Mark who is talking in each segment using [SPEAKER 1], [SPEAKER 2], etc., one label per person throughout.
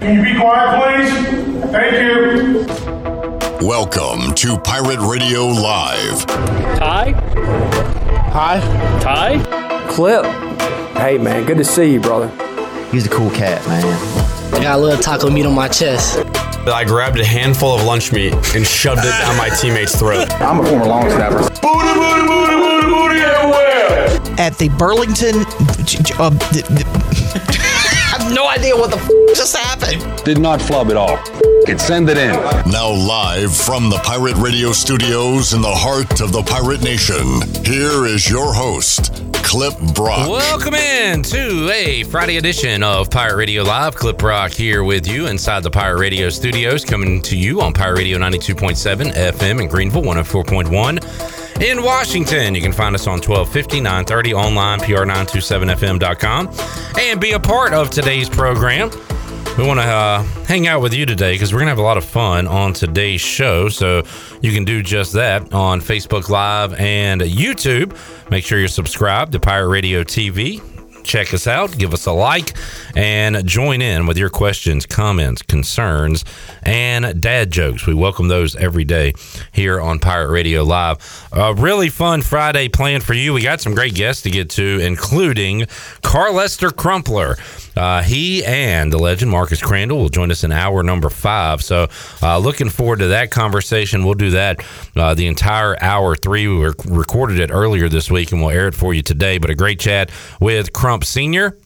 [SPEAKER 1] Can you be quiet, please? Thank you.
[SPEAKER 2] Welcome to Pirate Radio Live.
[SPEAKER 3] Ty?
[SPEAKER 4] Hi.
[SPEAKER 3] Ty?
[SPEAKER 5] Clip. Hey, man, good to see you, brother.
[SPEAKER 6] He's a cool cat, man.
[SPEAKER 7] I got a little taco meat on my chest.
[SPEAKER 8] I grabbed a handful of lunch meat and shoved it down my teammate's throat.
[SPEAKER 4] I'm a former long snapper.
[SPEAKER 1] Booty, booty, booty, booty, booty everywhere.
[SPEAKER 9] At the Burlington. Uh, I have no idea what the f- just happened.
[SPEAKER 10] Did not flub at all. It send it in.
[SPEAKER 2] Now, live from the Pirate Radio studios in the heart of the Pirate Nation, here is your host, Clip Brock.
[SPEAKER 11] Welcome in to a Friday edition of Pirate Radio Live. Clip Brock here with you inside the Pirate Radio studios, coming to you on Pirate Radio 92.7 FM in Greenville, 104.1 in Washington. You can find us on 1250, 930 online, pr927fm.com, and be a part of today's program. We want to uh, hang out with you today because we're going to have a lot of fun on today's show. So you can do just that on Facebook Live and YouTube. Make sure you're subscribed to Pirate Radio TV. Check us out, give us a like, and join in with your questions, comments, concerns, and dad jokes. We welcome those every day here on Pirate Radio Live. A really fun Friday planned for you. We got some great guests to get to, including Carlester Crumpler. Uh, he and the legend Marcus Crandell will join us in hour number five. So, uh, looking forward to that conversation. We'll do that uh, the entire hour three. We rec- recorded it earlier this week and we'll air it for you today. But a great chat with Crump Sr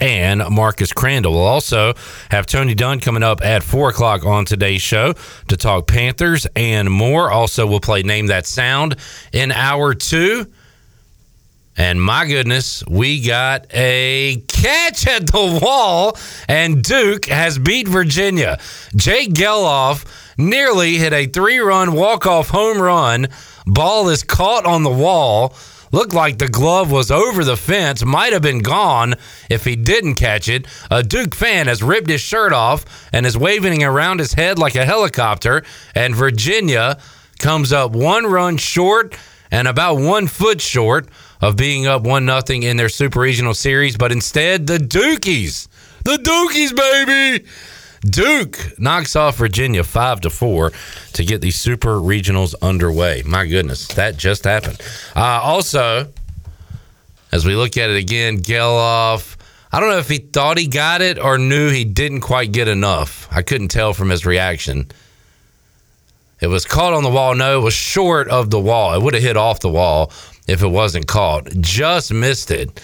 [SPEAKER 11] and Marcus Crandell. We'll also have Tony Dunn coming up at four o'clock on today's show to talk Panthers and more. Also, we'll play Name That Sound in hour two. And my goodness, we got a catch at the wall, and Duke has beat Virginia. Jake Gelof nearly hit a three run walk off home run. Ball is caught on the wall. Looked like the glove was over the fence, might have been gone if he didn't catch it. A Duke fan has ripped his shirt off and is waving around his head like a helicopter, and Virginia comes up one run short and about one foot short of being up one nothing in their super regional series, but instead the Dukies, the Dukies, baby. Duke knocks off Virginia five to four to get the super regionals underway. My goodness, that just happened. Uh, also, as we look at it again, Gelof. I don't know if he thought he got it or knew he didn't quite get enough. I couldn't tell from his reaction. It was caught on the wall. No, it was short of the wall. It would have hit off the wall if it wasn't caught. Just missed it.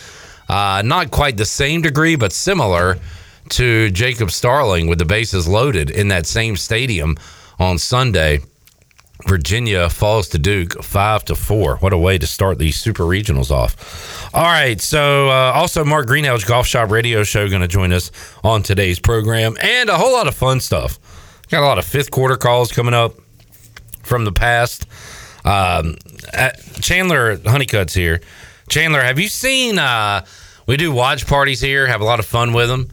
[SPEAKER 11] Uh, not quite the same degree, but similar to Jacob Starling with the bases loaded in that same stadium on Sunday. Virginia falls to Duke five to four. What a way to start these super regionals off. All right, so uh, also Mark Greenhalgh Golf Shop Radio Show going to join us on today's program, and a whole lot of fun stuff. Got a lot of fifth quarter calls coming up from the past. Um, Chandler Honeycutt's here. Chandler, have you seen? Uh, we do watch parties here. Have a lot of fun with them.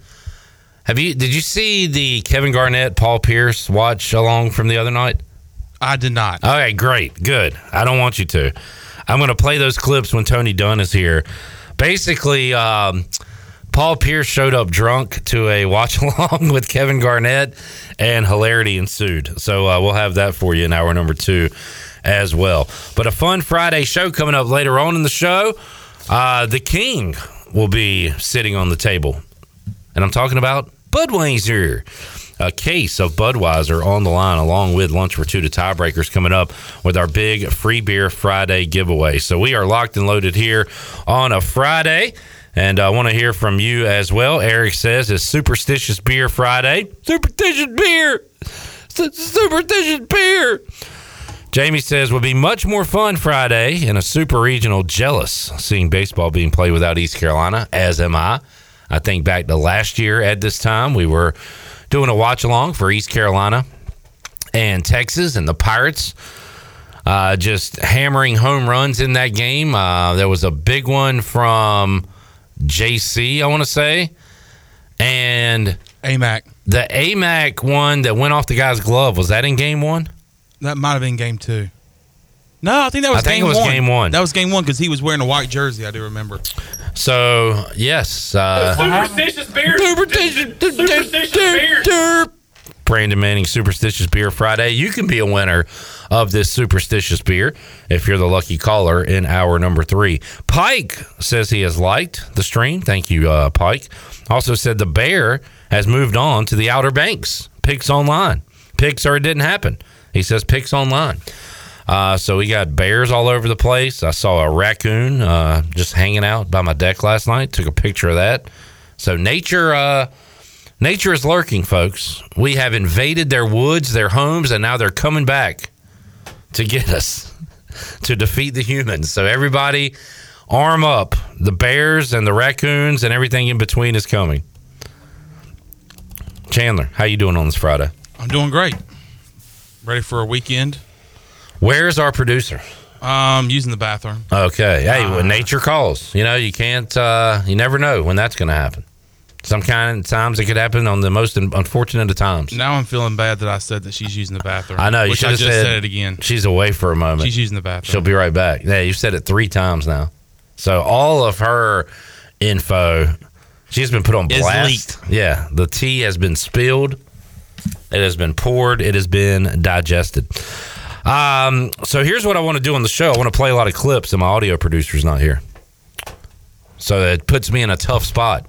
[SPEAKER 11] Have you? Did you see the Kevin Garnett, Paul Pierce watch along from the other night?
[SPEAKER 12] I did not.
[SPEAKER 11] Okay, great, good. I don't want you to. I'm going to play those clips when Tony Dunn is here. Basically, um, Paul Pierce showed up drunk to a watch along with Kevin Garnett, and hilarity ensued. So uh, we'll have that for you in hour number two as well. But a fun Friday show coming up later on in the show. Uh, the King will be sitting on the table, and I'm talking about Budweiser. A case of Budweiser on the line, along with lunch for two to tiebreakers coming up with our big free beer Friday giveaway. So we are locked and loaded here on a Friday. And I want to hear from you as well. Eric says it's Superstitious Beer Friday. Superstitious beer! Superstitious beer! Jamie says would be much more fun Friday in a super regional. Jealous seeing baseball being played without East Carolina, as am I. I think back to last year at this time, we were doing a watch along for East Carolina and Texas and the Pirates. Uh, just hammering home runs in that game. Uh, there was a big one from JC, I want to say, and
[SPEAKER 12] AMAC.
[SPEAKER 11] The AMAC one that went off the guy's glove was that in game one?
[SPEAKER 12] That might have been game two. No, I think that was.
[SPEAKER 11] I think
[SPEAKER 12] game
[SPEAKER 11] it was
[SPEAKER 12] one.
[SPEAKER 11] game one.
[SPEAKER 12] That was game one because he was wearing a white jersey. I do remember.
[SPEAKER 11] So yes, uh,
[SPEAKER 1] Superstitious beer.
[SPEAKER 11] Superstitious,
[SPEAKER 1] Superstitious beer.
[SPEAKER 11] Brandon Manning Superstitious Beer Friday. You can be a winner of this superstitious beer if you're the lucky caller in hour number three. Pike says he has liked the stream. Thank you, uh, Pike. Also said the bear has moved on to the Outer Banks. Picks online. Picks or it didn't happen. He says picks online. Uh, so we got bears all over the place. I saw a raccoon uh, just hanging out by my deck last night. Took a picture of that. So nature, uh, nature is lurking, folks. We have invaded their woods, their homes, and now they're coming back to get us to defeat the humans. So everybody, arm up. The bears and the raccoons and everything in between is coming. Chandler, how you doing on this Friday?
[SPEAKER 12] I'm doing great. Ready for a weekend?
[SPEAKER 11] Where's our producer?
[SPEAKER 12] Um, using the bathroom.
[SPEAKER 11] Okay. Hey, when nature calls, you know, you can't, uh, you never know when that's going to happen. Some kind of times it could happen on the most unfortunate of times.
[SPEAKER 12] Now I'm feeling bad that I said that she's using the bathroom.
[SPEAKER 11] I know. You should have
[SPEAKER 12] just
[SPEAKER 11] said,
[SPEAKER 12] said it again.
[SPEAKER 11] She's away for a moment.
[SPEAKER 12] She's using the bathroom.
[SPEAKER 11] She'll be right back. Yeah, you've said it three times now. So all of her info, she's been put on blast. Yeah, the tea has been spilled. It has been poured. It has been digested. Um, so here's what I want to do on the show. I want to play a lot of clips, and my audio producer's not here, so it puts me in a tough spot.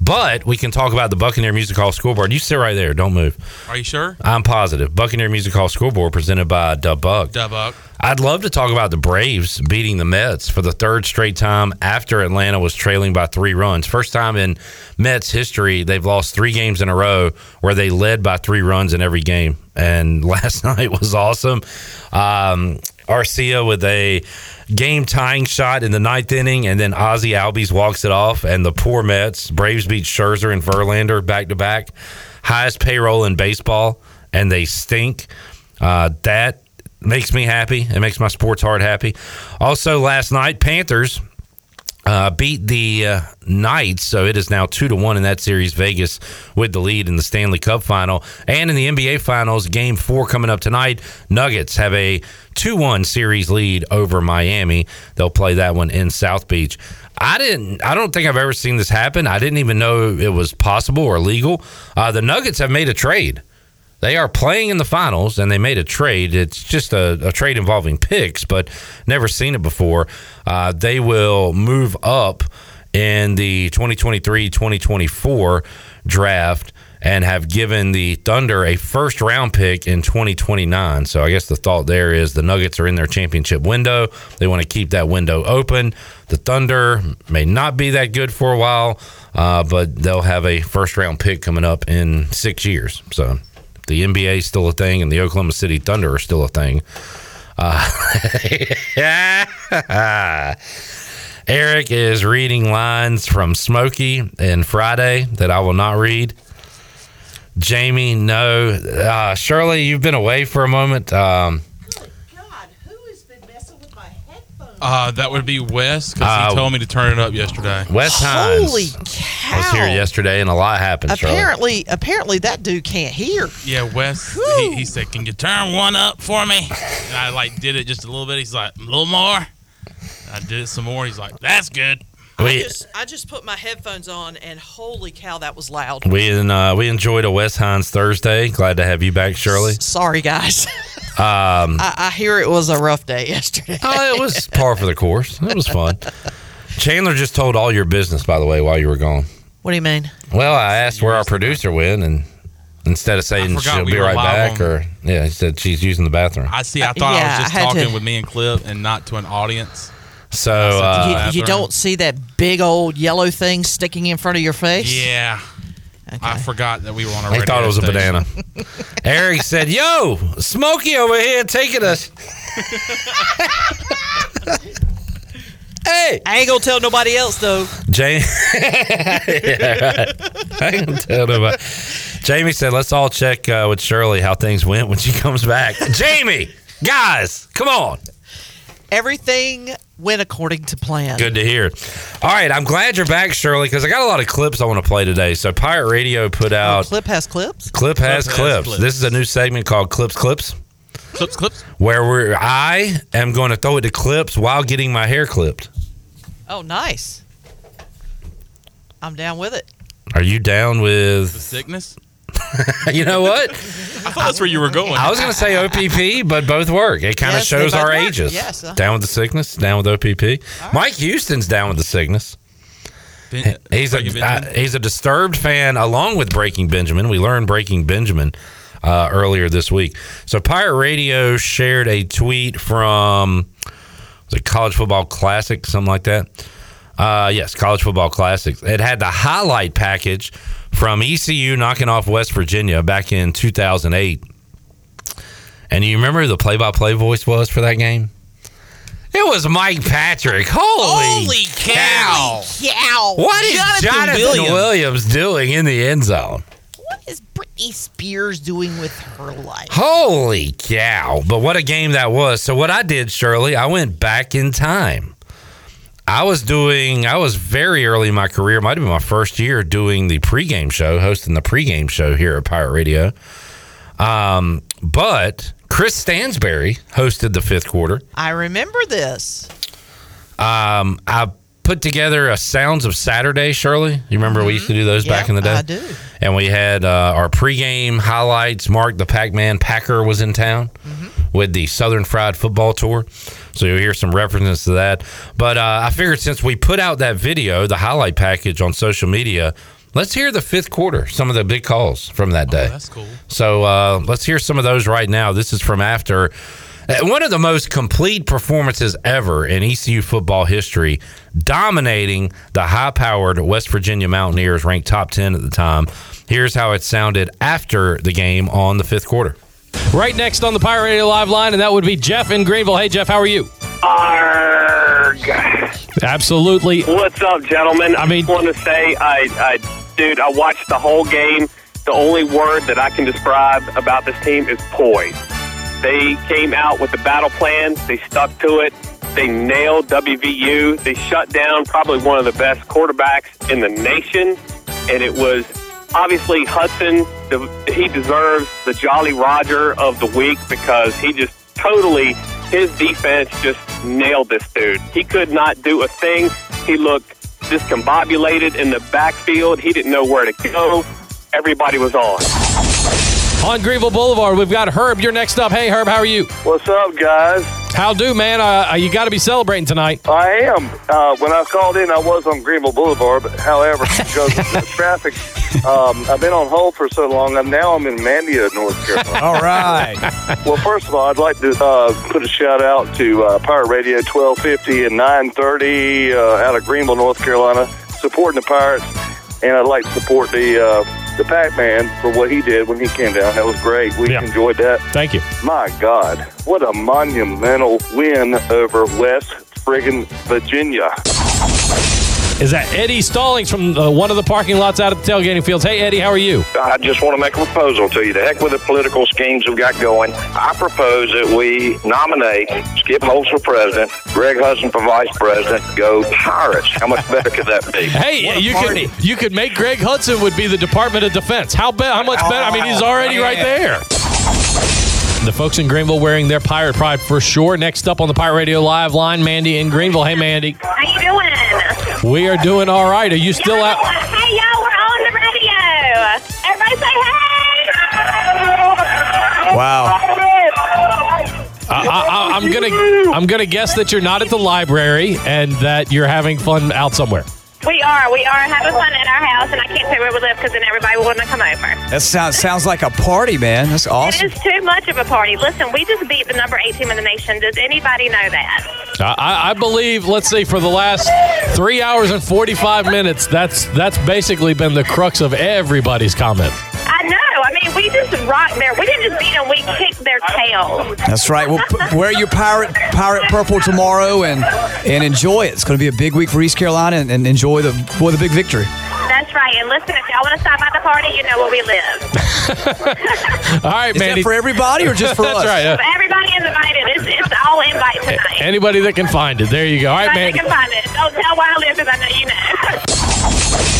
[SPEAKER 11] But we can talk about the Buccaneer Music Hall scoreboard. You sit right there. Don't move.
[SPEAKER 12] Are you sure?
[SPEAKER 11] I'm positive. Buccaneer Music Hall scoreboard presented by Dub Buck.
[SPEAKER 12] Dub up.
[SPEAKER 11] I'd love to talk about the Braves beating the Mets for the third straight time after Atlanta was trailing by three runs. First time in Mets history, they've lost three games in a row where they led by three runs in every game. And last night was awesome. Um, Arcia with a game tying shot in the ninth inning, and then Ozzy Albies walks it off. And the poor Mets, Braves beat Scherzer and Verlander back to back, highest payroll in baseball, and they stink. Uh, that makes me happy. It makes my sports heart happy. Also, last night, Panthers uh, beat the uh, Knights, so it is now two to one in that series. Vegas with the lead in the Stanley Cup final, and in the NBA Finals, Game Four coming up tonight. Nuggets have a two-one series lead over Miami. They'll play that one in South Beach. I didn't. I don't think I've ever seen this happen. I didn't even know it was possible or legal. Uh, the Nuggets have made a trade. They are playing in the finals and they made a trade. It's just a, a trade involving picks, but never seen it before. Uh, they will move up in the 2023 2024 draft and have given the Thunder a first round pick in 2029. So I guess the thought there is the Nuggets are in their championship window. They want to keep that window open. The Thunder may not be that good for a while, uh, but they'll have a first round pick coming up in six years. So the NBA is still a thing, and the Oklahoma City Thunder are still a thing. Uh, Eric is reading lines from Smokey and Friday that I will not read. Jamie, no. Uh, Shirley, you've been away for a moment. Um,
[SPEAKER 12] Uh, that would be Wes because
[SPEAKER 11] Uh,
[SPEAKER 12] he told me to turn it up yesterday.
[SPEAKER 11] Wes Hines
[SPEAKER 13] Holy cow.
[SPEAKER 11] was here yesterday, and a lot happened. Shirley.
[SPEAKER 13] Apparently, apparently that dude can't hear.
[SPEAKER 12] Yeah, Wes. He, he said, "Can you turn one up for me?" And I like did it just a little bit. He's like, "A little more." I did it some more. He's like, "That's good."
[SPEAKER 11] We-
[SPEAKER 13] I just, I just put my headphones on, and holy cow, that was loud.
[SPEAKER 11] We uh, we enjoyed a Wes Hines Thursday. Glad to have you back, Shirley.
[SPEAKER 13] Sorry, guys.
[SPEAKER 11] Um,
[SPEAKER 13] I, I hear it was a rough day yesterday.
[SPEAKER 11] oh, it was par for the course. It was fun. Chandler just told all your business, by the way, while you were gone.
[SPEAKER 13] What do you mean?
[SPEAKER 11] Well, I asked where our producer went, and instead of saying she'll
[SPEAKER 12] we
[SPEAKER 11] be right back,
[SPEAKER 12] on-
[SPEAKER 11] or yeah, he said she's using the bathroom.
[SPEAKER 12] I see. I thought
[SPEAKER 13] yeah,
[SPEAKER 12] I was just
[SPEAKER 13] I
[SPEAKER 12] talking
[SPEAKER 13] to-
[SPEAKER 12] with me and Cliff, and not to an audience.
[SPEAKER 11] So uh,
[SPEAKER 13] you, you don't see that big old yellow thing sticking in front of your face?
[SPEAKER 12] Yeah. I forgot that we were on a
[SPEAKER 11] They
[SPEAKER 12] radio
[SPEAKER 11] thought it was a banana. Eric said, "Yo, Smokey over here taking us." hey,
[SPEAKER 13] I ain't gonna tell nobody else though.
[SPEAKER 11] Jamie. yeah, right. I ain't gonna tell nobody. Jamie said, "Let's all check uh, with Shirley how things went when she comes back." Jamie, guys, come on.
[SPEAKER 13] Everything went according to plan.
[SPEAKER 11] Good to hear. All right, I'm glad you're back, Shirley, because I got a lot of clips I want to play today. So Pirate Radio put
[SPEAKER 13] Oh,
[SPEAKER 11] out
[SPEAKER 13] clip has clips.
[SPEAKER 11] Clip has
[SPEAKER 12] has
[SPEAKER 11] clips.
[SPEAKER 12] clips.
[SPEAKER 11] This is a new segment called Clips Clips,
[SPEAKER 12] Clips, clips.
[SPEAKER 11] where we're I am going to throw it to clips while getting my hair clipped.
[SPEAKER 13] Oh, nice. I'm down with it.
[SPEAKER 11] Are you down with The
[SPEAKER 12] sickness.
[SPEAKER 11] you know what?
[SPEAKER 12] I thought that's where you were going.
[SPEAKER 11] I was going to say OPP, but both work. It kind of
[SPEAKER 9] Yes,
[SPEAKER 11] shows our
[SPEAKER 9] work.
[SPEAKER 11] ages.
[SPEAKER 9] Yes, uh-huh.
[SPEAKER 11] Down with the sickness, down with OPP. Mike Houston's down with the sickness.
[SPEAKER 12] Ben-
[SPEAKER 11] He's a uh, he's a disturbed fan, along with Breaking Benjamin. We learned Breaking Benjamin uh, earlier this week. So Pirate Radio shared a tweet from the College Football Classic, something like that. Uh, yes, College Football Classic. It had the highlight package from ECU knocking off West Virginia back in 2008. And you remember who the play-by-play voice was for that game? It was Mike Patrick. Holy,
[SPEAKER 9] Holy
[SPEAKER 11] cow!
[SPEAKER 9] cow!
[SPEAKER 11] What is
[SPEAKER 9] Jonathan
[SPEAKER 11] Jonathan,
[SPEAKER 9] Williams.
[SPEAKER 11] Williams. doing in the end zone?
[SPEAKER 9] What is Britney Spears doing with her life?
[SPEAKER 11] Holy cow. But what a game that was. So, what I did, Shirley, I went back in time. I was doing, I was very early in my career, might have been my first year doing the pregame show, hosting the pregame show here at Pirate Radio. Um, but Chris Stansberry hosted the fifth quarter.
[SPEAKER 9] I remember this.
[SPEAKER 11] Um, I put together a Sounds of Saturday, Shirley. You remember we used to do those back in the day?
[SPEAKER 9] I do.
[SPEAKER 11] And we had uh, our pregame highlights. Mark the Pac Man Packer was in town with the Southern Fried Football Tour. So you'll hear some references to that. But uh, I figured since we put out that video, the highlight package on social media, let's hear the fifth quarter, some of the big calls from that day.
[SPEAKER 12] That's cool.
[SPEAKER 11] So uh, let's hear some of those right now. This is from after uh, one of the most complete performances ever in ECU football history, dominating the high powered West Virginia Mountaineers, ranked top 10 at the time. Here's how it sounded after the game on the fifth quarter.
[SPEAKER 3] Right next on the Pirate Radio Live line, and that would be Jeff in Greenville. Hey, Jeff, how are you?
[SPEAKER 14] Arg.
[SPEAKER 3] Absolutely.
[SPEAKER 14] What's up, gentlemen?
[SPEAKER 3] I mean-
[SPEAKER 14] just want to say, I, I, dude, I watched the whole game. The only word that I can describe about this team is poise. They came out with the battle plan. They stuck to it. They nailed WVU. They shut down probably one of the best quarterbacks in the nation, and it was obviously Hudson. The, he deserves the Jolly Roger of the week because he just totally his defense just nailed this dude. He could not do a thing. He looked discombobulated in the backfield. He didn't know where to go. Everybody was on.
[SPEAKER 3] On Greenville Boulevard, we've got Herb. You're next up. Hey, Herb, how are you?
[SPEAKER 15] What's up, guys?
[SPEAKER 3] How do, man? Uh, you got to be celebrating tonight.
[SPEAKER 15] I am. Uh, when I called in, I was on Greenville Boulevard, but however, because of the traffic, um, I've been on hold for so long. I'm now I'm in Mandia, North Carolina.
[SPEAKER 16] All right.
[SPEAKER 15] well, first of all, I'd like to uh, put a shout out to uh, Pirate Radio 1250 and 930 uh, out of Greenville, North Carolina, supporting the Pirates, and I'd like to support the the Pac-Man for what he did when he came down. That was great. We
[SPEAKER 3] Yeah.
[SPEAKER 15] enjoyed that.
[SPEAKER 3] Thank you.
[SPEAKER 15] My God, what a monumental win over West friggin' Virginia.
[SPEAKER 3] Is that Eddie Stallings from uh, one of the parking lots out at the tailgating fields? Hey, Eddie, how are you?
[SPEAKER 17] I just want to make a proposal to you. The heck with the political schemes we've got going. I propose that we nominate Skip Holtz for president, Greg Hudson for vice president. Go Pirates! How much better could that be?
[SPEAKER 3] Hey, you could you could make Greg Hudson would be the Department of Defense. How be- how much better? I mean, he's already right there. The folks in Greenville wearing their pirate pride for sure. Next up on the Pirate Radio Live line, Mandy in Greenville. Hey, Mandy.
[SPEAKER 18] How you doing?
[SPEAKER 3] We are doing all right. Are you still out?
[SPEAKER 18] Hey, y'all, we're on the radio. Everybody say hey.
[SPEAKER 16] Wow.
[SPEAKER 3] I, I, I'm gonna I'm gonna guess that you're not at the library and that you're having fun out somewhere.
[SPEAKER 18] We are. We are having fun at our house, and I can't say where we live because then everybody will want to come over.
[SPEAKER 16] That sounds sounds like a party, man. That's awesome.
[SPEAKER 18] It is too much of a party. Listen, we just beat the number eight team in the nation. Does anybody know that?
[SPEAKER 3] I, I believe, let's see, for the last three hours and 45 minutes, that's that's basically been the crux of everybody's comments.
[SPEAKER 18] I know. I mean, we just rocked there. We didn't just beat them. We kicked their tails.
[SPEAKER 16] That's right. Well, p- wear your pirate pirate purple tomorrow and and enjoy it. It's going to be a big week for East Carolina and, and enjoy the boy the big victory.
[SPEAKER 18] That's right. And listen, if y'all want to stop by the party, you know where we live.
[SPEAKER 3] All right,
[SPEAKER 16] Is that for everybody or just for
[SPEAKER 3] That's
[SPEAKER 16] us?
[SPEAKER 3] right. uh,
[SPEAKER 18] Everybody is invited. It's, it's all invite tonight.
[SPEAKER 3] anybody that can find it. There you go. All right,
[SPEAKER 18] Everybody
[SPEAKER 3] Mandy.
[SPEAKER 18] can find it. Don't tell where I live because I know you know.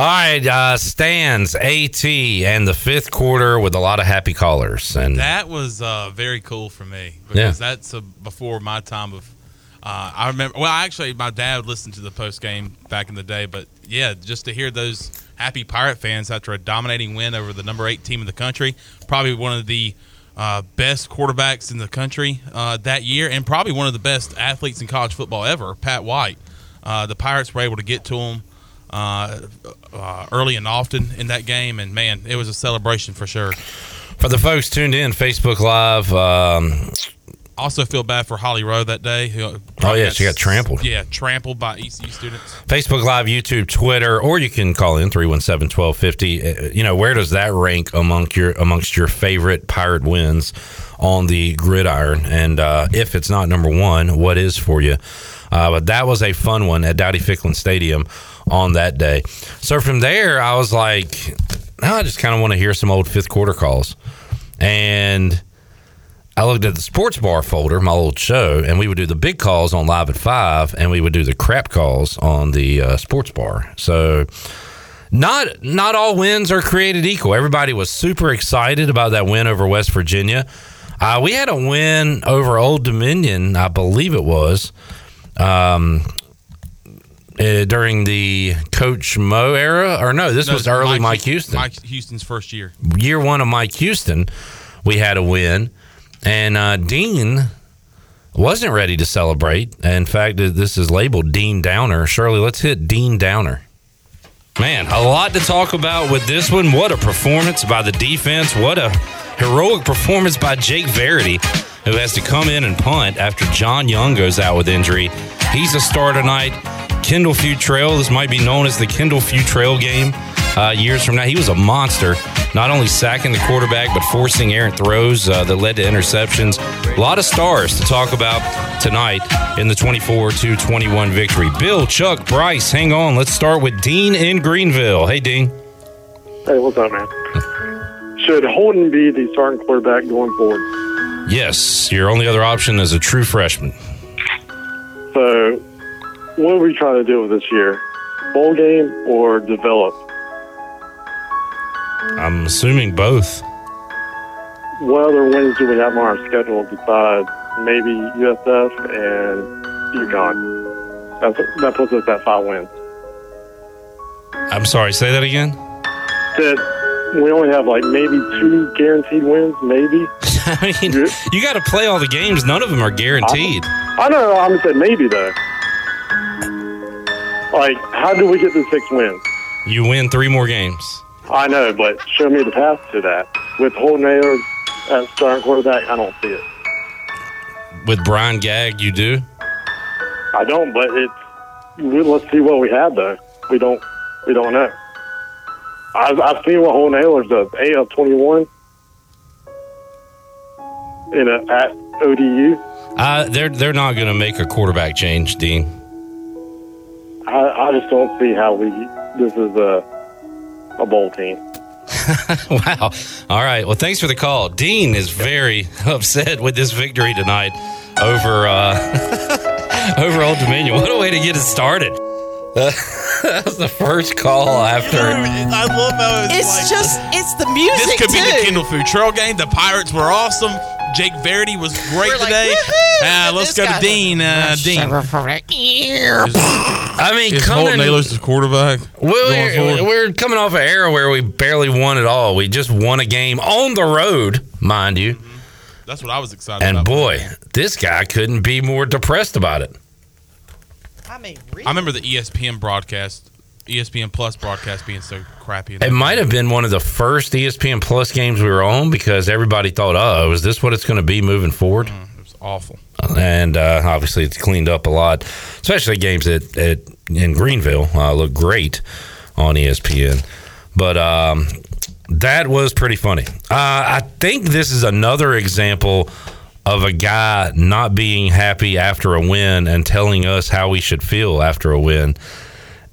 [SPEAKER 11] All right, uh, stands AT and the fifth quarter with a lot of happy callers and
[SPEAKER 12] That was uh, very cool for me because
[SPEAKER 11] Yeah.
[SPEAKER 12] that's uh before my time of Uh, I remember. Well, actually, my dad listened to the post game back in the day, but yeah, just to hear those happy Pirate fans after a dominating win over the number eight team in the country, probably one of the uh, best quarterbacks in the country uh, that year, and probably one of the best athletes in college football ever, Pat White. Uh, the Pirates were able to get to him uh, uh, early and often in that game, and man, it was a celebration for sure.
[SPEAKER 11] For the folks tuned in, Facebook Live. Um,
[SPEAKER 12] Also, feel bad for Holly Rowe that day.
[SPEAKER 11] Oh, yeah, she got trampled.
[SPEAKER 12] Yeah, trampled by ECU students.
[SPEAKER 11] Facebook Live, YouTube, Twitter, or you can call in 317 1250. Uh, You know, where does that rank among your amongst your favorite pirate wins on the gridiron? And uh, if it's not number one, what is for you? Uh, but that was a fun one at Dowdy Ficklen Stadium on that day. So from there, I was like, now I just kind of want to hear some old fifth quarter calls. And I looked at the sports bar folder, my old show, and we would do the big calls on live at five, and we would do the crap calls on the uh, sports bar. So, not not all wins are created equal. Everybody was super excited about that win over West Virginia. Uh, we had a win over Old Dominion, I believe it was, um, uh, during the Coach Mo era, or no, this
[SPEAKER 12] No,
[SPEAKER 11] was early Mike, Houston
[SPEAKER 12] Mike Houston's first year.
[SPEAKER 11] year one of Mike Houston, we had a win, and uh, Dean wasn't ready to celebrate. In fact, this is labeled Dean Downer. Shirley, let's hit Dean Downer. Man, a lot to talk about with this one. What a performance by the defense. What a heroic performance by Jake Verity, who has to come in and punt after John Young goes out with injury. He's a star tonight. Kendall Futrell this might be known as the Kendall Futrell game uh, years from now. He was a monster, not only sacking the quarterback, but forcing errant throws uh, that led to interceptions. A lot of stars to talk about tonight in the 24 to 21 victory. Bill, Chuck, Bryce, hang on. Let's start with Dean in Greenville. Hey, Dean.
[SPEAKER 19] Hey, what's up, man? Should Holton be the starting quarterback going forward?
[SPEAKER 11] Yes, your only other option is a true freshman.
[SPEAKER 19] So, what are we trying to do with this year? Bowl game or develop?
[SPEAKER 11] I'm assuming both.
[SPEAKER 19] What other wins do we have on our schedule besides maybe USF and UConn? That's, that puts us at five wins.
[SPEAKER 11] I'm sorry, say that again.
[SPEAKER 19] That we only have like maybe two guaranteed wins, maybe.
[SPEAKER 11] I mean, you got to play all the games. None of them are guaranteed.
[SPEAKER 19] I know. I'm saying maybe though. Like, how do we get to six wins?
[SPEAKER 11] You win three more games.
[SPEAKER 19] I know, but show me the path to that. With Holton Ahlers as starting quarterback, I don't see it.
[SPEAKER 11] With Brian Gag, you do?
[SPEAKER 19] I don't, but it's. we- Let's see what we have though. We don't. We don't know. I've, I've seen what Holton Ahlers does. A of twenty one in a at ODU.
[SPEAKER 11] Uh, they're they're not going to make a quarterback change, Dean.
[SPEAKER 19] I, I just don't see how we. This is a a bowl team.
[SPEAKER 11] wow. All right. Well, thanks for the call. Dean is very upset with this victory tonight over uh, over Old Dominion. What a way to get it started. That was the first call after.
[SPEAKER 12] I love how it's,
[SPEAKER 13] It's
[SPEAKER 12] like-
[SPEAKER 13] just, it's the music
[SPEAKER 12] This could be the Kindle Food Trail game. The Pirates were awesome. Jake Verity was great
[SPEAKER 13] like,
[SPEAKER 12] today. Uh, let's go to Dean. Uh, Dean.
[SPEAKER 11] I mean,
[SPEAKER 12] Is
[SPEAKER 11] coming,
[SPEAKER 12] Holton Ahlers' the quarterback?
[SPEAKER 11] Well, we're, we're coming off an era where we barely won at all. We just won a game on the road, mind you.
[SPEAKER 12] That's what I was excited
[SPEAKER 11] And
[SPEAKER 12] about.
[SPEAKER 11] boy, this guy couldn't be more depressed about it.
[SPEAKER 13] I mean,
[SPEAKER 12] I remember the ESPN broadcast, ESPN Plus broadcast being so crappy.
[SPEAKER 11] It might have been one of the first ESPN Plus games we were on because everybody thought, "Oh, is this what it's going to be moving forward?"
[SPEAKER 12] It was awful.
[SPEAKER 11] And uh, obviously, it's cleaned up a lot, especially games at, at in Greenville uh, look great on ESPN. But um, that was pretty funny. Uh, I think this is another example of a guy not being happy after a win and telling us how we should feel after a win.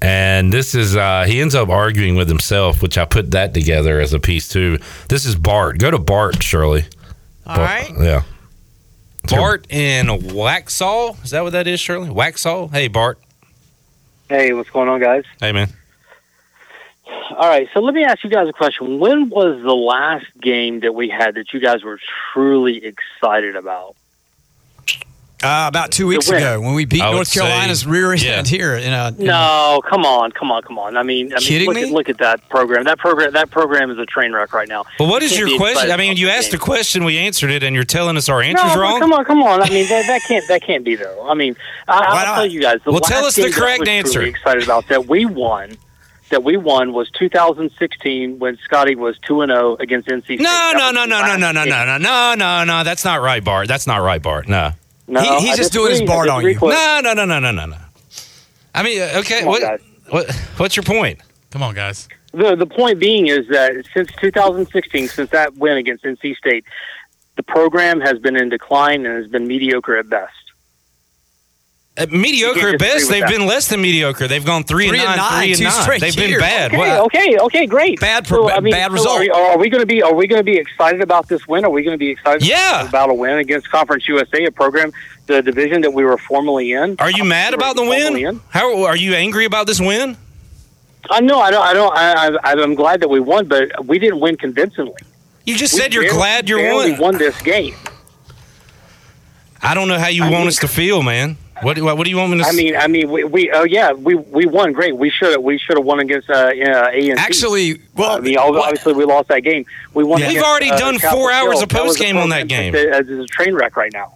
[SPEAKER 11] And this is, uh, he ends up arguing with himself, which I put that together as a piece too. This is Bart. Go to Bart, Shirley.
[SPEAKER 13] All
[SPEAKER 11] Bart-
[SPEAKER 13] right.
[SPEAKER 11] Yeah. Bart in Waxhaw. Is that what that is, Shirley? Waxhaw? Hey, Bart.
[SPEAKER 20] Hey, what's going on, guys?
[SPEAKER 11] Hey, man.
[SPEAKER 20] All right, so let me ask you guys a question. When was the last game that we had that you guys were truly excited about?
[SPEAKER 16] Uh, about two weeks ago when we beat
[SPEAKER 20] I would
[SPEAKER 16] North
[SPEAKER 20] say-
[SPEAKER 16] Carolina's rear end
[SPEAKER 20] yeah.
[SPEAKER 16] here. In a, in
[SPEAKER 20] No, come on, come on, come on. I mean, I mean,
[SPEAKER 16] Kidding
[SPEAKER 20] look
[SPEAKER 16] me?
[SPEAKER 20] at look at that program. That program, that program is a train wreck right now.
[SPEAKER 11] Well, what
[SPEAKER 20] You
[SPEAKER 11] is
[SPEAKER 20] can't
[SPEAKER 11] your question? I mean, you asked a question, we answered it, and you're telling us our answer's
[SPEAKER 20] no,
[SPEAKER 11] wrong.
[SPEAKER 20] Come on, come on. I mean, that, that can't that can't be though. I mean, I, I'll tell you guys. The
[SPEAKER 11] Well, tell us the
[SPEAKER 20] game that I
[SPEAKER 11] correct answer.
[SPEAKER 20] Excited about that we won. That we won was 2016 when Scotty was two and zero against NC State.
[SPEAKER 11] No, no, no, no, no, no, no, no, no, no, no, no. That's not right, Bart. That's not right, Bart. No.
[SPEAKER 20] No,
[SPEAKER 16] He- he's
[SPEAKER 20] I
[SPEAKER 16] just doing his Bart on you.
[SPEAKER 20] Cliff.
[SPEAKER 11] No, no, no, no, no, no, no. I mean, uh, okay.
[SPEAKER 20] Come on,
[SPEAKER 11] What,
[SPEAKER 20] guys.
[SPEAKER 11] what? What's your point?
[SPEAKER 12] Come on, guys.
[SPEAKER 20] The the point being is that since 2016, since that win against NC State, the program has been in decline and has been mediocre at best.
[SPEAKER 11] Uh, mediocre at best. They've
[SPEAKER 20] that.
[SPEAKER 11] been less than mediocre. They've gone three,
[SPEAKER 16] Three
[SPEAKER 11] and
[SPEAKER 16] and
[SPEAKER 11] nine,
[SPEAKER 16] nine,
[SPEAKER 11] three and nine.
[SPEAKER 16] straight
[SPEAKER 11] They've been bad.
[SPEAKER 20] Okay,
[SPEAKER 11] Well,
[SPEAKER 20] okay, okay, great.
[SPEAKER 16] Bad
[SPEAKER 20] So, I mean,
[SPEAKER 16] bad
[SPEAKER 20] so
[SPEAKER 16] result.
[SPEAKER 20] Are, we- are we going to be? Are we going to be excited about this win? Are we going to be excited?
[SPEAKER 11] Yeah.
[SPEAKER 20] About a win against Conference USA, a program, the division that we were formerly in.
[SPEAKER 11] Are you mad about the win? How are you angry about this win?
[SPEAKER 20] I know. I don't. I don't. I, I, I'm glad that we won, but we didn't win convincingly.
[SPEAKER 11] You just
[SPEAKER 20] We
[SPEAKER 11] said you're
[SPEAKER 20] barely-
[SPEAKER 11] glad you're
[SPEAKER 20] barely
[SPEAKER 11] won.
[SPEAKER 20] won this game.
[SPEAKER 11] I don't know how you
[SPEAKER 20] I
[SPEAKER 11] want
[SPEAKER 20] mean-
[SPEAKER 11] us to feel, man. What, what what do you want me to?
[SPEAKER 20] I
[SPEAKER 11] s-
[SPEAKER 20] mean, I mean, we, we oh yeah, we we won great. We should we should have won against uh, uh, A and
[SPEAKER 16] Actually, well,
[SPEAKER 20] I mean, obviously we lost that game. We won.
[SPEAKER 11] We've already
[SPEAKER 20] uh,
[SPEAKER 11] done four hours
[SPEAKER 20] Hill.
[SPEAKER 11] of
[SPEAKER 20] post
[SPEAKER 11] game on that
[SPEAKER 20] program
[SPEAKER 11] game.
[SPEAKER 20] that is a train wreck right now.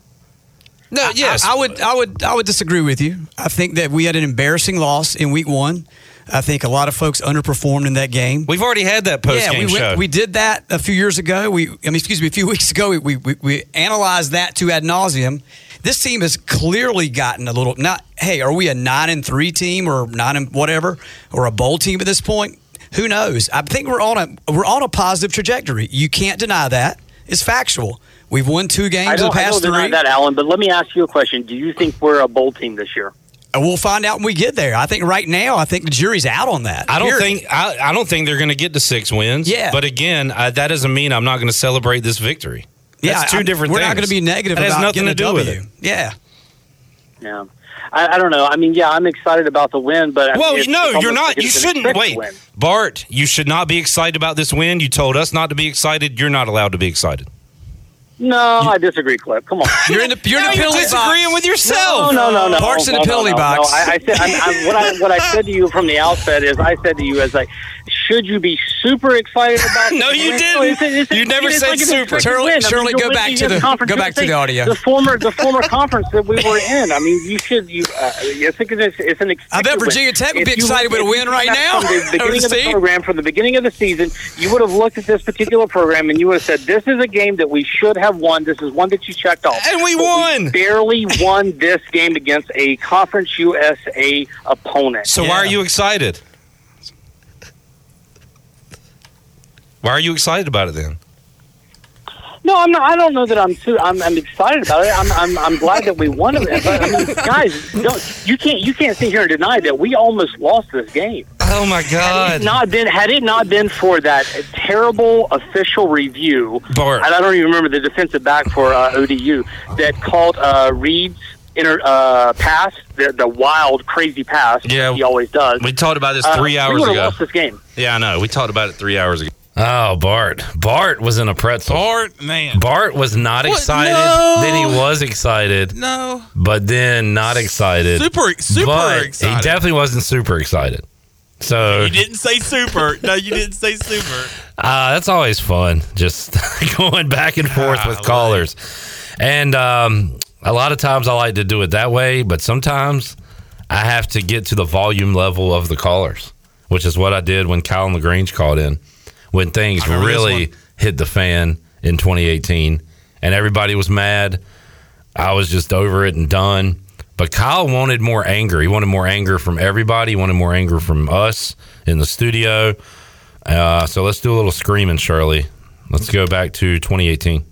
[SPEAKER 11] no, yes.
[SPEAKER 16] I, I would, I would, I would disagree with you. I think that we had an embarrassing loss in week one. I think a lot of folks underperformed in that game.
[SPEAKER 11] We've already had that post
[SPEAKER 16] yeah,
[SPEAKER 11] game
[SPEAKER 16] we,
[SPEAKER 11] show.
[SPEAKER 16] went, we did that a few years ago. We, I mean, excuse me, a few weeks ago. We, we, we, we analyzed that to ad nauseum. This team has clearly gotten a little. Not, hey, are we a nine and three team or nine and whatever or a bowl team at this point? Who knows? I think we're on a we're on a positive trajectory. You can't deny that. It's factual. We've won two games in the
[SPEAKER 20] don't, I
[SPEAKER 16] past
[SPEAKER 20] don't deny
[SPEAKER 16] three.
[SPEAKER 20] that, Alan. But let me ask you a question: Do you think we're a bowl team this year?
[SPEAKER 16] Uh, we'll find out when we get there. I think right now, I think the jury's out on that.
[SPEAKER 11] I don't
[SPEAKER 16] Period.
[SPEAKER 11] think I, I don't think they're going to get to six wins.
[SPEAKER 16] Yeah.
[SPEAKER 11] but again, I, that doesn't mean I'm not going to celebrate this victory.
[SPEAKER 16] Yeah,
[SPEAKER 11] That's 2
[SPEAKER 16] I'm-
[SPEAKER 11] different
[SPEAKER 16] we're
[SPEAKER 11] things.
[SPEAKER 16] not going to be negative
[SPEAKER 11] That It has
[SPEAKER 16] about
[SPEAKER 11] nothing to do
[SPEAKER 16] a
[SPEAKER 11] with
[SPEAKER 16] W.
[SPEAKER 11] it.
[SPEAKER 16] Yeah.
[SPEAKER 20] Yeah, I, I don't know. I mean, yeah, I'm excited about the win, but
[SPEAKER 11] Well,
[SPEAKER 20] it's-
[SPEAKER 11] no,
[SPEAKER 20] it's
[SPEAKER 11] you're not.
[SPEAKER 20] like
[SPEAKER 11] You shouldn't. Wait. Bart, you should not be excited about this win. You told us not to be excited. You're not allowed to be excited.
[SPEAKER 20] No, I disagree, Clip. Come on.
[SPEAKER 16] You're in the you're in
[SPEAKER 11] Now
[SPEAKER 16] the
[SPEAKER 11] you're
[SPEAKER 16] penalty
[SPEAKER 11] disagreeing
[SPEAKER 16] box.
[SPEAKER 11] with yourself.
[SPEAKER 20] No, no, no, no.
[SPEAKER 16] Parks in
[SPEAKER 20] no,
[SPEAKER 16] the penalty
[SPEAKER 20] no,
[SPEAKER 16] box.
[SPEAKER 20] No, I, I said I'm, I'm, what I what I said to you from the outset is I said to you as like, should you be super excited about?
[SPEAKER 11] No, you
[SPEAKER 20] win?
[SPEAKER 11] didn't.
[SPEAKER 20] it's a- it's a-
[SPEAKER 11] You never
[SPEAKER 20] it's
[SPEAKER 11] said
[SPEAKER 20] like an
[SPEAKER 11] super.
[SPEAKER 20] expected
[SPEAKER 16] Shirley-
[SPEAKER 20] I mean,
[SPEAKER 16] go back to the-
[SPEAKER 20] conference.
[SPEAKER 16] go back to the
[SPEAKER 20] saying
[SPEAKER 16] audio.
[SPEAKER 20] The former the former conference that we were in. I mean, you should you. Uh, I think it's, it's an.
[SPEAKER 16] I bet
[SPEAKER 20] expected win.
[SPEAKER 16] Virginia Tech would be excited
[SPEAKER 20] look-
[SPEAKER 16] with a win right now
[SPEAKER 20] From the beginning of the program, from the beginning of the season, you would have looked at this particular program and you would have said, "This is a game that we should have won. This is one that you checked off."
[SPEAKER 11] And we
[SPEAKER 20] But
[SPEAKER 11] won.
[SPEAKER 20] barely won this game against a Conference USA opponent.
[SPEAKER 11] So why are you excited? Why are you excited about it then?
[SPEAKER 20] No, I'm not. I don't know that I'm. Too, I'm, I'm excited about it. I'm, I'm. I'm glad that we won it. But I mean, guys, don't, you can't. You can't sit here and deny that we almost lost this game.
[SPEAKER 11] Oh my
[SPEAKER 20] Had
[SPEAKER 11] God!
[SPEAKER 20] it not been, had it not been for that terrible official review,
[SPEAKER 11] Bart.
[SPEAKER 20] and I don't even remember the defensive back for uh, ODU that called uh, Reed's inter uh, pass, the, the wild, crazy pass.
[SPEAKER 11] Yeah.
[SPEAKER 20] he always does.
[SPEAKER 11] We talked about this
[SPEAKER 20] Uh,
[SPEAKER 11] three
[SPEAKER 20] we
[SPEAKER 11] hours
[SPEAKER 20] would've
[SPEAKER 11] ago.
[SPEAKER 20] lost this game.
[SPEAKER 11] Yeah, I know. We talked about it three hours ago. Oh, Bart. Bart was in a pretzel.
[SPEAKER 12] Bart, man.
[SPEAKER 11] Bart was not
[SPEAKER 12] What?
[SPEAKER 11] excited.
[SPEAKER 12] No.
[SPEAKER 11] Then he was excited.
[SPEAKER 12] No.
[SPEAKER 11] But then not excited.
[SPEAKER 12] Super, super
[SPEAKER 11] but
[SPEAKER 12] excited.
[SPEAKER 11] He definitely wasn't super excited. So
[SPEAKER 12] You didn't say super. No, you didn't say super.
[SPEAKER 11] Uh, that's always fun, just going back and forth with callers. And um, a lot of times I like to do it that way, but sometimes I have to get to the volume level of the callers, which is what I did when Kyle LaGrange called in, when things
[SPEAKER 12] I remember this
[SPEAKER 11] really hit the fan in 2018 and everybody was mad. I was just over it and done. But Kyle wanted more anger. He wanted more anger from everybody. He wanted more anger from us in the studio. Uh, so let's do a little screaming, Shirley. Let's go back to 2018.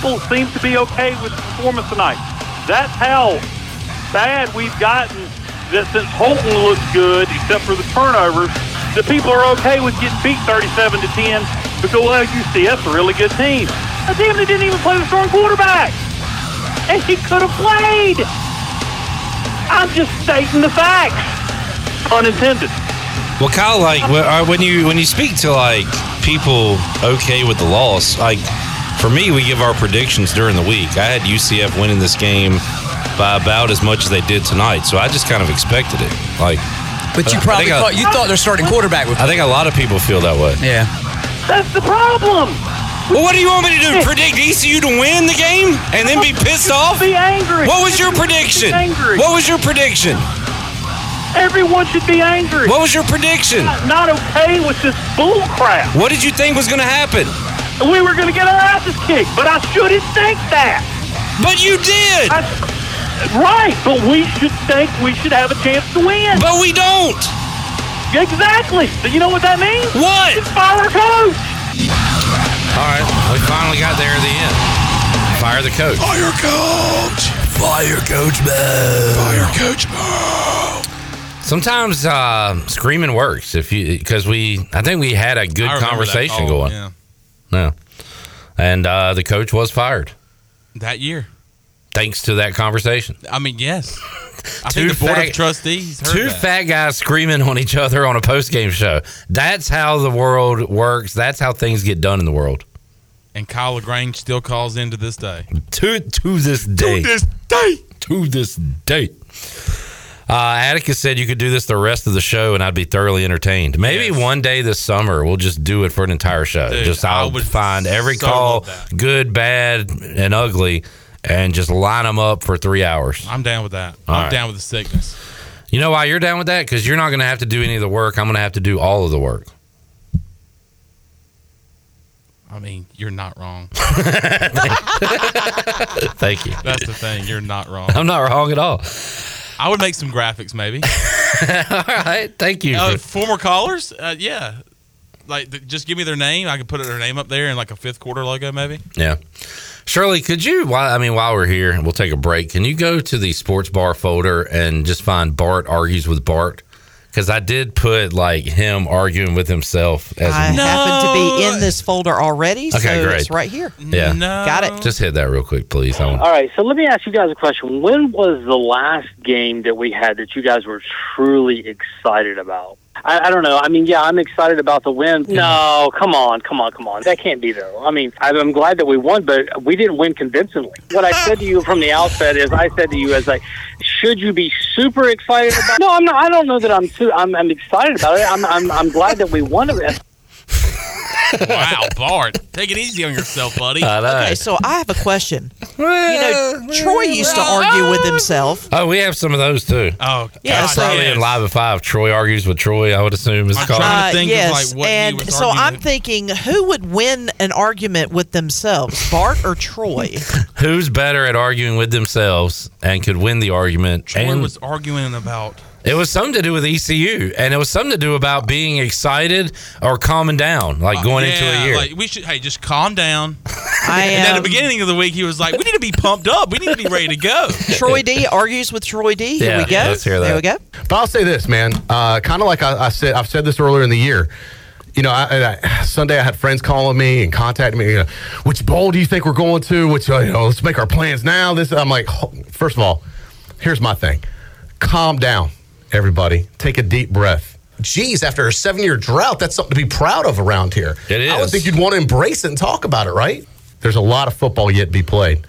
[SPEAKER 21] people seem to be okay with the performance tonight. That's how bad we've gotten that since Holton looks good, except for the turnovers, the people are okay with getting beat 37 to 10 because, well, UCF's a really good team. A team that didn't even play the strong quarterback. And he could have played. I'm just stating the facts. Unintended.
[SPEAKER 11] Well, Kyle, like uh, when you when you speak to like people okay with the loss. Like for me, we give our predictions during the week. I had UCF winning this game by about as much as they did tonight, so I just kind of expected it. Like,
[SPEAKER 16] But you probably
[SPEAKER 11] think I-
[SPEAKER 16] thought you thought their starting quarterback would.
[SPEAKER 11] I think a lot of people feel that way.
[SPEAKER 16] Yeah.
[SPEAKER 21] That's the problem.
[SPEAKER 11] Well, what do you want me to do? Predict ECU to win the game and then be pissed off?
[SPEAKER 21] Be angry.
[SPEAKER 11] What was your prediction?
[SPEAKER 21] Angry.
[SPEAKER 11] What was your prediction?
[SPEAKER 21] Everyone should be angry.
[SPEAKER 11] What was your prediction?
[SPEAKER 21] Not, not okay with this bull crap.
[SPEAKER 11] What did you think was going to happen?
[SPEAKER 21] We were going to get our asses kicked, but I shouldn't think that.
[SPEAKER 11] But you did.
[SPEAKER 21] I- right, but we should think we should have a chance to win.
[SPEAKER 11] But we don't.
[SPEAKER 21] Exactly. So you know what that means?
[SPEAKER 11] What?
[SPEAKER 21] It's fire our coach.
[SPEAKER 11] All right, we finally got there at the end. Fire the coach.
[SPEAKER 2] Fire coach. Fire coach Mo. Fire coach Mo.
[SPEAKER 11] Sometimes uh, screaming works if you because we I think we had a good
[SPEAKER 12] I remember that
[SPEAKER 11] conversation
[SPEAKER 12] call,
[SPEAKER 11] going.
[SPEAKER 12] yeah.
[SPEAKER 11] Yeah. And uh, the coach was fired
[SPEAKER 12] That year.
[SPEAKER 11] Thanks to that conversation.
[SPEAKER 12] I mean, yes. I
[SPEAKER 11] Two
[SPEAKER 12] think the board
[SPEAKER 11] fat-
[SPEAKER 12] of trustees heard
[SPEAKER 11] Two
[SPEAKER 12] that.
[SPEAKER 11] fat guys screaming on each other on a post game show. That's how the world works. That's how things get done in the world.
[SPEAKER 12] and Kyle Lagrange still calls in to this day.
[SPEAKER 11] To to this day.
[SPEAKER 12] To this day.
[SPEAKER 11] To this day. Uh, Atticus said you could do this the rest of the show and I'd be thoroughly entertained. Maybe one day this summer we'll just do it for an entire show.
[SPEAKER 12] Dude,
[SPEAKER 11] just
[SPEAKER 12] I
[SPEAKER 11] I'll
[SPEAKER 12] would
[SPEAKER 11] find every
[SPEAKER 12] so
[SPEAKER 11] call, good, bad, and ugly, and just line them up for three hours.
[SPEAKER 12] I'm down with that.
[SPEAKER 11] All
[SPEAKER 12] I'm
[SPEAKER 11] right.
[SPEAKER 12] down with the sickness.
[SPEAKER 11] You know why you're down with that? Because you're not going to have to do any of the work. I'm going to have to do all of the work.
[SPEAKER 12] I mean, you're not wrong.
[SPEAKER 11] Thank you.
[SPEAKER 12] That's the thing. You're not wrong.
[SPEAKER 11] I'm not wrong at all.
[SPEAKER 12] I would make some graphics, maybe.
[SPEAKER 11] all right. Thank you.
[SPEAKER 12] Uh,
[SPEAKER 11] for-
[SPEAKER 12] former callers, uh, yeah. Like, th- just give me their name. I can put their name up there in like a fifth quarter logo, maybe.
[SPEAKER 11] Yeah. Shirley, could you, while, I mean, while we're here, we'll take a break. Can you go to the sports bar folder and just find Bart argues with Bart? Because I did put like him arguing with himself as
[SPEAKER 22] I happen to be in this folder already,
[SPEAKER 11] Okay,
[SPEAKER 22] so
[SPEAKER 11] great.
[SPEAKER 22] it's right here.
[SPEAKER 11] Yeah.
[SPEAKER 22] Got it.
[SPEAKER 11] Just hit that real quick, please. I want-
[SPEAKER 20] All right, so let me ask you guys a question. When was the last game that we had that you guys were truly excited about? I, I don't know. I mean, yeah, I'm excited about the win. No, come on, come on, come on. That can't be though. I mean, I'm I'm glad that we won, but we didn't win convincingly. What I said to you from the outset is, I said to you as like, should you be super excited about? No, I'm not. I don't know that I'm too. I'm, I'm excited about it. I'm, I'm I'm glad that we won it.
[SPEAKER 12] wow, Bart. Take it easy on yourself, buddy.
[SPEAKER 22] Okay, so I have a question. you know, Troy used to argue with himself.
[SPEAKER 11] Oh, we have some of those too.
[SPEAKER 12] Oh,
[SPEAKER 22] Yeah,
[SPEAKER 11] That's
[SPEAKER 22] so-
[SPEAKER 11] probably in Live at Five. Troy argues with Troy, I would assume is called.
[SPEAKER 22] Uh, yes, and so I'm thinking, who would win an argument with themselves, Bart or Troy?
[SPEAKER 11] Who's better at arguing with themselves and could win the argument?
[SPEAKER 12] Troy
[SPEAKER 11] and
[SPEAKER 12] was arguing about.
[SPEAKER 11] It was something to do with ECU, and it was something to do about being excited or calming down, like going into a
[SPEAKER 12] Yeah,
[SPEAKER 11] year.
[SPEAKER 12] Like we should. Hey, just calm down.
[SPEAKER 22] I
[SPEAKER 12] and at the beginning of the week, he was like, "We need to be pumped up. We need to be ready to go."
[SPEAKER 22] Troy D argues with Troy D. Here we go. There we go.
[SPEAKER 23] But I'll say this, man. Uh, kind of like I, I said, I've said this earlier in the year. You know, I, I, Sunday I had friends calling me and contacting me. You know, which bowl do you think we're going to? Which uh, you know, let's make our plans now. This I'm like, first of all, here's my thing. Calm down, everybody. Take a deep breath. Geez, after a seven-year drought, that's something to be proud of around here.
[SPEAKER 11] It
[SPEAKER 23] I would
[SPEAKER 11] is.
[SPEAKER 23] think you'd want to embrace it and talk about it, right? There's a lot of football yet to be played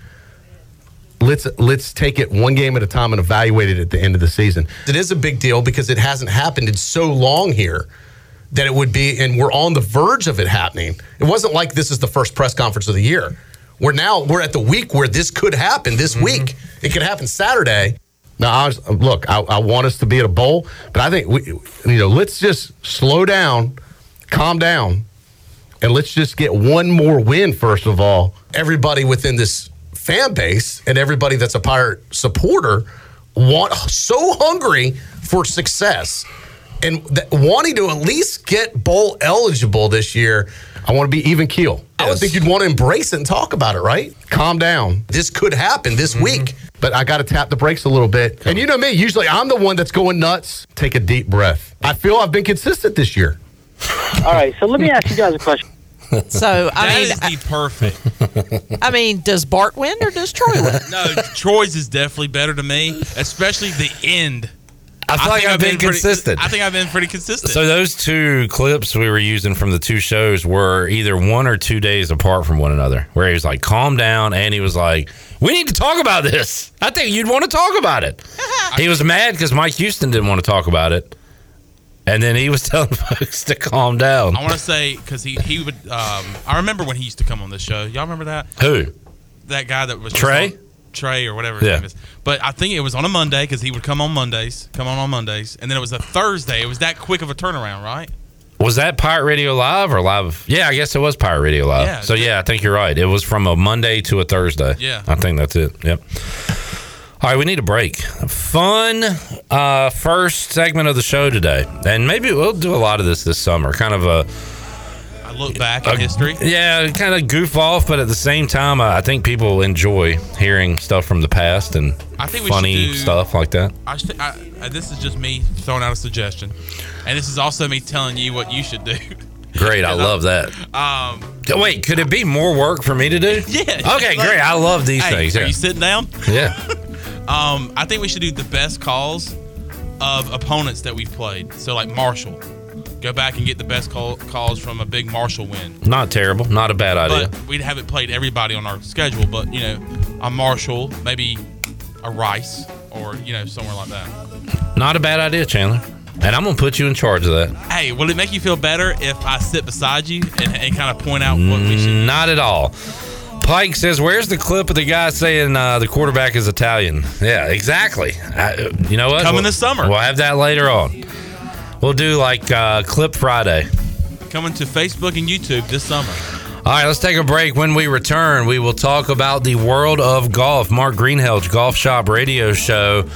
[SPEAKER 23] let's let's take it one game at a time and evaluate it at the end of the season. It is a big deal because it hasn't happened in so long here that it would be, and we're on the verge of it happening. It wasn't like this is the first press conference of the year. We're now we're at the week where this could happen this mm-hmm. week. It could happen Saturday. Now, I look, I, I want us to be at a bowl, but I think we, you know, let's just slow down, calm down, and let's just get one more win first of all. Everybody within this fan base and everybody that's a pirate supporter want so hungry for success and th- wanting to at least get bowl eligible this year. I want to be even keel. I would think you'd want to embrace it and talk about it, right? Calm down. This could happen this mm-hmm. week, but I got to tap the brakes a little bit. And you know me, usually I'm the one that's going nuts. Take a deep breath. I feel I've been consistent this year.
[SPEAKER 20] All right, so let me ask you guys a question.
[SPEAKER 22] So I
[SPEAKER 12] That
[SPEAKER 22] mean,
[SPEAKER 12] is the perfect.
[SPEAKER 22] I mean, does Bart win or does Troy win?
[SPEAKER 12] No, Troy's is definitely better to me, especially the end.
[SPEAKER 11] I feel like
[SPEAKER 12] think
[SPEAKER 11] I've been
[SPEAKER 12] pretty-
[SPEAKER 11] consistent.
[SPEAKER 12] I think I've been pretty consistent.
[SPEAKER 11] So those two clips we were using from the two shows were either one or two days apart from one another. Where he was like, "Calm down," and he was like, "We need to talk about this. I think you'd want to talk about it." he was mad because Mike Houston didn't want to talk about it, and then he was telling folks to calm down.
[SPEAKER 12] I want to say because he he would. Um, I remember when he used to come on this show. Y'all remember that?
[SPEAKER 11] Who?
[SPEAKER 12] That guy that was just
[SPEAKER 11] Trey?
[SPEAKER 12] on- Trey or whatever his
[SPEAKER 11] Yeah.
[SPEAKER 12] name is. But I think it was on a Monday because he would come on Mondays, come on on Mondays, and then it was a Thursday. It was that quick of a turnaround, right?
[SPEAKER 11] Was that Pirate Radio Live or live? Yeah, I guess it was Pirate Radio Live.
[SPEAKER 12] Yeah.
[SPEAKER 11] so yeah, I think you're right. It was from a Monday to a Thursday.
[SPEAKER 12] Yeah.
[SPEAKER 11] I think that's it. Yep. All right, we need a break. Fun uh, first segment of the show today, and maybe we'll do a lot of this this summer. Kind of a
[SPEAKER 12] I look back at history.
[SPEAKER 11] yeah, kind of goof off, but at the same time, uh, I think people enjoy hearing stuff from the past and
[SPEAKER 12] I think
[SPEAKER 11] funny
[SPEAKER 12] do-
[SPEAKER 11] stuff like that.
[SPEAKER 12] I, I, this is just me throwing out a suggestion, and this is also me telling you what you should do.
[SPEAKER 11] Great, I love that.
[SPEAKER 12] Um,
[SPEAKER 11] Wait, could it be more work for me to do?
[SPEAKER 12] Yeah.
[SPEAKER 11] Okay, great. I love these
[SPEAKER 12] Hey,
[SPEAKER 11] things.
[SPEAKER 12] Are
[SPEAKER 11] yeah.
[SPEAKER 12] you sitting down?
[SPEAKER 11] Yeah.
[SPEAKER 12] Um, I think we should do the best calls of opponents that we've played. So like Marshall, go back and get the best call, calls from a big Marshall win.
[SPEAKER 11] Not terrible. Not a bad idea.
[SPEAKER 12] But we haven't played everybody on our schedule. But you know, a Marshall, maybe a Rice, or you know somewhere like that.
[SPEAKER 11] Not a bad idea, Chandler. And I'm gonna put you in charge of that.
[SPEAKER 12] Hey, will it make you feel better if I sit beside you and, and kind of point out what we should?
[SPEAKER 11] Not at all. Pike says, "Where's the clip of the guy saying uh, the quarterback is Italian?" Yeah, exactly. I, you know what?
[SPEAKER 12] Coming
[SPEAKER 11] We'll-
[SPEAKER 12] this summer.
[SPEAKER 11] We'll have that later on. We'll do like uh, Clip Friday.
[SPEAKER 12] Coming to Facebook and YouTube this summer.
[SPEAKER 11] All right, let's take a break. When we return, we will talk about the world of golf. Mark Greenhalgh, Golf Shop Radio Show.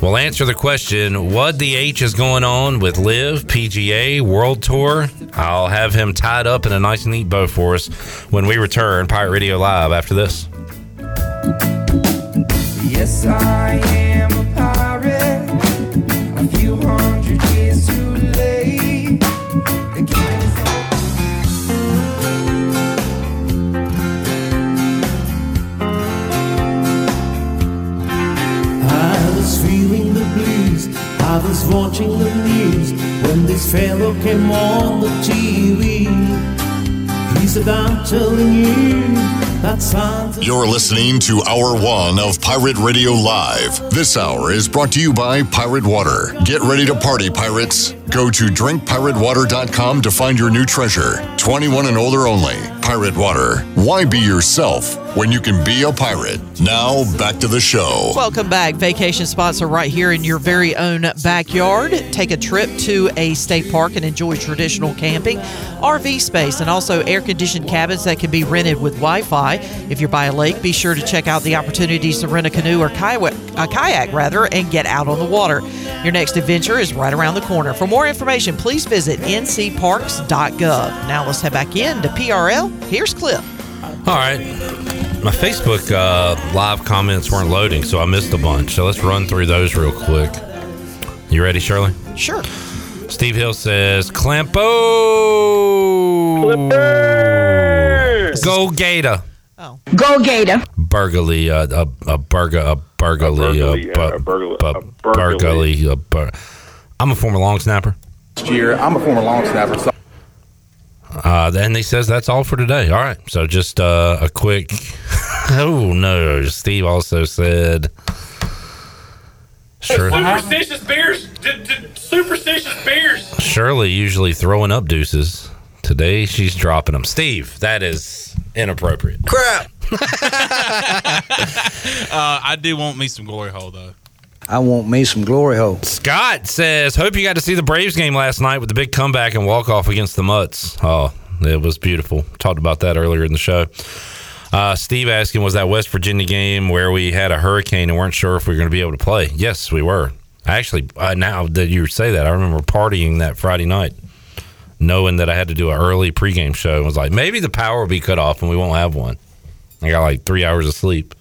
[SPEAKER 11] will answer the question what the H is going on with LIV, PGA, World Tour. I'll have him tied up in a nice, neat bow for us when we return. Pirate Radio Live after this.
[SPEAKER 24] Yes, I am a pirate. A few hundred
[SPEAKER 25] I was watching the news when this fellow came on the TV. He said, I'm telling you.
[SPEAKER 2] You're listening to Hour One of Pirate Radio Live. This hour is brought to you by Pirate Water. Get ready to party, pirates. Go to drinkpiratewater.com to find your new treasure. 21 and older only. Pirate Water. Why be yourself when you can be a pirate? Now, back to the show.
[SPEAKER 22] Welcome back. Vacation spots are right here in your very own backyard. Take a trip to a state park and enjoy traditional camping, RV space, and also air conditioned cabins that can be rented with Wi Fi. If you're by a lake, be sure to check out the opportunities to rent a canoe or kayak, a kayak rather, and get out on the water. Your next adventure is right around the corner. For more information, please visit ncparks.gov. Now let's head back in to PRL. Here's Clip.
[SPEAKER 11] All right. My Facebook uh, live comments weren't loading, so I missed a bunch. So let's run through those real quick. You ready, Shirley?
[SPEAKER 22] Sure.
[SPEAKER 11] Steve Hill says, Clampo! Go Gator.
[SPEAKER 26] Go Gator.
[SPEAKER 11] Burgley, uh, a, a burger, a burgley, a, bu- bu- burgley, a bur- I'm a former long snapper.
[SPEAKER 4] Last year, I'm a former long snapper. So
[SPEAKER 11] Uh, and he says that's all for today. All right. So just uh, a quick. oh, no. Steve also said. Sure.
[SPEAKER 1] Superstitious beers. D- d- superstitious beers.
[SPEAKER 11] Shirley usually throwing up deuces. Today she's dropping them. Steve, that is inappropriate.
[SPEAKER 12] Crap. uh, I do want me some glory hole though.
[SPEAKER 27] I want me some glory hole.
[SPEAKER 11] Scott says, "Hope you got to see the Braves game last night with the big comeback and walk off against the Mutts. Oh, it was beautiful. Talked about that earlier in the show." Uh, Steve asking, "Was that West Virginia game where we had a hurricane and weren't sure if we were going to be able to play?" Yes, we were. Actually, uh, now that you say that, I remember partying that Friday night, knowing that I had to do an early pregame show. and was like, maybe the power will be cut off and we won't have one. I got like three hours of sleep.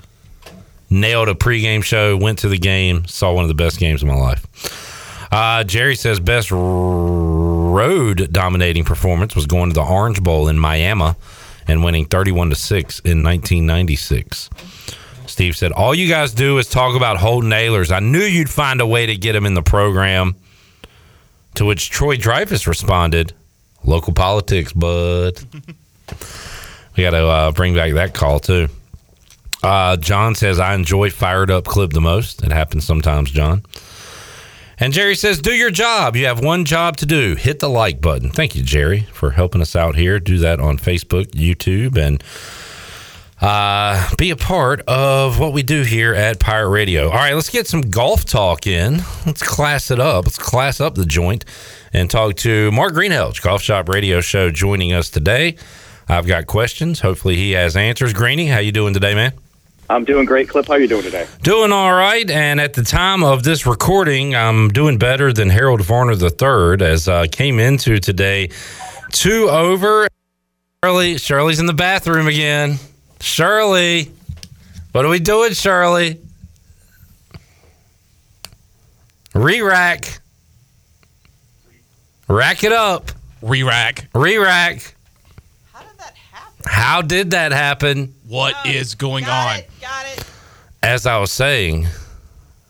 [SPEAKER 11] Nailed a pregame show, went to the game, saw one of the best games of my life. Uh, Jerry says best road dominating performance was going to the Orange Bowl in Miami and winning 31 to 6 in 1996. Steve said, All you guys do is talk about Holton Ahlers. I knew you'd find a way to get him in the program. To which Troy Dreyfus responded, Local politics, bud. we got to uh, bring back that call, too. Uh, John says, I enjoy Fired Up Clip the most. It happens sometimes, John. And Jerry says, Do your job. You have one job to do hit the like button. Thank you, Jerry, for helping us out here. Do that on Facebook, YouTube, and uh, be a part of what we do here at Pirate Radio. All right, let's get some golf talk in. Let's class it up. Let's class up the joint and talk to Mark Greenhalgh, Golf Shop Radio Show, joining us today. I've got questions. Hopefully, he has answers. Greeny, how you doing today, man?
[SPEAKER 28] I'm doing great, Clip. How you doing today?
[SPEAKER 11] Doing all right. And at the time of this recording, I'm doing better than Harold Varner III as I came into today two over. Shirley, Shirley's in the bathroom again. Shirley, what are we doing, Shirley? Re-rack. Rack it up.
[SPEAKER 12] Re-rack.
[SPEAKER 11] Re-rack. How did that happen? How did that happen?
[SPEAKER 12] What oh, is going on? It, got it.
[SPEAKER 11] As I was saying,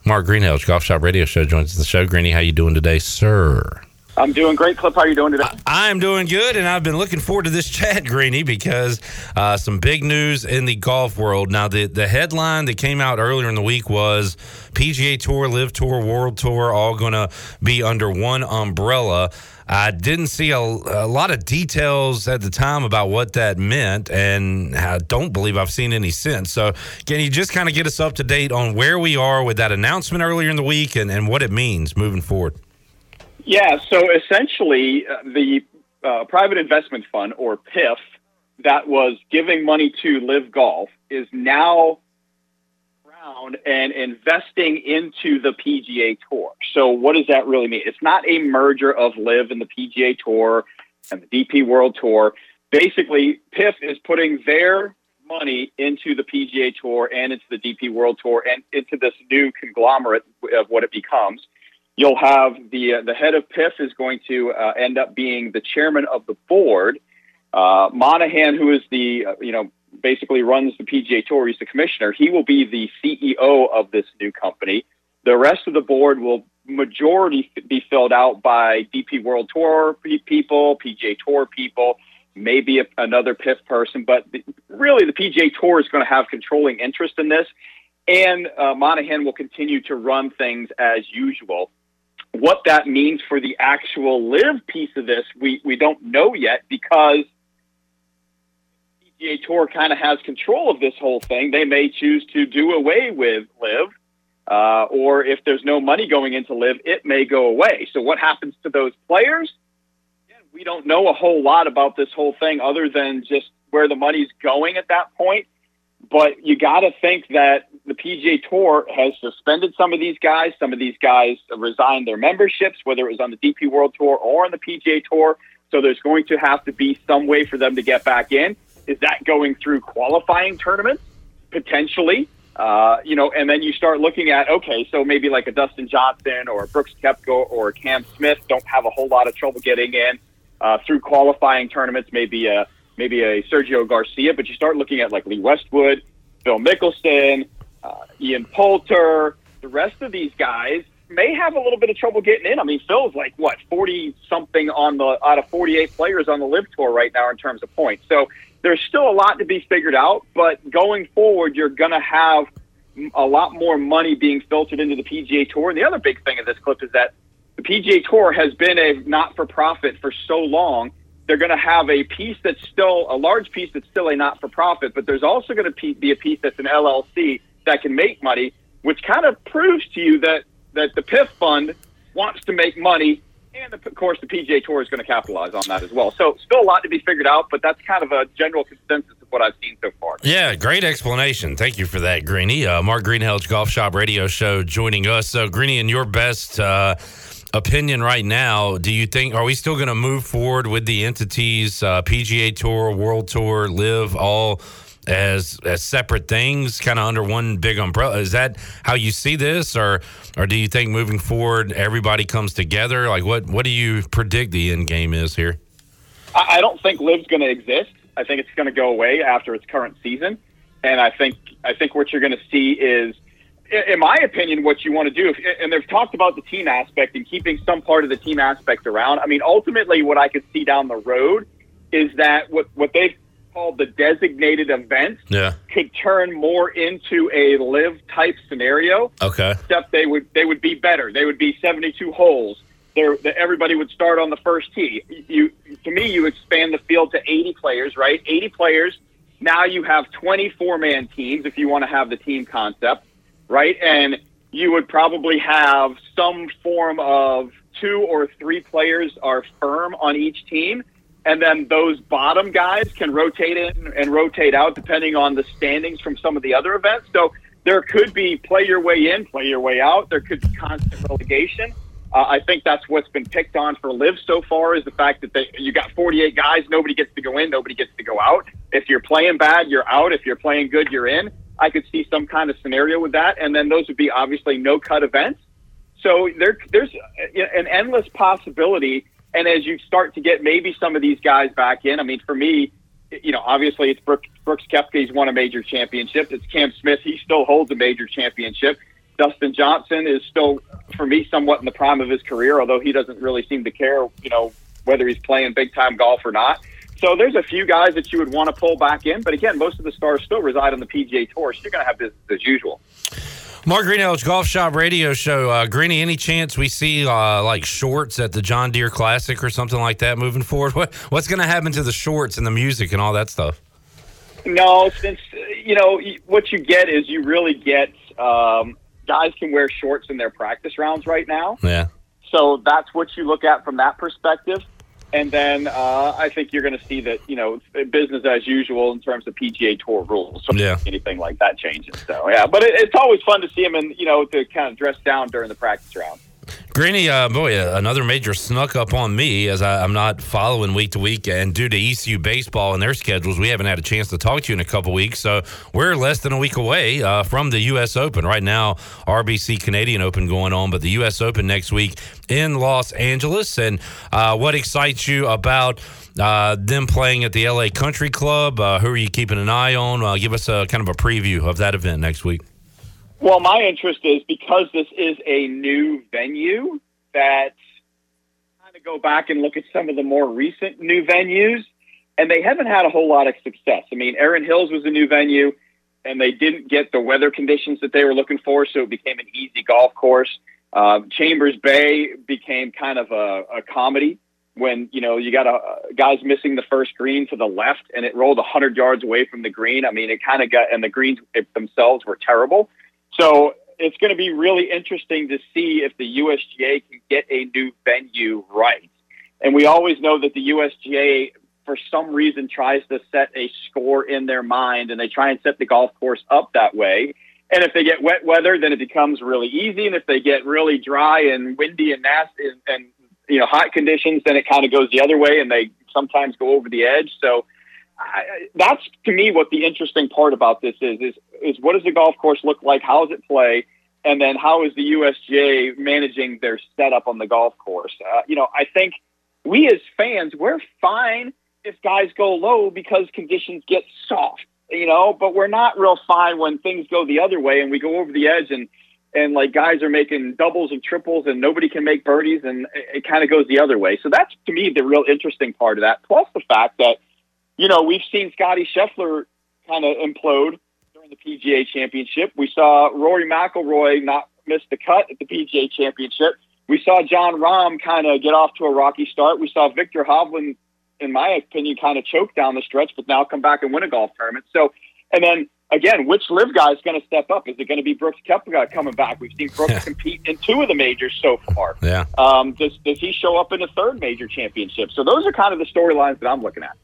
[SPEAKER 11] Mark Greenhalgh, Golf Shop Radio Show, joins the show. Greeny, how you doing today, sir?
[SPEAKER 28] I'm doing great, Clip. How are you doing today?
[SPEAKER 11] I'm doing good, and I've been looking forward to this chat, Greeny, because uh, some big news in the golf world. Now, the, the headline that came out earlier in the week was PGA Tour, LIV Tour, World Tour, all going to be under one umbrella. I didn't see a, a lot of details at the time about what that meant, and I don't believe I've seen any since. So, can you just kind of get us up to date on where we are with that announcement earlier in the week and, and what it means moving forward?
[SPEAKER 28] Yeah, so essentially, uh, the uh, private investment fund, or PIF, that was giving money to LIV Golf is now around and investing into the PGA Tour. So, what does that really mean? It's not a merger of LIV and the PGA Tour and the DP World Tour. Basically, PIF is putting their money into the PGA Tour and into the DP World Tour and into this new conglomerate of what it becomes. You'll have the uh, the head of PIF is going to uh, end up being the chairman of the board. Uh, Monahan, who is the uh, you know basically runs the PGA Tour, he's the commissioner. He will be the CEO of this new company. The rest of the board will majority be filled out by DP World Tour people, PGA Tour people, maybe a, another PIF person, but the, really the PGA Tour is going to have controlling interest in this, and uh, Monahan will continue to run things as usual what that means for the actual live piece of this, we, we don't know yet because PGA Tour kind of has control of this whole thing. They may choose to do away with live, uh, or if there's no money going into live, it may go away. So what happens to those players? We don't know a whole lot about this whole thing other than just where the money's going at that point. But you got to think that the PGA Tour has suspended some of these guys. Some of these guys resigned their memberships, whether it was on the DP World Tour or on the PGA Tour. So there's going to have to be some way for them to get back in. Is that going through qualifying tournaments? Potentially. Uh, you know, and then you start looking at, okay, so maybe like a Dustin Johnson or Brooks Koepka or Cam Smith don't have a whole lot of trouble getting in uh, through qualifying tournaments, maybe a, maybe a Sergio Garcia, but you start looking at like Lee Westwood, Phil Mickelson, uh, Ian Poulter, the rest of these guys may have a little bit of trouble getting in. I mean, Phil's like what forty something on the out of forty eight players on the LIV Tour right now in terms of points. So there's still a lot to be figured out. But going forward, you're going to have a lot more money being filtered into the PGA Tour. And the other big thing of this clip is that the PGA Tour has been a not for profit for so long. They're going to have a piece that's still a large piece that's still a not for profit, but there's also going to be a piece that's an LLC that can make money, which kind of proves to you that that the PIF fund wants to make money, and of course the PGA Tour is going to capitalize on that as well. So still a lot to be figured out, but that's kind of a general consensus of what I've seen so far.
[SPEAKER 11] Yeah, great explanation. Thank you for that, Greeny. Uh, Mark Greenhalgh, Golf Shop Radio Show, joining us. So, Greeny, in your best uh, opinion right now, do you think are we still going to move forward with the entities, uh, PGA Tour, World Tour, LIV, all? as as separate things, kind of under one big umbrella. Is that how you see this, or or do you think moving forward everybody comes together? Like what what do you predict the end game is here?
[SPEAKER 28] I I don't think LIV's going to exist. I think it's going to go away after its current season. And I think I think what you're going to see is, in my opinion, what you want to do. If, and they've talked about the team aspect and keeping some part of the team aspect around. I mean, ultimately, what I could see down the road is that what what they've called the designated events
[SPEAKER 11] Yeah.
[SPEAKER 28] could turn more into a live type scenario
[SPEAKER 11] Okay.
[SPEAKER 28] except they would they would be better. They would be 72 holes. There, that everybody would start on the first tee. You, to me, you expand the field to 80 players, right? 80 players. Now you have 24 man teams if you want to have the team concept, right? And you would probably have some form of two or three players are firm on each team, and then those bottom guys can rotate in and rotate out depending on the standings from some of the other events. So there could be play your way in, play your way out. There could be constant relegation. Uh, I think that's what's been picked on for LIV so far is the fact that they, you got 48 guys, nobody gets to go in, nobody gets to go out. If you're playing bad, you're out. If you're playing good, you're in. I could see some kind of scenario with that, and then those would be obviously no cut events. So there, there's an endless possibility. And as you start to get maybe some of these guys back in, I mean, for me, you know, obviously it's Brooks, Brooks. He's won a major championship. It's Cam Smith. He still holds a major championship. Dustin Johnson is still, for me, somewhat in the prime of his career, although he doesn't really seem to care, you know, whether he's playing big time golf or not. So there's a few guys that you would want to pull back in. But again, most of the stars still reside on the PGA Tour, so you're going to have business as usual.
[SPEAKER 11] Mark Greenhalgh's Golf Shop Radio Show. Uh, Greeny, any chance we see uh, like shorts at the John Deere Classic or something like that moving forward? What, what's going to happen to the shorts and the music and all that stuff?
[SPEAKER 28] No, since you know what you get is you really get um, guys can wear shorts in their practice rounds right now.
[SPEAKER 11] Yeah.
[SPEAKER 28] So that's what you look at from that perspective. And then uh, I think you're going to see that you know business as usual in terms of PGA Tour rules. So
[SPEAKER 11] Yeah.
[SPEAKER 28] anything like that changes. So yeah, but it, it's always fun to see him and you know to kind of dress down during the practice round.
[SPEAKER 11] Greeny, uh, boy, uh, another major snuck up on me as I, I'm not following week to week, and due to ECU baseball and their schedules, we haven't had a chance to talk to you in a couple weeks. So we're less than a week away uh, from the U.S. Open. Right now, RBC Canadian Open going on, but the U.S. Open next week in Los Angeles. And uh, what excites you about uh, them playing at the LA Country Club? Uh, who are you keeping an eye on? Give us a kind of a preview of that event next week.
[SPEAKER 28] Well, my interest is because this is a new venue that kind of go back and look at some of the more recent new venues, and they haven't had a whole lot of success. I mean, Erin Hills was a new venue, and they didn't get the weather conditions that they were looking for, so it became an easy golf course. Um, Chambers Bay became kind of a, a comedy when you know you got a guys missing the first green to the left, and it rolled hundred yards away from the green. I mean, it kind of got, and the greens themselves were terrible. So it's going to be really interesting to see if the USGA can get a new venue right. And we always know that the USGA, for some reason, tries to set a score in their mind, and they try and set the golf course up that way. And if they get wet weather, then it becomes really easy. And if they get really dry and windy and nasty and, and you know hot conditions, then it kind of goes the other way, and they sometimes go over the edge. So I, that's to me what the interesting part about this is is is what does the golf course look like? How does it play? And then how is the USGA managing their setup on the golf course? Uh, you know, I think we as fans we're fine if guys go low because conditions get soft. You know, but we're not real fine when things go the other way and we go over the edge and and like guys are making doubles and triples and nobody can make birdies and it, it kind of goes the other way. So that's to me the real interesting part of that. Plus the fact that you know, we've seen Scottie Scheffler kind of implode the PGA Championship. We saw Rory McIlroy not miss the cut at the PGA Championship. We saw Jon Rahm kind of get off to a rocky start. We saw Viktor Hovland, in my opinion, kind of choke down the stretch, but now come back and win a golf tournament. So, and then again, which live guy is going to step up? Is it going to be Brooks Koepka coming back? We've seen Brooks compete in two of the majors so far.
[SPEAKER 11] Yeah.
[SPEAKER 28] Um, does does he show up in a third major championship? So those are kind of the storylines that I'm looking at.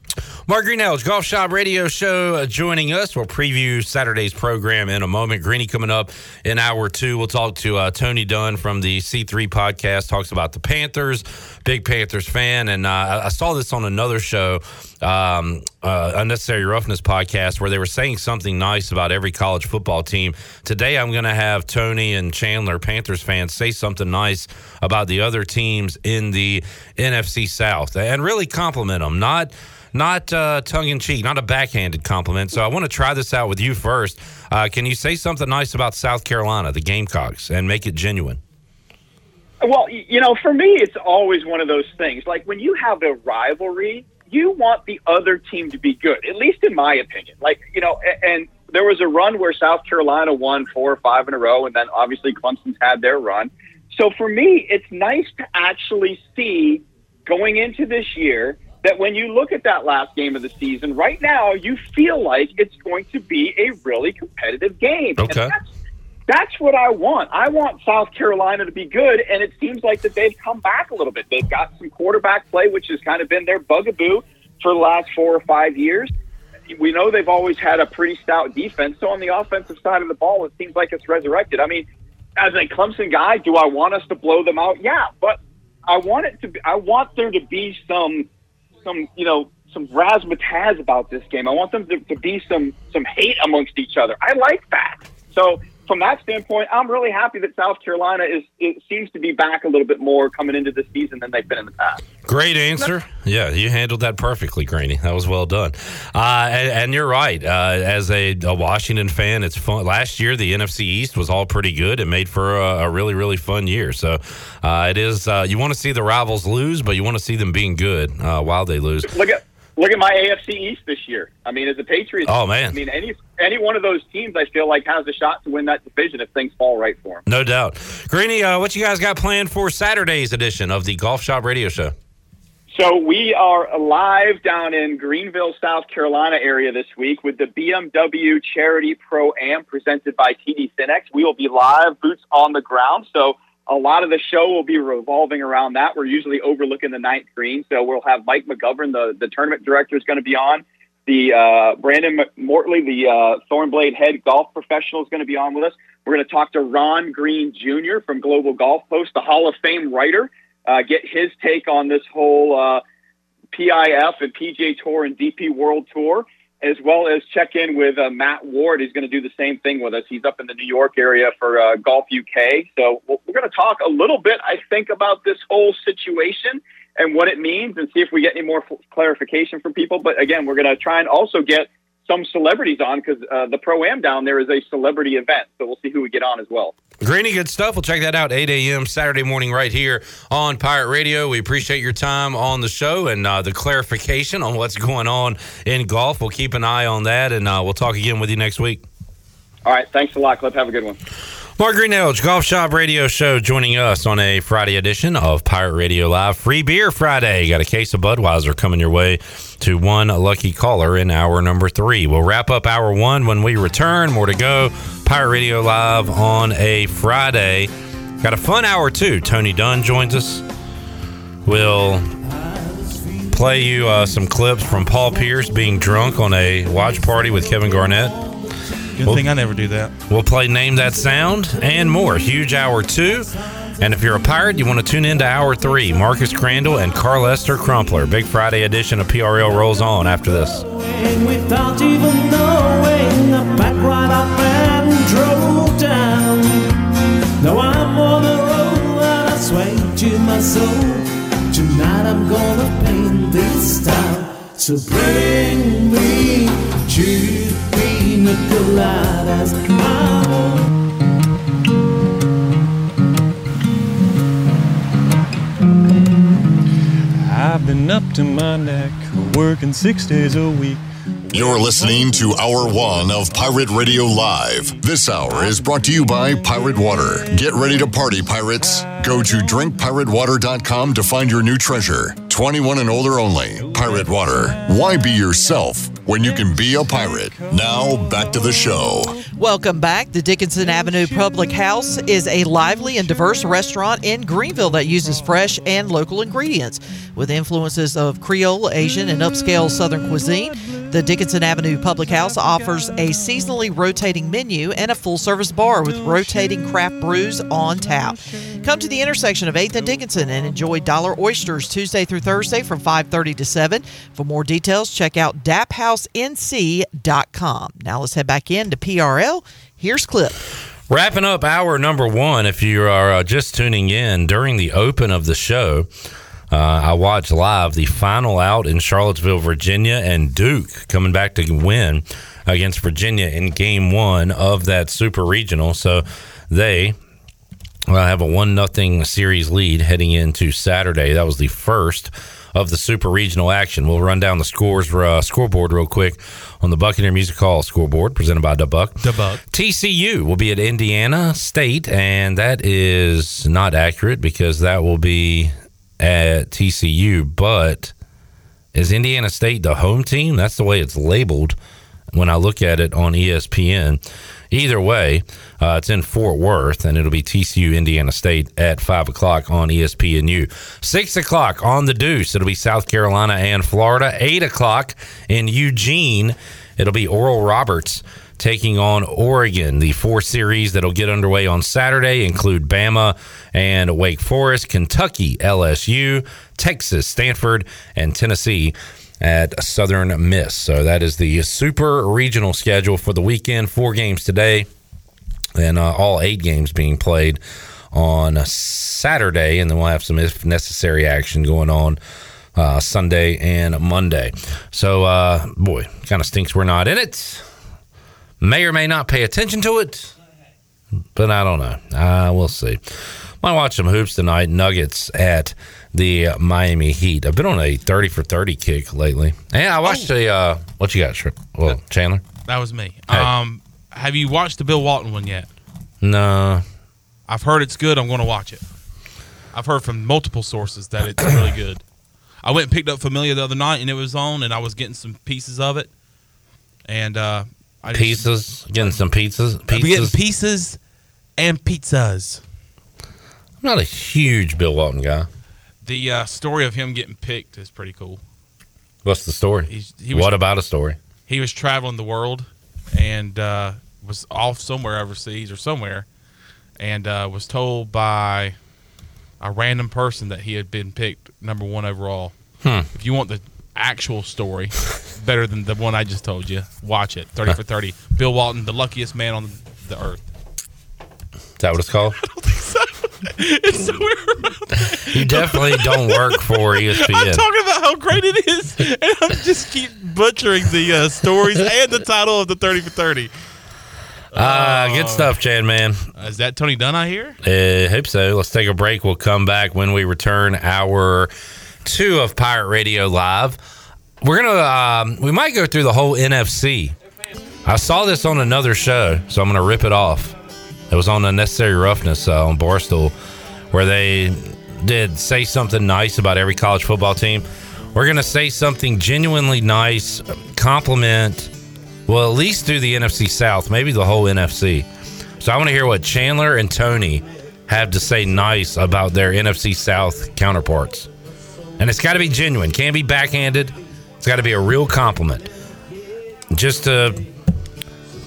[SPEAKER 11] Mark Greenhalgh's Golf Shop Radio Show, uh, joining us. We'll preview Saturday's program in a moment. Greeny coming up in hour two. We'll talk to uh, Tony Dunn from the C3 podcast, talks about the Panthers, big Panthers fan. And uh, I- saw this on another show, um, uh, Unnecessary Roughness podcast, where they were saying something nice about every college football team. Today, I'm going to have Tony and Chandler, Panthers fans, say something nice about the other teams in the NFC South and really compliment them. Not not uh, tongue in cheek, not a backhanded compliment. So I want to try this out with you first. Uh, can you say something nice about South Carolina, the Gamecocks, and make it genuine?
[SPEAKER 28] Well, you know, for me, it's always one of those things. Like when you have a rivalry, you want the other team to be good, at least in my opinion. Like, you know, and there was a run where South Carolina won four or five in a row, and then obviously Clemson's had their run. So for me, it's nice to actually see going into this year that when you look at that last game of the season, right now, you feel like it's going to be a really competitive game.
[SPEAKER 11] Okay.
[SPEAKER 28] that's that's what I want. I want South Carolina to be good, and it seems like that they've come back a little bit. They've got some quarterback play, which has kind of been their bugaboo for the last four or five years. We know they've always had a pretty stout defense. So on the offensive side of the ball, it seems like it's resurrected. I mean, as a Clemson guy, do I want us to blow them out? Yeah, but I want it to. Be, I want there to be some, some you know, some razzmatazz about this game. I want them to, to be some some hate amongst each other. I like that. So from that standpoint, I'm really happy that South Carolina is it seems to be back a little bit more coming into the season than they've been in the past.
[SPEAKER 11] Great answer. Yeah, you handled that perfectly, Graney. That was well done. Uh, and, and you're right. Uh, as a, a Washington fan, it's fun. Last year, the NFC East was all pretty good. It made for a, a really, really fun year. So uh, it is. Uh, you want to see the rivals lose, but you want to see them being good uh, while they lose.
[SPEAKER 28] Look at look at my AFC East this year. I mean, as a Patriots,
[SPEAKER 11] Oh, man.
[SPEAKER 28] I mean any any one of those teams, I feel like has a shot to win that division if things fall right for them.
[SPEAKER 11] No doubt. Greeny, uh, what you guys got planned for Saturday's edition of the Golf Shop Radio Show?
[SPEAKER 28] So we are live down in Greenville, South Carolina area this week with the BMW Charity Pro Am presented by TD SYNNEX. We will be live, boots on the ground. So a lot of the show will be revolving around that. We're usually overlooking the ninth green, so we'll have Mike McGovern, the the tournament director, is going to be on. The uh, Brandon Mortley, the uh, Thornblade head golf professional, is going to be on with us. We're going to talk to Ron Green Jr. from Global Golf Post, the Hall of Fame writer, uh, get his take on this whole uh, PIF and PGA Tour and DP World Tour, as well as check in with uh, Matt Ward. He's going to do the same thing with us. He's up in the New York area for uh, Golf UK. So we're going to talk a little bit, I think, about this whole situation and what it means and see if we get any more f- clarification from people. But again, we're going to try and also get some celebrities on because uh, the Pro Am down there is a celebrity event. So we'll see who we get on as well.
[SPEAKER 11] Greeny, good stuff. We'll check that out 8 a.m. Saturday morning right here on Pirate Radio. We appreciate your time on the show and uh, the clarification on what's going on in golf. We'll keep an eye on that, and uh, we'll talk again with you next week.
[SPEAKER 28] All right. Thanks a lot, Cliff. Have a good one.
[SPEAKER 11] Mark Greenhalgh, Golf Shop Radio Show, joining us on a Friday edition of Pirate Radio Live. Free beer Friday. You Got a case of Budweiser coming your way to one lucky caller in hour number three. We'll wrap up hour one when we return. More to go. Pirate Radio Live on a Friday. Got a fun hour too. Tony Dunn joins us. We'll play you uh, some clips from Paul Pierce being drunk on a watch party with Kevin Garnett.
[SPEAKER 12] Good
[SPEAKER 11] Well-
[SPEAKER 12] thing I never do that.
[SPEAKER 11] We'll play Name That Sound and more. Huge hour two. And if you're a pirate, you want to tune in to hour three. Marcus Crandell and Carlester Crumpler. Big Friday edition of PRL rolls on after this.
[SPEAKER 25] Without even knowing, I packed right up and drove down. Now I'm on the road and I sway to my soul. Tonight I'm gonna paint this town. So bring me to pina coladas. I want
[SPEAKER 29] I've been up to my neck, working six days a week.
[SPEAKER 2] You're listening to Hour One of Pirate Radio Live. This hour is brought to you by Pirate Water. Get ready to party, pirates. Go to drinkpiratewater.com to find your new treasure. 21 and older only. Pirate Water. Why be yourself when you can be a pirate? Now, back to the show.
[SPEAKER 22] Welcome back. The Dickinson Avenue Public House is a lively and diverse restaurant in Greenville that uses fresh and local ingredients with influences of Creole, Asian, and upscale Southern cuisine. The Dickinson Avenue Public House offers a seasonally rotating menu and a full service bar with rotating craft brews on tap. Come to the intersection of 8th and Dickinson and enjoy dollar oysters Tuesday through Thursday from 5:30 to 7. For more details, check out daphouse.nc.com. Now let's head back in to PRL. Here's Clip.
[SPEAKER 11] Wrapping up hour number one, if you are uh, just tuning in during the open of the show, Uh, I watched live the final out in Charlottesville, Virginia, and Duke coming back to win against Virginia in game one of that super regional. So they well, have a one nothing series lead heading into Saturday. That was the first of the super regional action. We'll run down the scores uh, scoreboard real quick on the Buccaneer Music Hall scoreboard presented by DeBuck.
[SPEAKER 12] DeBuck.
[SPEAKER 11] TCU will be at Indiana State, and that is not accurate because that will be at TCU. But is Indiana State the home team? That's the way it's labeled when I look at it on ESPN. Either way, uh, it's in Fort Worth, and it'll be TCU Indiana State at five o'clock on ESPNU. Six o'clock on the Deuce, it'll be South Carolina and Florida. Eight o'clock in Eugene, it'll be Oral Roberts taking on Oregon. The four series that'll get underway on Saturday include Bama and Wake Forest, Kentucky, LSU, Texas, Stanford, and Tennessee at Southern Miss. So that is the super regional schedule for the weekend. Four games today, and uh, all eight games being played on Saturday, and then we'll have some if necessary action going on. Uh, Sunday and Monday. So, uh, boy, kind of stinks we're not in it. May or may not pay attention to it, but I don't know. Uh, we'll see. Might watch some hoops tonight. Nuggets at the Miami Heat. I've been on a thirty for thirty kick lately. And I watched a uh, what you got, well, Chandler.
[SPEAKER 12] That was me. Um, have you watched the Bill Walton one yet?
[SPEAKER 11] No,
[SPEAKER 12] I've heard it's good. I'm going to watch it. I've heard from multiple sources that it's really good. I went and picked up Familia the other night, and it was on, and I was getting some pieces of it. And uh, I just-
[SPEAKER 11] getting some pizzas.
[SPEAKER 12] I'm getting pieces and pizzas.
[SPEAKER 11] I'm not a huge Bill Walton guy.
[SPEAKER 12] The uh, story of him getting picked is pretty cool.
[SPEAKER 11] What's the story?
[SPEAKER 12] He's- he was-
[SPEAKER 11] what about a story?
[SPEAKER 12] He was traveling the world and uh, was off somewhere overseas or somewhere, and uh, was told by a random person that he had been picked number one overall.
[SPEAKER 11] Hmm.
[SPEAKER 12] If you want the actual story, better than the one I just told you, watch it. Thirty for thirty. Bill Walton, the luckiest man on the earth.
[SPEAKER 11] Is that what it's called?
[SPEAKER 12] it's so weird.
[SPEAKER 11] You definitely don't work for ESPN.
[SPEAKER 12] I'm talking about how great it is, and I'm just keep butchering the uh, stories and the title of the thirty for thirty.
[SPEAKER 11] Ah, good stuff, Chad, man.
[SPEAKER 12] Uh, is that Tony Dunn I hear?
[SPEAKER 11] Uh, hope so. Let's take a break. We'll come back when we return hour two of Pirate Radio Live. We're gonna um, we might go through the whole NFC. I saw this on another show, so I'm gonna rip it off. It was on Unnecessary Roughness uh, on Barstool, where they did say something nice about every college football team. We're gonna say something genuinely nice, compliment. Well, at least through the NFC South, maybe the whole NFC. So I want to hear what Chandler and Tony have to say nice about their NFC South counterparts. And it's got to be genuine. Can't be backhanded. It's got to be a real compliment. Just to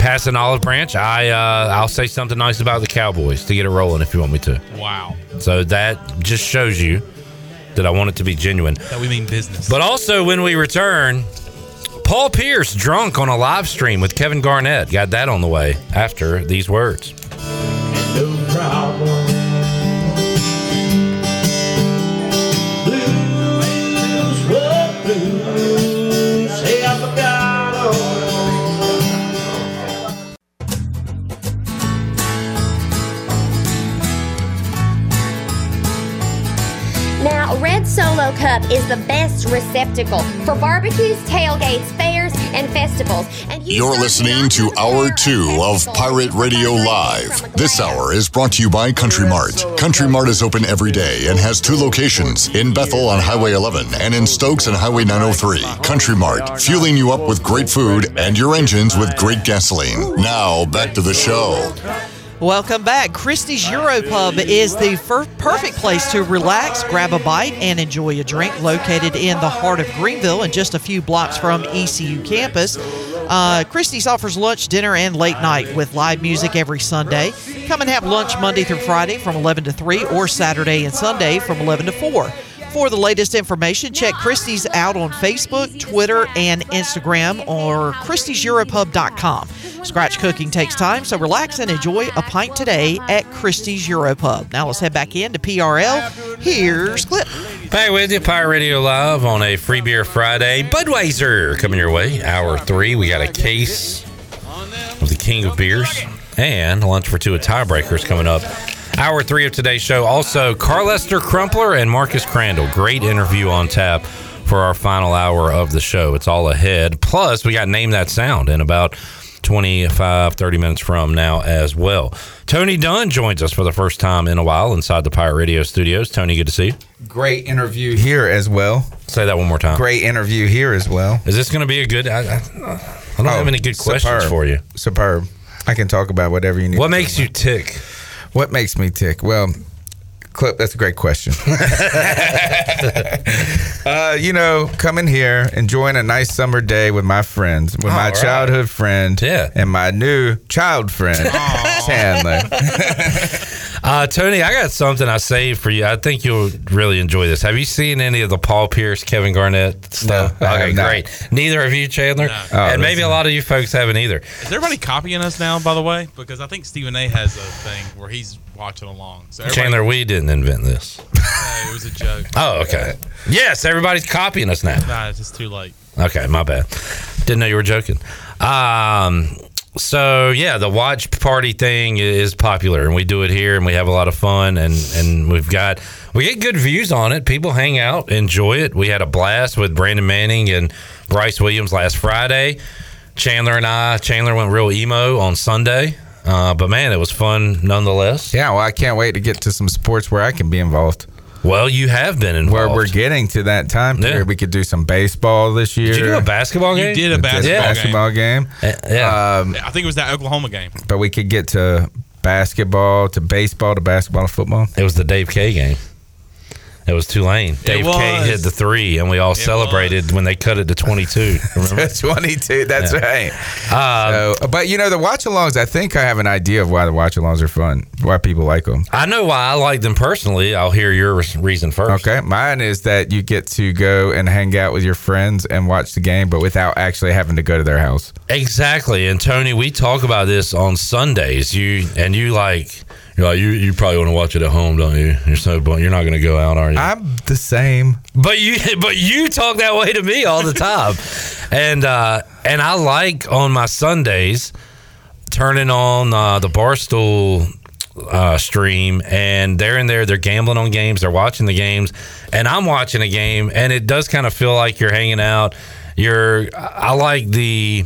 [SPEAKER 11] pass an olive branch, I uh, I'll say something nice about the Cowboys to get it rolling if you want me to.
[SPEAKER 12] Wow.
[SPEAKER 11] So that just shows you that I want it to be genuine.
[SPEAKER 12] That we mean business.
[SPEAKER 11] But also, when we return, Paul Pierce drunk on a live stream with Kevin Garnett. Got that on the way after these words.
[SPEAKER 25] No
[SPEAKER 30] Cup is the best receptacle for barbecues, tailgates, fairs, and festivals. And you
[SPEAKER 2] You're listening to Hour 2 of Pirate Radio Live. This hour is brought to you by Country Mart. Country Mart is open every day and has two locations in Bethel on Highway 11 and in Stokes on Highway 903. Country Mart, fueling you up with great food and your engines with great gasoline. Now, back to the show.
[SPEAKER 22] Welcome back. Christie's Europub is the fir- perfect place to relax, grab a bite, and enjoy a drink. Located in the heart of Greenville and just a few blocks from ECU campus. Uh, Christie's offers lunch, dinner, and late night with live music every Sunday. Come and have lunch Monday through Friday from 11 to 3 or Saturday and Sunday from 11 to 4. For the latest information, check Christie's out on Facebook, Twitter, and Instagram or Christie'sEuropub.com. Scratch cooking takes time, so relax and enjoy a pint today at Christie's Europub. Now let's head back in to PRL. Here's Clip.
[SPEAKER 11] Back with you, Pirate Radio Live on a Free Beer Friday. Budweiser coming your way. Hour three, we got a case of the King of Beers and lunch for two of tiebreakers coming up. Hour three of today's show. Also, Carlester Crumpler and Marcus Crandell. Great interview on tap for our final hour of the show. It's all ahead. Plus, we got Name That Sound in about 25, 30 minutes from now as well. Tony Dunn joins us for the first time in a while inside the Pirate Radio studios. Tony, good to see you.
[SPEAKER 31] Great interview here as well.
[SPEAKER 11] Say that one more time.
[SPEAKER 31] Great interview here as well.
[SPEAKER 11] Is this going to be a good? I, I, I don't have oh, any good questions for you.
[SPEAKER 31] Superb. I can talk about whatever you need.
[SPEAKER 11] What makes you tick?
[SPEAKER 31] What makes me tick? Well, Clip, that's a great question. uh, you know, coming here, enjoying a nice summer day with my friends, with my
[SPEAKER 11] All right.
[SPEAKER 31] childhood friend,
[SPEAKER 11] Yeah.
[SPEAKER 31] and my new child friend, Chandler.
[SPEAKER 11] Uh, Tony, I got something I saved for you. I think you'll really enjoy this. Have you seen any of the Paul Pierce, Kevin Garnett stuff?
[SPEAKER 31] No,
[SPEAKER 11] okay,
[SPEAKER 31] have not.
[SPEAKER 11] great. Neither of you, Chandler,
[SPEAKER 31] Oh,
[SPEAKER 11] and maybe
[SPEAKER 31] listen.
[SPEAKER 11] a lot of you folks haven't either.
[SPEAKER 12] Is everybody copying us now, by the way? Because I think Stephen A. has a thing where he's watching along. So
[SPEAKER 11] Chandler, we didn't invent this.
[SPEAKER 12] No, it was a joke.
[SPEAKER 11] Oh, okay. Yes, everybody's copying us now.
[SPEAKER 12] Nah, it's just too late.
[SPEAKER 11] Okay, my bad. Didn't know you were joking. Um, so yeah, the watch party thing is popular, and we do it here, and we have a lot of fun, and and we've got we get good views on it. People hang out, enjoy it. We had a blast with Brandon Manning and Bryce Williams last Friday. Chandler and I, Chandler went real emo on Sunday, uh, but man, it was fun nonetheless.
[SPEAKER 31] Yeah, well, I can't wait to get to some sports where I can be involved.
[SPEAKER 11] Well, you have been involved.
[SPEAKER 31] Where we're getting to that time period.
[SPEAKER 11] Yeah.
[SPEAKER 31] We could do some baseball this year.
[SPEAKER 11] Did you do a basketball game?
[SPEAKER 12] You did a
[SPEAKER 31] We
[SPEAKER 12] basketball,
[SPEAKER 31] basketball game.
[SPEAKER 11] Yeah.
[SPEAKER 31] Um,
[SPEAKER 12] I think it was that Oklahoma game.
[SPEAKER 31] but we could get to basketball, to baseball, to basketball, to football.
[SPEAKER 11] It was the Dave K game. It was Tulane. Dave K hit the three, and we all celebrated when they cut it to 22. Remember?
[SPEAKER 31] 22. That's
[SPEAKER 11] Yeah.
[SPEAKER 31] right.
[SPEAKER 11] Um,
[SPEAKER 31] so, but you know, the watch alongs, I think I have an idea of why the watch alongs are fun, why people like them.
[SPEAKER 11] I know why I like them personally. I'll hear your reason first.
[SPEAKER 31] Okay. Mine is that you get to go and hang out with your friends and watch the game, but without actually having to go to their house.
[SPEAKER 11] Exactly. And Tony, we talk about this on Sundays. You and you like you're like you you probably want to watch it at home, don't you? You're so you're not going to go out, are you?
[SPEAKER 31] I'm the same.
[SPEAKER 11] But you but you talk that way to me all the time. and uh and I like on my Sundays turning on uh, the Barstool uh, stream and they're in there they're gambling on games they're watching the games and i'm watching a game and it does kind of feel like you're hanging out you're i like the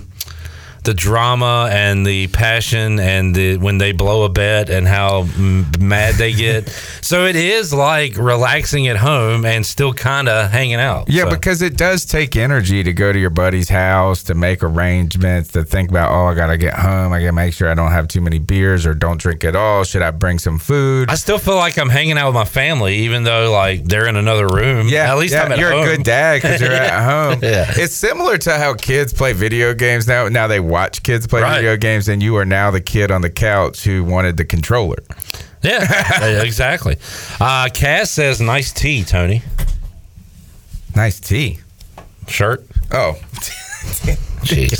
[SPEAKER 11] the drama and the passion and the when they blow a bet and how m- mad they get so it is like relaxing at home and still kind of hanging out
[SPEAKER 31] Yeah,
[SPEAKER 11] So-
[SPEAKER 31] because it does take energy to go to your buddy's house, to make arrangements, to think about, oh, I got to get home. I got to make sure I don't have too many beers or don't drink at all. Should I bring some food?
[SPEAKER 11] I still feel like I'm hanging out with my family, even though like they're in another room.
[SPEAKER 31] Yeah,
[SPEAKER 11] at least
[SPEAKER 31] yeah,
[SPEAKER 11] I'm at
[SPEAKER 31] you're
[SPEAKER 11] home.
[SPEAKER 31] a good dad because you're at home.
[SPEAKER 11] Yeah.
[SPEAKER 31] It's similar to how kids play video games now. Now they watch kids play
[SPEAKER 11] Right.
[SPEAKER 31] video games, and you are now the kid on the couch who wanted the controller.
[SPEAKER 11] Yeah, yeah, exactly. Uh, Cass says, "Nice tea, Tony."
[SPEAKER 31] Nice tea.
[SPEAKER 11] Shirt.
[SPEAKER 31] Oh,
[SPEAKER 11] jeez.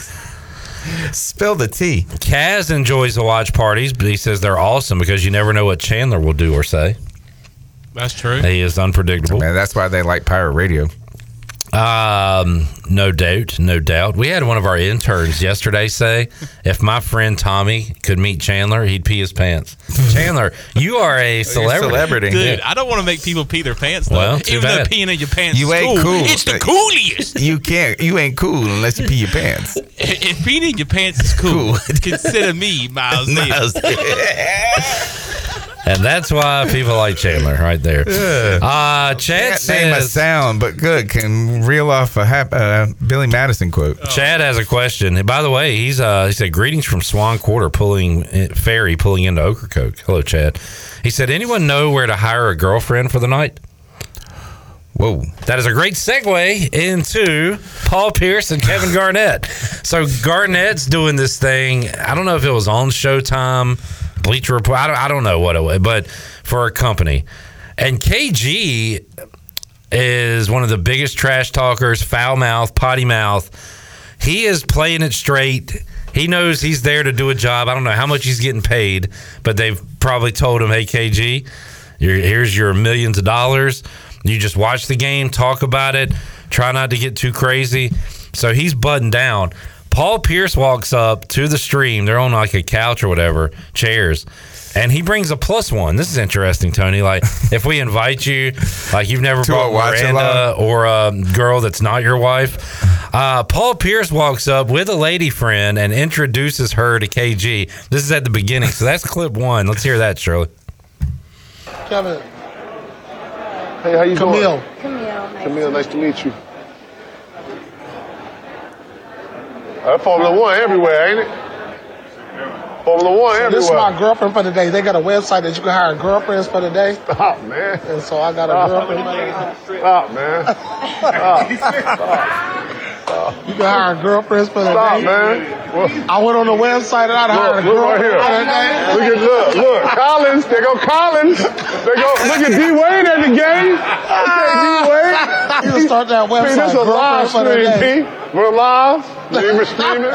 [SPEAKER 31] Spill the tea.
[SPEAKER 11] Kaz enjoys the watch parties, but he says they're awesome because you never know what Chandler will do or say.
[SPEAKER 12] That's true.
[SPEAKER 11] He is unpredictable.
[SPEAKER 31] Man, that's why they like pirate radio.
[SPEAKER 11] Um, no doubt, no doubt. We had one of our interns yesterday say, "If my friend Tommy could meet Chandler, he'd pee his pants." Chandler, you are a celebrity.
[SPEAKER 12] Dude, I don't want to make people pee their pants though.
[SPEAKER 11] Well, too
[SPEAKER 12] Even though
[SPEAKER 11] bad.
[SPEAKER 12] peeing in your pants
[SPEAKER 31] You
[SPEAKER 12] is
[SPEAKER 31] ain't cool.
[SPEAKER 12] It's the coolest.
[SPEAKER 31] You can't. You ain't cool unless you pee your pants.
[SPEAKER 12] if peeing in your pants is cool, consider me Miles Davis.
[SPEAKER 11] And that's why people like Chandler right there. Uh, Chad
[SPEAKER 31] Can't name a sound, but good can reel off a hap- uh, Billy Madison quote.
[SPEAKER 11] Chad has a question. By the way, he's uh, he said greetings from Swan Quarter, pulling eh, ferry pulling into Ocracoke. Hello, Chad. He said, anyone know where to hire a girlfriend for the night?
[SPEAKER 31] Whoa,
[SPEAKER 11] that is a great segue into Paul Pierce and Kevin Garnett. So Garnett's doing this thing. I don't know if it was on Showtime, Bleacher Report. I don't, I don't know what it was, but for a company. And KG is one of the biggest trash talkers, foul mouth, potty mouth. He is playing it straight. He knows he's there to do a job. I don't know how much he's getting paid, but they've probably told him, "Hey, KG, here's your millions of dollars." You just watch the game, talk about it, try not to get too crazy. So he's buttoned down. Paul Pierce walks up to the stream. They're on like a couch or whatever, chairs. And he brings a plus one. This is interesting, Tony. Like, if we invite you, like you've never
[SPEAKER 31] To a
[SPEAKER 11] brought
[SPEAKER 31] watch
[SPEAKER 11] Miranda or a girl that's not your wife, uh, Paul Pierce walks up with a lady friend and introduces her to KG. This is at the beginning, so that's clip one. Let's hear that, Shirley.
[SPEAKER 32] Kevin.
[SPEAKER 33] Hey, how you
[SPEAKER 32] Camille.
[SPEAKER 33] doing? Camille, nice to meet you. That's Formula One everywhere, ain't it? Formula One
[SPEAKER 32] So
[SPEAKER 33] everywhere.
[SPEAKER 32] this is my girlfriend for the day. They got a website that you can hire girlfriends for the day.
[SPEAKER 33] Stop, man.
[SPEAKER 32] And so I got a
[SPEAKER 33] Stop.
[SPEAKER 32] girlfriend for the day.
[SPEAKER 33] Stop, man. Stop.
[SPEAKER 32] You can hire girlfriends for the
[SPEAKER 33] Stop,
[SPEAKER 32] day.
[SPEAKER 33] man.
[SPEAKER 32] I went on the website and I hired a
[SPEAKER 33] Look, look right here.
[SPEAKER 32] for the day.
[SPEAKER 33] Look at look, look. Collins, there go Collins. There go look at D Wade at the game. Okay, D Wade.
[SPEAKER 32] You start that website,
[SPEAKER 33] See, this is a live stream. We're live. We're streaming.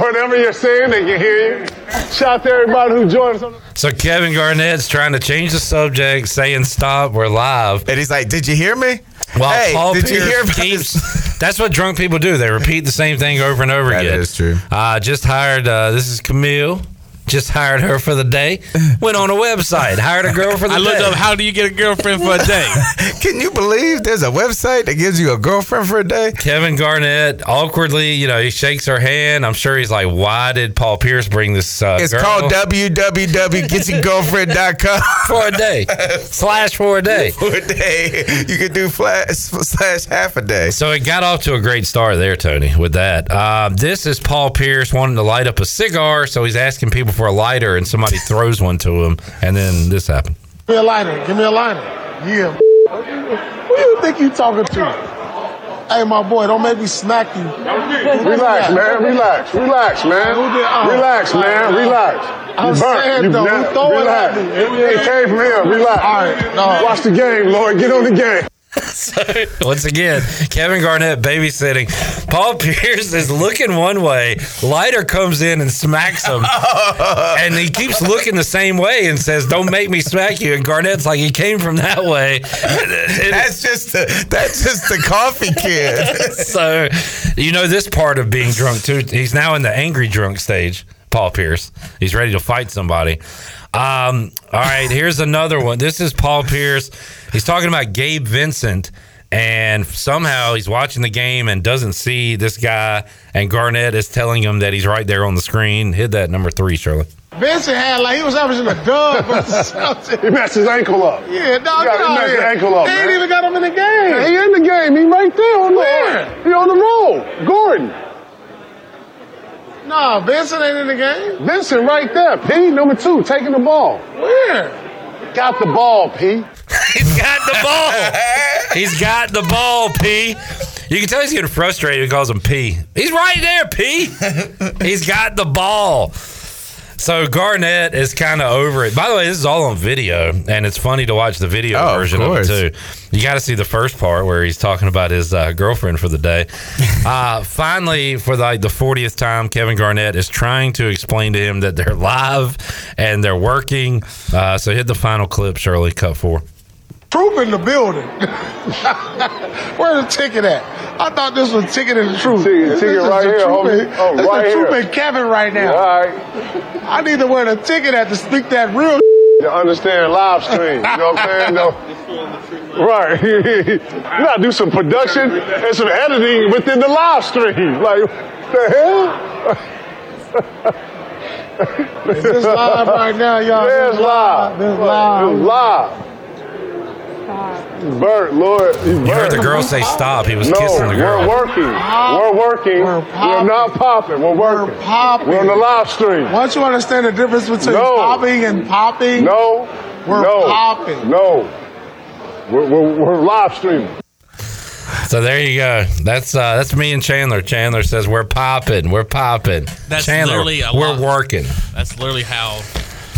[SPEAKER 33] Whatever you're saying, they can hear you. Shout out to everybody who joined us on the
[SPEAKER 11] So Kevin Garnett's trying to change the subject, saying stop, we're live.
[SPEAKER 31] And he's like, Did you hear me?
[SPEAKER 11] While
[SPEAKER 31] Hey,
[SPEAKER 11] Paul
[SPEAKER 31] did you
[SPEAKER 11] Pierce
[SPEAKER 31] hear about
[SPEAKER 11] keeps, that's what drunk people do. They repeat the same thing over and over
[SPEAKER 31] That
[SPEAKER 11] again.
[SPEAKER 31] That is true.
[SPEAKER 11] Uh, just hired, uh, this is Camille. Just hired her for the day. Went on a website, hired a girl for the
[SPEAKER 12] I
[SPEAKER 11] day.
[SPEAKER 12] looked up how do you get a girlfriend for a day?
[SPEAKER 31] Can you believe there's a website that gives you a girlfriend for a day?
[SPEAKER 11] Kevin Garnett awkwardly, you know, he shakes her hand. I'm sure he's like, "Why did Paul Pierce bring this?" Uh,
[SPEAKER 31] It's
[SPEAKER 11] girl
[SPEAKER 31] called www.getyourgirlfriend.com.
[SPEAKER 11] for a day slash for a day.
[SPEAKER 31] For a day. You could do flash slash half a day.
[SPEAKER 11] So it got off to a great start there, Tony, with that. Uh, this is Paul Pierce wanting to light up a cigar, so he's asking people for a lighter, and somebody throws one to him, and then this happened.
[SPEAKER 32] Give me a lighter. Give me a lighter. Yeah. Who do you think you talking to? Hey, my boy, don't make me smack you.
[SPEAKER 33] Relax, man. Relax. Relax, man.
[SPEAKER 32] Who did- oh.
[SPEAKER 33] Relax, man. Uh, relax.
[SPEAKER 32] I'm
[SPEAKER 33] You burnt.
[SPEAKER 32] saying,
[SPEAKER 33] You
[SPEAKER 32] though, who throw it
[SPEAKER 33] Relax.
[SPEAKER 32] at me?
[SPEAKER 33] It came from here. Relax.
[SPEAKER 32] All right, no.
[SPEAKER 33] Watch the game, Lord. Get on the game.
[SPEAKER 11] So, once again, Kevin Garnett babysitting. Paul Pierce is looking one way. Lighter comes in and smacks him. and he keeps looking the same way and says, Don't make me smack you. And Garnett's like, He came from that way.
[SPEAKER 31] That's just the that's just the coffee kid.
[SPEAKER 11] so, you know, this part of being drunk too. He's now in the angry drunk stage, Paul Pierce. He's ready to fight somebody. Um, all right, here's another one. This is Paul Pierce. He's talking about Gabe Vincent, and somehow he's watching the game and doesn't see this guy. And Garnett is telling him that he's right there on the screen. Hit that number three, Shirley.
[SPEAKER 32] Vincent had like he was averaging a dub. versus Celtics.
[SPEAKER 33] He messed his ankle up.
[SPEAKER 32] yeah, dog,
[SPEAKER 33] He got- he messed his ankle up,
[SPEAKER 32] They ain't even got him in the game.
[SPEAKER 33] Yeah, he in the game. He right there on
[SPEAKER 32] Where?
[SPEAKER 33] the he on the roll. Gordon.
[SPEAKER 32] Nah, Vincent ain't in the game.
[SPEAKER 33] Vincent right there. P number two taking the ball.
[SPEAKER 32] Where?
[SPEAKER 33] Got the ball, P.
[SPEAKER 11] He's got the ball. he's got the ball, P. You can tell he's getting frustrated. He calls him P. He's right there, P. he's got the ball. So Garnett is kind of over it. By the way, this is all on video, and it's funny to watch the video
[SPEAKER 31] Oh,
[SPEAKER 11] version of,
[SPEAKER 31] course.
[SPEAKER 11] it too. You got to see the first part where he's talking about his uh, girlfriend for the day. uh, finally, for like the fortieth time, Kevin Garnett is trying to explain to him that they're live and they're working. Uh, so hit the final clip, Shirley. Cut four.
[SPEAKER 32] Troop in the building. Where the ticket at? I thought this was ticket in the truth.
[SPEAKER 33] Ticket-
[SPEAKER 32] This
[SPEAKER 33] ticket
[SPEAKER 32] is
[SPEAKER 33] right
[SPEAKER 32] the
[SPEAKER 33] here, homie.
[SPEAKER 32] and-
[SPEAKER 33] Oh, right
[SPEAKER 32] the Troop
[SPEAKER 33] here.
[SPEAKER 32] Kevin right now.
[SPEAKER 33] All right.
[SPEAKER 32] I need to wear the ticket at to speak that real.
[SPEAKER 33] You understand live stream. You know what I'm saying? No. Right. you gotta do some production and some editing within the live stream. Like, the hell?
[SPEAKER 32] Is this live right now, y'all?
[SPEAKER 33] Yeah,
[SPEAKER 32] This
[SPEAKER 33] it's live.
[SPEAKER 32] This live.
[SPEAKER 33] It's live. Bert, Lord.
[SPEAKER 11] You heard the girl say stop. He was
[SPEAKER 33] no,
[SPEAKER 11] kissing the girl.
[SPEAKER 33] we're working. We're working. We're,
[SPEAKER 32] popping.
[SPEAKER 33] not popping. We're working.
[SPEAKER 32] We're popping.
[SPEAKER 33] We're on the live stream.
[SPEAKER 32] Once you understand the difference between
[SPEAKER 33] No.
[SPEAKER 32] popping and popping,
[SPEAKER 33] No.
[SPEAKER 32] We're
[SPEAKER 33] no,
[SPEAKER 32] popping.
[SPEAKER 33] No. We're, we're, we're live streaming.
[SPEAKER 11] So there you go. That's uh, that's me and Chandler. Chandler says we're popping. We're popping.
[SPEAKER 12] That's
[SPEAKER 11] Chandler,
[SPEAKER 12] literally a
[SPEAKER 11] we're
[SPEAKER 12] lot.
[SPEAKER 11] working.
[SPEAKER 12] That's literally how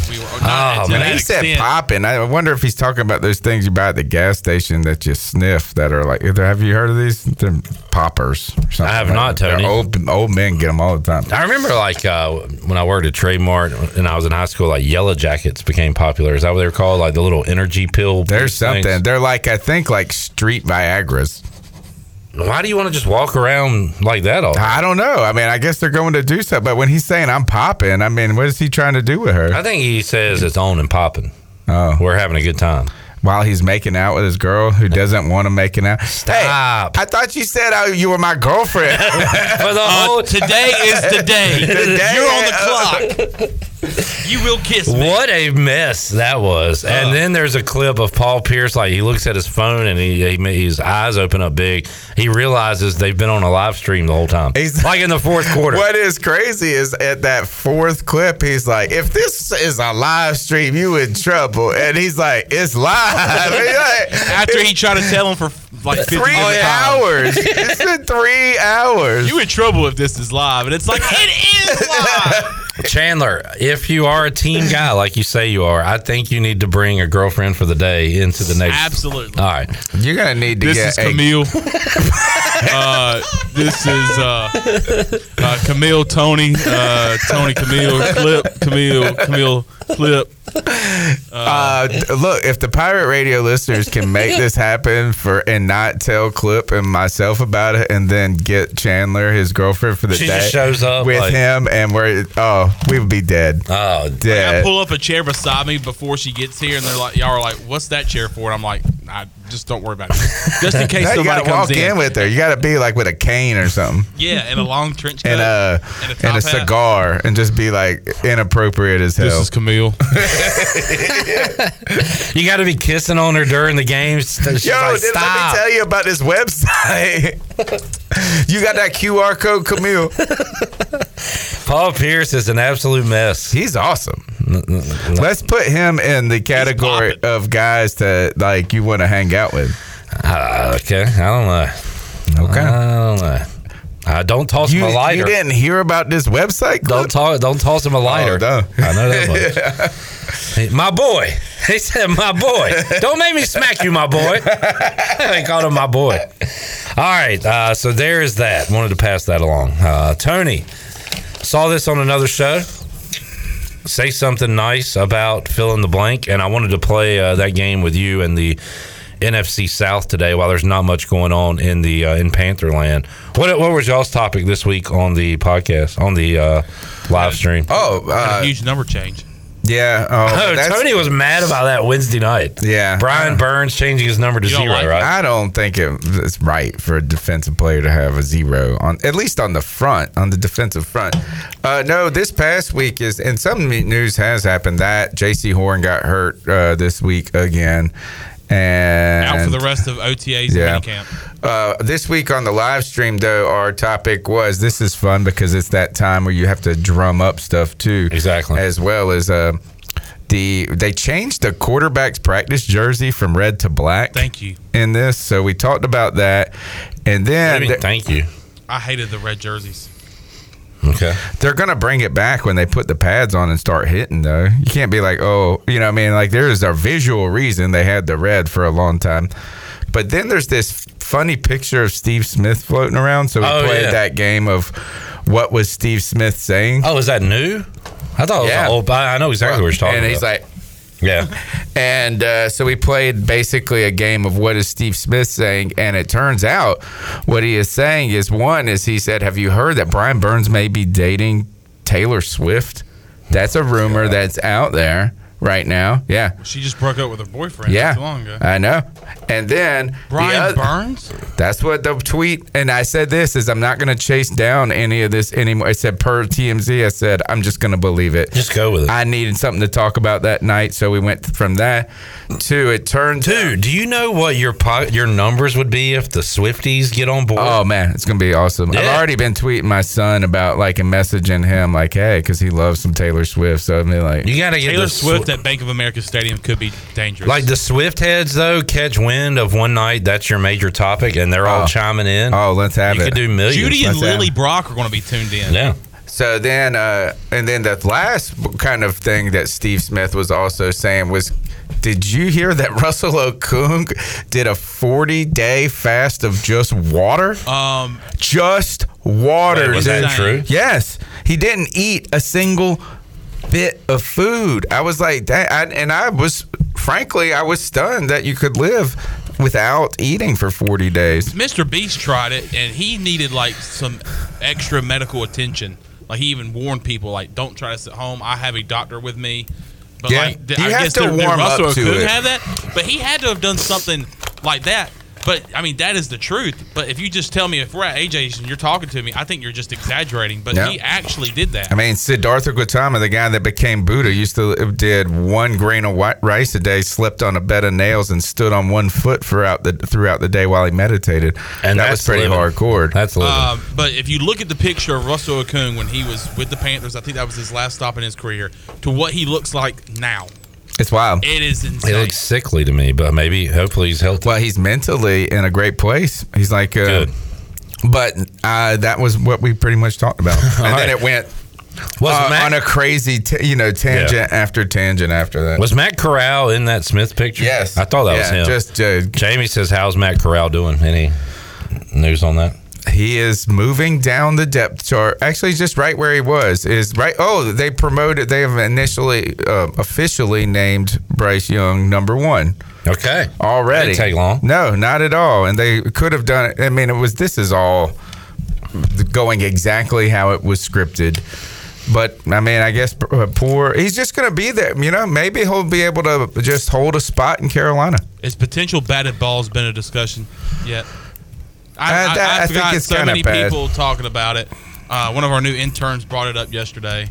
[SPEAKER 12] we We were
[SPEAKER 31] Oh,
[SPEAKER 12] not to
[SPEAKER 31] man.
[SPEAKER 12] that
[SPEAKER 31] He said popping. I wonder if he's talking about those things you buy at the gas station that you sniff that are like, have you heard of these? They're poppers or something.
[SPEAKER 11] I have
[SPEAKER 31] like
[SPEAKER 11] not,
[SPEAKER 31] that. They're
[SPEAKER 11] Tony.
[SPEAKER 31] Old, old men get them all the time.
[SPEAKER 11] I remember like uh, when I worked at Trademark and I was in high school, like yellow jackets became popular. Is that what they were called? Like the little energy pill.
[SPEAKER 31] There's
[SPEAKER 11] things?
[SPEAKER 31] something. They're like, I think, like street Viagra's.
[SPEAKER 11] Why do you want to just walk around like that all?
[SPEAKER 31] I don't know. I mean, I guess they're going to do something. But when he's saying I'm popping, I mean, what is he trying to do with her?
[SPEAKER 11] I think he says it's on and popping.
[SPEAKER 31] Oh,
[SPEAKER 11] we're having a good time
[SPEAKER 31] while he's making out with his girl who doesn't want to make it out.
[SPEAKER 11] Stop!
[SPEAKER 31] Hey, I thought you said oh, you were my girlfriend.
[SPEAKER 11] For the uh, whole
[SPEAKER 12] today is the day.
[SPEAKER 31] Today-
[SPEAKER 12] You're on the uh, clock. you will kiss me.
[SPEAKER 11] What a mess that was! Uh. And then there's a clip of Paul Pierce, like he looks at his phone and he, he his eyes open up big. He realizes they've been on a live stream the whole time, He's like in the fourth quarter.
[SPEAKER 31] What is crazy is at that fourth clip, he's like, "If this is a live stream, you in trouble." And he's like, "It's live." He's like,
[SPEAKER 12] After he tried to tell him for like 50
[SPEAKER 31] three
[SPEAKER 12] different
[SPEAKER 31] hours. it's been three hours.
[SPEAKER 12] You in trouble if this is live, and it's like it is live.
[SPEAKER 11] Chandler, if you are a team guy like you say you are, I think you need to bring a girlfriend for the day into the next.
[SPEAKER 12] Absolutely.
[SPEAKER 11] All right.
[SPEAKER 31] You're gonna need to
[SPEAKER 12] This
[SPEAKER 31] get
[SPEAKER 12] is
[SPEAKER 31] a-
[SPEAKER 12] Camille. uh, this is uh, uh, Camille, Tony, uh, Tony, Camille, Clip, Camille, Camille, Clip.
[SPEAKER 31] Uh, d- look, if the pirate radio listeners can make this happen for and not tell Clip and myself about it, and then get Chandler his girlfriend for the
[SPEAKER 11] She
[SPEAKER 31] day,
[SPEAKER 11] just shows up,
[SPEAKER 31] with
[SPEAKER 11] like-
[SPEAKER 31] him, and we're oh, we would be dead.
[SPEAKER 11] Oh,
[SPEAKER 12] I
[SPEAKER 31] dead.
[SPEAKER 12] pull up a chair beside me before she gets here, and they're like, "Y'all are like, what's that chair for?" And I'm like, "I just don't worry about it, just in case
[SPEAKER 31] Now you
[SPEAKER 12] somebody
[SPEAKER 31] gotta
[SPEAKER 12] comes
[SPEAKER 31] walk in. with her. You gotta be like with a cane or something.
[SPEAKER 12] Yeah, and a long trench coat uh,
[SPEAKER 31] And a
[SPEAKER 12] and a,
[SPEAKER 31] and a
[SPEAKER 12] hat.
[SPEAKER 31] cigar, and just be like inappropriate as hell.
[SPEAKER 12] This is Camille.
[SPEAKER 11] You got to be kissing on her during the games. She's
[SPEAKER 31] Yo,
[SPEAKER 11] like,
[SPEAKER 31] did, let me
[SPEAKER 11] "Stop."
[SPEAKER 31] tell you about this website. you got that QR code, Camille.
[SPEAKER 11] Paul Pierce is an absolute mess.
[SPEAKER 31] He's awesome. Let's put him in the category of guys that like you want to hang out with.
[SPEAKER 11] Uh, okay, I don't know.
[SPEAKER 31] Okay.
[SPEAKER 11] I don't know. Uh, don't toss
[SPEAKER 31] You,
[SPEAKER 11] him a lighter.
[SPEAKER 31] you didn't hear about this website?
[SPEAKER 11] Don't toss. Don't toss him a lighter.
[SPEAKER 31] Oh, no.
[SPEAKER 11] I know that much. Hey, my boy. He said, "My boy." Don't make me smack you, my boy. they called him my boy. All right. Uh, so there is that. Wanted to pass that along. Uh, Tony saw this on another show. Say something nice about fill in the blank, and I wanted to play uh, that game with you and the NFC South today. While there's not much going on in the uh, in Pantherland, what what was y'all's topic this week on the podcast on the uh, live stream?
[SPEAKER 31] Oh, uh,
[SPEAKER 12] a huge number change.
[SPEAKER 31] Yeah. Oh,
[SPEAKER 11] Oh, Tony was mad about that Wednesday night.
[SPEAKER 31] Yeah.
[SPEAKER 11] Brian Burns changing his number to zero,
[SPEAKER 12] like
[SPEAKER 11] right?
[SPEAKER 31] I don't think it, it's right for a defensive player to have a zero on at least on the front, on the defensive front. Uh, no, this past week is and some news has happened that Jaycee Horn got hurt uh, this week again, and
[SPEAKER 12] Out for the rest of OTAs
[SPEAKER 31] Yeah.
[SPEAKER 12] and minicamp.
[SPEAKER 31] Uh, this week on the live stream, though, our topic was this is fun because it's that time where you have to drum up stuff too.
[SPEAKER 11] Exactly.
[SPEAKER 31] As well as uh, the they changed the quarterback's practice jersey from red to black.
[SPEAKER 12] Thank you.
[SPEAKER 31] In this, so we talked about that, and then
[SPEAKER 11] I mean,
[SPEAKER 31] th-
[SPEAKER 11] thank you.
[SPEAKER 12] I hated the red jerseys.
[SPEAKER 11] Okay.
[SPEAKER 31] they're gonna bring it back when they put the pads on and start hitting. Though you can't be like, oh, you know, what I mean, like there is a visual reason they had the red for a long time, but then there's this funny picture of Steve Smith floating around. So we
[SPEAKER 11] Oh,
[SPEAKER 31] played
[SPEAKER 11] yeah.
[SPEAKER 31] that game of what was Steve Smith saying.
[SPEAKER 11] Oh, is that new? I thought it was
[SPEAKER 31] Yeah.
[SPEAKER 11] old. I I know exactly what you're talking
[SPEAKER 31] and
[SPEAKER 11] about.
[SPEAKER 31] he's like,
[SPEAKER 11] yeah.
[SPEAKER 31] and uh, so we played basically a game of what is Steve Smith saying, and it turns out what he is saying is one is he said, "Have you heard that Brian Burns may be dating Taylor Swift?" That's a rumor that's out there right now. Yeah,
[SPEAKER 12] She just broke up with her boyfriend
[SPEAKER 31] yeah,
[SPEAKER 12] not too long ago.
[SPEAKER 31] I know. And then the
[SPEAKER 12] Brian
[SPEAKER 31] oth-
[SPEAKER 12] Burns?
[SPEAKER 31] That's what the tweet. And I said this is I'm not going to chase down any of this anymore. I said per TMZ. I said I'm just going to believe it.
[SPEAKER 11] Just go with it.
[SPEAKER 31] I needed something to talk about that night, so we went from that to it turned.
[SPEAKER 11] Dude, do you know what your po- your numbers would be if the Swifties get on board?
[SPEAKER 31] Oh man, it's gonna be awesome. I've already been tweeting my son about like and messaging him like, hey, because he loves some Taylor Swift. So I mean, like,
[SPEAKER 11] you got to get
[SPEAKER 12] Taylor
[SPEAKER 11] the
[SPEAKER 12] Swift
[SPEAKER 11] Swi-
[SPEAKER 12] at Bank of America Stadium could be dangerous.
[SPEAKER 11] like the Swift heads though catch wind of one night that's your major topic and they're all
[SPEAKER 31] Oh.
[SPEAKER 11] chiming in.
[SPEAKER 31] oh, let's have
[SPEAKER 11] you
[SPEAKER 31] it.
[SPEAKER 11] could do millions.
[SPEAKER 12] Judy and
[SPEAKER 31] Let's have-
[SPEAKER 12] Lily Brock are going to be tuned in.
[SPEAKER 11] Yeah.
[SPEAKER 31] So then, uh, and then the last kind of thing that Steve Smith was also saying was, did you hear that Russell Okung did a 40 day fast of just water?
[SPEAKER 12] Um,
[SPEAKER 31] just water.
[SPEAKER 11] Wait, was that true?
[SPEAKER 31] Yes. He didn't eat a single bit of food. I was like, that, and I was, frankly, I was stunned that you could live without eating for 40 days.
[SPEAKER 12] Mr. Beast tried it, and he needed like some extra medical attention. Like he even warned people, like, don't try this at home. I have a doctor with me. But
[SPEAKER 31] Yeah,
[SPEAKER 12] like,
[SPEAKER 31] you
[SPEAKER 12] I
[SPEAKER 31] have
[SPEAKER 12] guess
[SPEAKER 31] to warm
[SPEAKER 12] Russell
[SPEAKER 31] up to it.
[SPEAKER 12] have that, but he had to have done something like that. But I mean, that is the truth. But if you just tell me if we're at AJ's and you're talking to me, I think you're just exaggerating. But
[SPEAKER 31] Yeah.
[SPEAKER 12] he actually did that.
[SPEAKER 31] I mean, Siddhartha Gautama, the guy that became Buddha, used to did one grain of white rice a day, slept on a bed of nails, and stood on one foot throughout the throughout the day while he meditated.
[SPEAKER 11] And
[SPEAKER 31] that was pretty
[SPEAKER 11] living.
[SPEAKER 31] hardcore.
[SPEAKER 11] That's living.
[SPEAKER 12] Um, but if you look at the picture of Russell Okung when he was with the Panthers, I think that was his last stop in his career, to what he looks like now.
[SPEAKER 31] It's wild.
[SPEAKER 12] It is insane.
[SPEAKER 11] It looks sickly to me, but maybe hopefully he's healthy.
[SPEAKER 31] Well, he's mentally in a great place. He's like, uh,
[SPEAKER 11] Good.
[SPEAKER 31] but uh, that was what we pretty much talked about, and
[SPEAKER 11] All
[SPEAKER 31] then
[SPEAKER 11] right.
[SPEAKER 31] it went
[SPEAKER 11] Was
[SPEAKER 31] uh,
[SPEAKER 11] Matt-
[SPEAKER 31] on a crazy, t- you know, tangent after tangent after that.
[SPEAKER 11] Was Matt Corral in that Smith picture?
[SPEAKER 31] Yes.
[SPEAKER 11] I thought that was him.
[SPEAKER 31] just, uh,
[SPEAKER 11] Jamie says, "How's Matt Corral doing? Any news on that?"
[SPEAKER 31] He is moving down the depth chart. Actually, just right where he was is right. Oh, they promoted. They have initially uh, officially named Bryce Young number one.
[SPEAKER 11] Okay,
[SPEAKER 31] already
[SPEAKER 11] Didn't take long.
[SPEAKER 31] No, not at all. And they could have done it. I mean, it was. This is all going exactly how it was scripted. But I mean, I guess uh, poor. He's just going to be there. You know, maybe he'll be able to just hold a spot in Carolina.
[SPEAKER 12] Has potential batted balls been a discussion yet? I, I,
[SPEAKER 31] that-
[SPEAKER 12] I,
[SPEAKER 31] I think it's
[SPEAKER 12] so many
[SPEAKER 31] bad.
[SPEAKER 12] people talking about it. Uh, one of our new interns brought it up yesterday.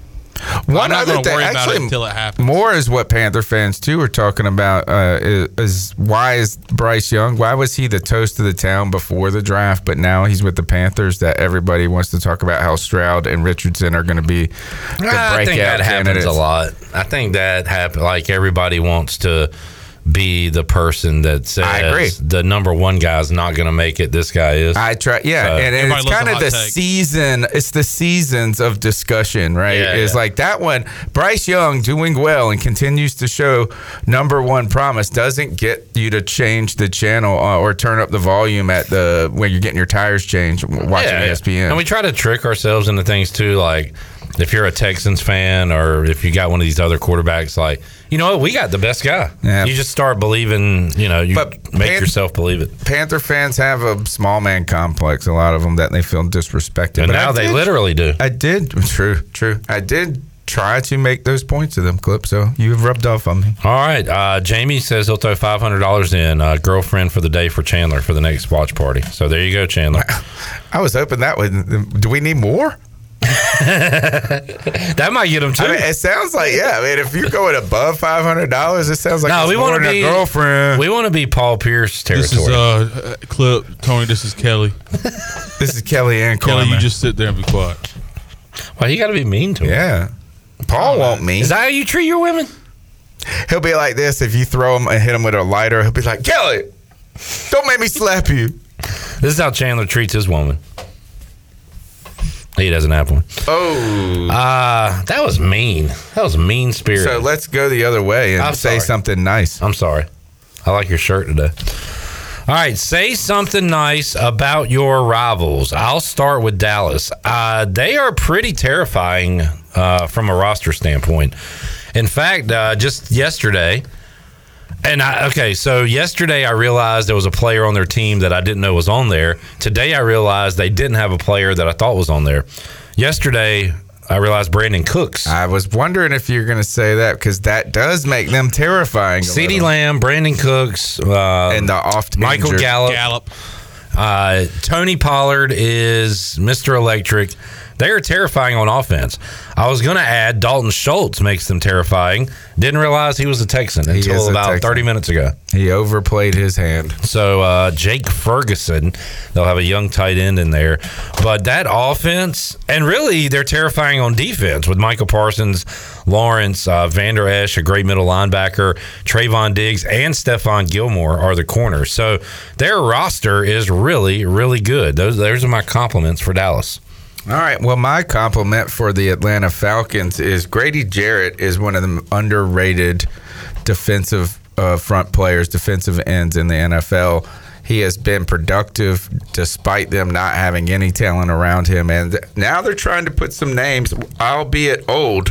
[SPEAKER 31] One
[SPEAKER 12] I'm not
[SPEAKER 31] other
[SPEAKER 12] going to
[SPEAKER 31] thing-
[SPEAKER 12] worry about it until it happens.
[SPEAKER 31] More is what Panther fans too are talking about. Uh, is, is why is Bryce Young? Why was he the toast of the town before the draft, but now he's with the Panthers? That everybody wants to talk about how Stroud and Richardson are going to be the
[SPEAKER 11] I
[SPEAKER 31] breakout
[SPEAKER 11] think that happens a lot. I think that happen like everybody wants to be the person that says
[SPEAKER 31] I agree.
[SPEAKER 11] the number one guy's not going to make it. This guy is.
[SPEAKER 31] I try, yeah,
[SPEAKER 11] So-
[SPEAKER 31] and, and it's kind of the
[SPEAKER 11] take.
[SPEAKER 31] season. It's the seasons of discussion, right?
[SPEAKER 11] Yeah,
[SPEAKER 31] it's
[SPEAKER 11] yeah.
[SPEAKER 31] like that one. Bryce Young doing well and continues to show number one promise doesn't get you to change the channel uh, or turn up the volume at the when you're getting your tires changed watching
[SPEAKER 11] Yeah, yeah.
[SPEAKER 31] ESPN.
[SPEAKER 11] And we try to trick ourselves into things too, like if you're a Texans fan or if you got one of these other quarterbacks, like you know what, we got the best guy.
[SPEAKER 31] Yeah.
[SPEAKER 11] You just start believing, you know, you but make
[SPEAKER 31] Pan-
[SPEAKER 11] yourself believe it.
[SPEAKER 31] Panther fans have a small man complex. A lot of them that they feel disrespected.
[SPEAKER 11] And
[SPEAKER 31] But
[SPEAKER 11] now
[SPEAKER 31] I
[SPEAKER 11] they
[SPEAKER 31] did-
[SPEAKER 11] literally do.
[SPEAKER 31] I did. True, true. I did try to make those points to them, Clip. So you've rubbed off on me.
[SPEAKER 11] All right. Uh, Jamie says he'll throw five hundred dollars in uh, girlfriend for the day for Chandler for the next watch party. So there you go, Chandler.
[SPEAKER 31] I was hoping that would. Do we need more?
[SPEAKER 11] that might get him too.
[SPEAKER 31] I mean, it sounds like yeah. I mean, if you're going above five hundred dollars, it sounds like
[SPEAKER 11] no,
[SPEAKER 31] it's
[SPEAKER 11] we want to
[SPEAKER 31] than a
[SPEAKER 11] be
[SPEAKER 31] girlfriend.
[SPEAKER 11] We want to be Paul Pierce territory.
[SPEAKER 12] This is uh, clip Tony. This is Kelly.
[SPEAKER 31] this is Kelly and
[SPEAKER 12] Kelly. You just sit there and be quiet.
[SPEAKER 11] Well, you got to be mean to him.
[SPEAKER 31] Yeah, Paul won't me.
[SPEAKER 11] Is that how you treat your women?
[SPEAKER 31] He'll be like this if you throw him and hit him with a lighter. He'll be like, Kelly, don't make me slap you.
[SPEAKER 11] This is how Chandler treats his woman. He doesn't have one.
[SPEAKER 31] Oh,
[SPEAKER 11] uh, that was mean. That was mean spirit.
[SPEAKER 31] So let's go the other way and
[SPEAKER 11] I'm
[SPEAKER 31] say
[SPEAKER 11] sorry.
[SPEAKER 31] something nice.
[SPEAKER 11] I'm sorry. I like your shirt today. All right, say something nice about your rivals. I'll start with Dallas. Uh, they are pretty terrifying uh, from a roster standpoint. In fact, uh, just yesterday, and I, okay, so yesterday I realized there was a player on their team that I didn't know was on there. Today I realized they didn't have a player that I thought was on there. Yesterday I realized Brandin Cooks.
[SPEAKER 31] I was wondering if you're going to say that because that does make them terrifying.
[SPEAKER 11] CeeDee Lamb, Brandin Cooks, uh,
[SPEAKER 31] and the oft
[SPEAKER 11] Michael
[SPEAKER 31] injured-
[SPEAKER 11] Gallup.
[SPEAKER 12] Gallup.
[SPEAKER 11] Uh, Tony Pollard is Mr. Electric. They are terrifying on offense. I was going to add Dalton Schultz makes them terrifying. Didn't realize he was a Texan
[SPEAKER 31] He
[SPEAKER 11] until
[SPEAKER 31] a
[SPEAKER 11] about
[SPEAKER 31] Texan.
[SPEAKER 11] 30 minutes ago.
[SPEAKER 31] He overplayed his hand.
[SPEAKER 11] So uh, Jake Ferguson, they'll have a young tight end in there. But that offense, and really they're terrifying on defense with Micah Parsons, Lawrence, uh, Vander Esch, a great middle linebacker, Trevon Diggs, and Stephon Gilmore are the corners. So their roster is really, really good. Those, those are my compliments for Dallas.
[SPEAKER 31] All right. Well, my compliment for the Atlanta Falcons is Grady Jarrett is one of the underrated defensive uh, front players, defensive ends in the NFL. He has been productive despite them not having any talent around him. And now they're trying to put some names, albeit old,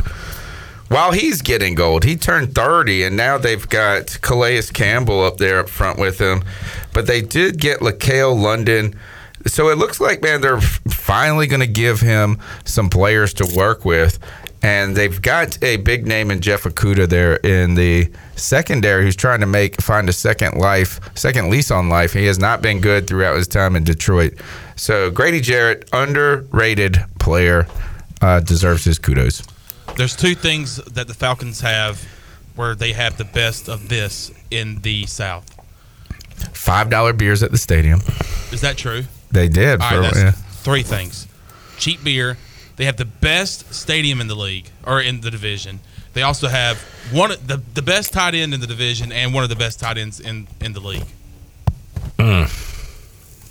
[SPEAKER 31] while he's getting old. He turned 30, and now they've got Calais Campbell up there up front with him. But they did get LaCale London. So it looks like, man, they're finally going to give him some players to work with. And they've got a big name in Jeff Okudah there in the secondary who's trying to make find a second life, second lease on life. He has not been good throughout his time in Detroit. So Grady Jarrett, underrated player, uh, deserves his kudos.
[SPEAKER 12] There's two things that the Falcons have where they have the best of this in the South.
[SPEAKER 31] Five dollar beers at the stadium.
[SPEAKER 12] Is that true?
[SPEAKER 31] They did.
[SPEAKER 12] All
[SPEAKER 31] for-
[SPEAKER 12] that's
[SPEAKER 31] yeah.
[SPEAKER 12] three things. Cheap beer. They have the best stadium in the league or in the division. They also have one of the the best tight end in the division and one of the best tight ends in in the league.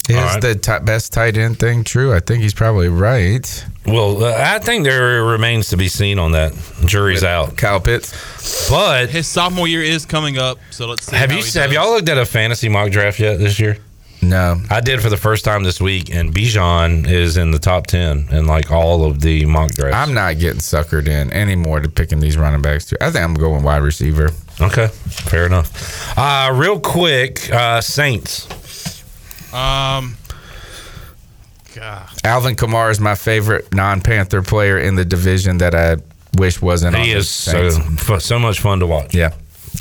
[SPEAKER 31] Is
[SPEAKER 11] All right.
[SPEAKER 31] the ti- best tight end thing true? I think he's probably right.
[SPEAKER 11] Well, uh, I think there remains to be seen on that. Jury's out.
[SPEAKER 31] Kyle Pitts.
[SPEAKER 11] But
[SPEAKER 12] His sophomore year is coming up, so let's see.
[SPEAKER 11] have
[SPEAKER 12] how
[SPEAKER 11] you
[SPEAKER 12] he
[SPEAKER 11] have
[SPEAKER 12] does.
[SPEAKER 11] y'all looked at a fantasy mock draft yet this year?
[SPEAKER 31] No.
[SPEAKER 11] I did for the first time this week, and Bijan is in the top ten in like all of the mock drafts.
[SPEAKER 31] I'm not getting suckered in anymore to picking these running backs too. I think I'm going wide receiver.
[SPEAKER 11] Okay, fair enough. Uh, real quick, uh, Saints.
[SPEAKER 12] Um, God.
[SPEAKER 31] Alvin Kamara is my favorite non-Panther player in the division that I wish wasn't. on
[SPEAKER 11] He
[SPEAKER 31] the
[SPEAKER 11] is so
[SPEAKER 31] Saints.
[SPEAKER 11] fu- so much fun to watch.
[SPEAKER 31] Yeah,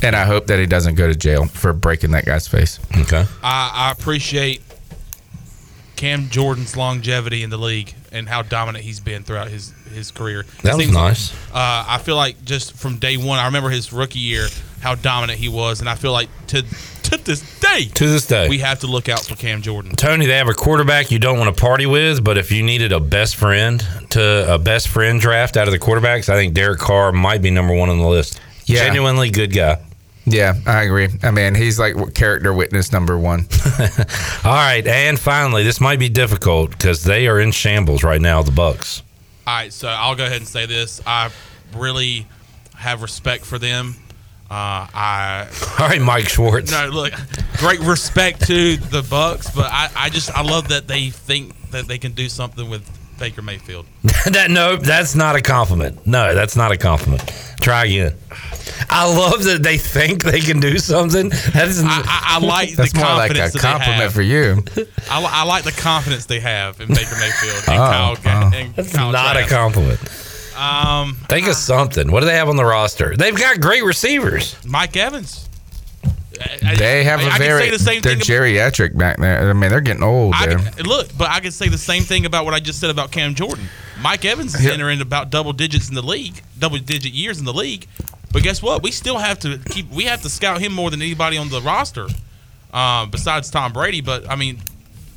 [SPEAKER 31] and I hope that he doesn't go to jail for breaking that guy's face.
[SPEAKER 11] Okay.
[SPEAKER 12] I, I appreciate Cam Jordan's longevity in the league and how dominant he's been throughout his his career.
[SPEAKER 11] That
[SPEAKER 12] It
[SPEAKER 11] was
[SPEAKER 12] seems like-
[SPEAKER 11] nice.
[SPEAKER 12] uh, I feel like just from day one, I remember his rookie year how dominant he was, and I feel like to to this day,
[SPEAKER 11] To this day.
[SPEAKER 12] we have to look out for Cam Jordan.
[SPEAKER 11] Tony, they have a quarterback you don't want to party with, but if you needed a best friend to a best friend draft out of the quarterbacks, I think Derek Carr might be number one on the list.
[SPEAKER 31] Yeah.
[SPEAKER 11] Genuinely good guy.
[SPEAKER 31] Yeah, I agree. I mean, he's like character witness number one.
[SPEAKER 11] All right, and finally, this might be difficult because they are in shambles right now. The Bucks.
[SPEAKER 12] All right, so I'll go ahead and say this: I really have respect for them. Uh, I
[SPEAKER 11] All right, Mike Schwartz.
[SPEAKER 12] No, look, great respect to the Bucks, but I, I just I love that they think that they can do something with Baker Mayfield.
[SPEAKER 11] that no, that's not a compliment. No, that's not a compliment. Try again. I love that they think they can do something. That is,
[SPEAKER 12] I, I, I like
[SPEAKER 31] That's
[SPEAKER 12] the
[SPEAKER 31] more like a compliment for you.
[SPEAKER 12] I, I like the confidence they have in Baker Mayfield and
[SPEAKER 31] Oh,
[SPEAKER 12] Kyle.
[SPEAKER 31] oh.
[SPEAKER 12] And
[SPEAKER 11] That's
[SPEAKER 12] Kyle
[SPEAKER 11] not a compliment.
[SPEAKER 12] Um,
[SPEAKER 11] Think of something. What do they have on the roster? They've got great receivers.
[SPEAKER 12] Mike Evans. I-
[SPEAKER 31] They have
[SPEAKER 12] I-
[SPEAKER 31] a
[SPEAKER 12] I
[SPEAKER 31] very.
[SPEAKER 12] the same
[SPEAKER 31] they're
[SPEAKER 12] thing
[SPEAKER 31] geriatric back there. I mean, they're getting old.
[SPEAKER 12] I
[SPEAKER 31] there.
[SPEAKER 12] can, look, but I can say the same thing about what I just said about Cam Jordan. Mike Evans is
[SPEAKER 31] Yeah.
[SPEAKER 12] entering about double digits in the league, double digit years in the league. But guess what? We still have to keep. We have to scout him more than anybody on the roster, uh, besides Tom Brady. But I mean,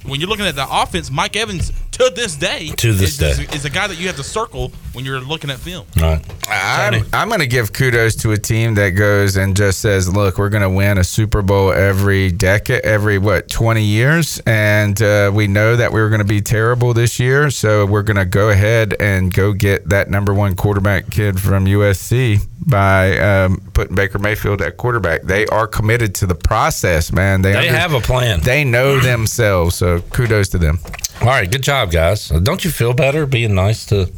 [SPEAKER 12] when you're looking at the offense, Mike Evans to this day
[SPEAKER 11] To this
[SPEAKER 12] is,
[SPEAKER 11] day.
[SPEAKER 12] is, is a guy that you have to circle when you're looking at film.
[SPEAKER 11] Right.
[SPEAKER 31] I'm, I'm going to give kudos to a team that goes and just says, "Look, we're going to win a Super Bowl every decade, every what 20 years, and uh, we know that we were going to be terrible this year, so we're going to go ahead and go get that number one quarterback kid from USC by um, putting Baker Mayfield at quarterback. They are committed to the process, man. They
[SPEAKER 11] They have a plan.
[SPEAKER 31] They know themselves, so kudos to them.
[SPEAKER 11] All right, good job, guys. Don't you feel better being nice to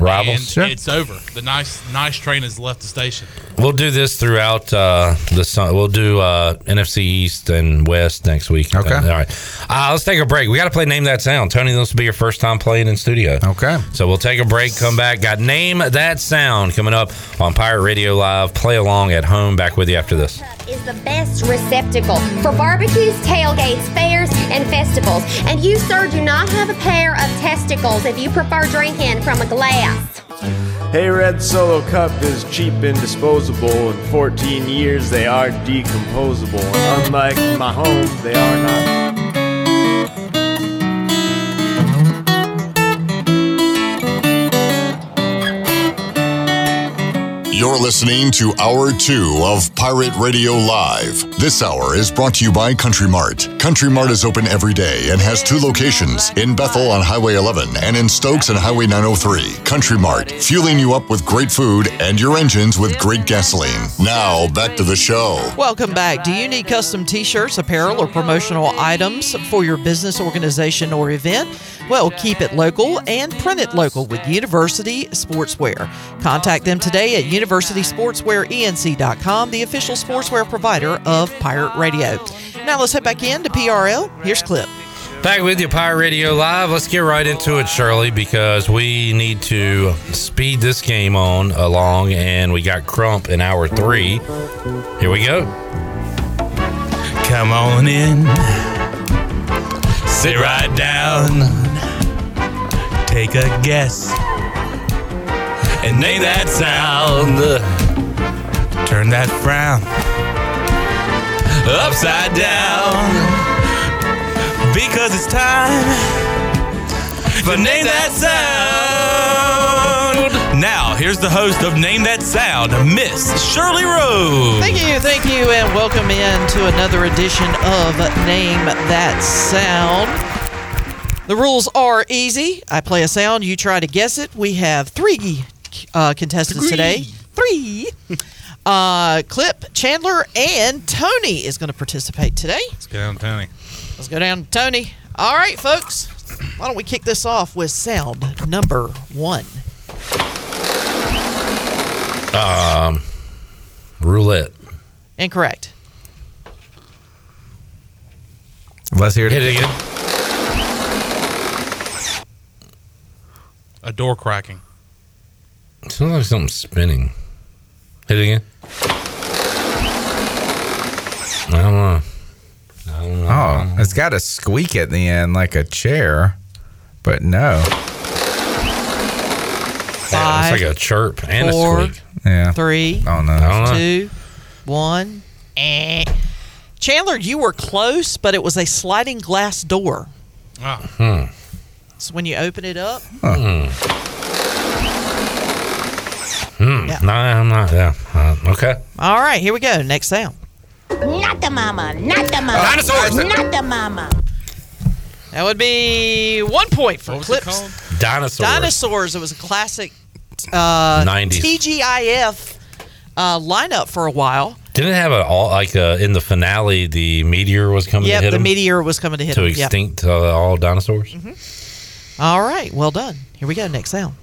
[SPEAKER 11] rivals?
[SPEAKER 12] And it's over. The nice nice train has left the station.
[SPEAKER 11] We'll do this throughout uh, the sun. We'll do uh, NFC East and West next week.
[SPEAKER 31] Okay.
[SPEAKER 11] all right. Uh, let's take a break. We got to play Name That Sound. Tony, this will be your first time playing in studio.
[SPEAKER 31] Okay.
[SPEAKER 11] So we'll take a break, come back. Got Name That Sound coming up on Pirate Radio Live. Play along at home. Back with you after this.
[SPEAKER 30] Is the best receptacle for barbecues, tailgates, fairs, and festivals. And you, sir, do not have a pair of testicles if you prefer drinking from a glass.
[SPEAKER 34] Hey Red Solo Cup is cheap and disposable. In 14 years, they are decomposable. And unlike my home, they are not.
[SPEAKER 2] You're listening to Hour 2 of Pirate Radio Live. This hour is brought to you by Country Mart. Country Mart is open every day and has two locations in Bethel on Highway 11 and in Stokes on Highway 903. Country Mart, fueling you up with great food and your engines with great gasoline. Now, back to the show.
[SPEAKER 22] Welcome back. Do you need custom t shirts, apparel, or promotional items for your business, organization, or event? Well, keep it local and print it local with University Sportswear. Contact them today at universitysportswearenc.com, the official sportswear provider of Pirate Radio. Now let's head back in to PRL. Here's Clip.
[SPEAKER 11] Back with you, Pirate Radio Live. Let's get right into it, Shirley, because we need to speed this game on along, and we got Crump in hour three. Here we go.
[SPEAKER 12] Come on in. Sit right down. Take a guess. And name that sound. Turn that frown upside down. Because it's time for Name That Sound. Now, here's the host of Name That Sound, Miss Shirley Rose.
[SPEAKER 22] Thank you, thank you, and welcome in to another edition of Name That Sound. The rules are easy. I play a sound, you try to guess it. We have three uh, contestants today. Three. Uh, Clip, Chandler, and Tony is going to participate today.
[SPEAKER 12] Let's go down, Tony.
[SPEAKER 22] Let's go down to Tony. All right, folks. Why don't we kick this off with sound number one?
[SPEAKER 11] Um, roulette.
[SPEAKER 22] Incorrect.
[SPEAKER 31] Let's hear it.
[SPEAKER 11] Hit it again.
[SPEAKER 12] A door cracking.
[SPEAKER 11] Sounds like something spinning. Hit it again. I don't know. I don't know.
[SPEAKER 31] Oh, it's got a squeak at the end like a chair, but no.
[SPEAKER 11] Yeah, it's like a chirp and
[SPEAKER 22] four,
[SPEAKER 11] a squeak.
[SPEAKER 31] Yeah.
[SPEAKER 22] Three,
[SPEAKER 31] Oh no.
[SPEAKER 11] I don't know.
[SPEAKER 22] two, one. Eh. Chandler, you were close, but it was a sliding glass door.
[SPEAKER 12] Oh.
[SPEAKER 11] Hmm.
[SPEAKER 22] So when you open it up,
[SPEAKER 11] Hmm. Hmm.
[SPEAKER 22] Yeah.
[SPEAKER 11] No, I'm not. Yeah. Uh, okay.
[SPEAKER 22] all right, here we go. Next sound.
[SPEAKER 35] Not the mama, not the mama.
[SPEAKER 11] Dinosaurs.
[SPEAKER 35] Not the mama.
[SPEAKER 22] That would be one point for
[SPEAKER 12] What was it
[SPEAKER 22] Clips.
[SPEAKER 12] called?
[SPEAKER 11] Dinosaur.
[SPEAKER 22] Dinosaurs. It was a classic uh,
[SPEAKER 11] 90s.
[SPEAKER 22] TGIF uh, lineup for a while.
[SPEAKER 11] Didn't it have a all like uh, in the finale? The meteor was coming
[SPEAKER 22] Yep,
[SPEAKER 11] to hit
[SPEAKER 22] the
[SPEAKER 11] him
[SPEAKER 22] meteor was coming to hit
[SPEAKER 11] to
[SPEAKER 22] him. Yep.
[SPEAKER 11] extinct uh, all dinosaurs.
[SPEAKER 22] All right, well done. Here we go. Next sound.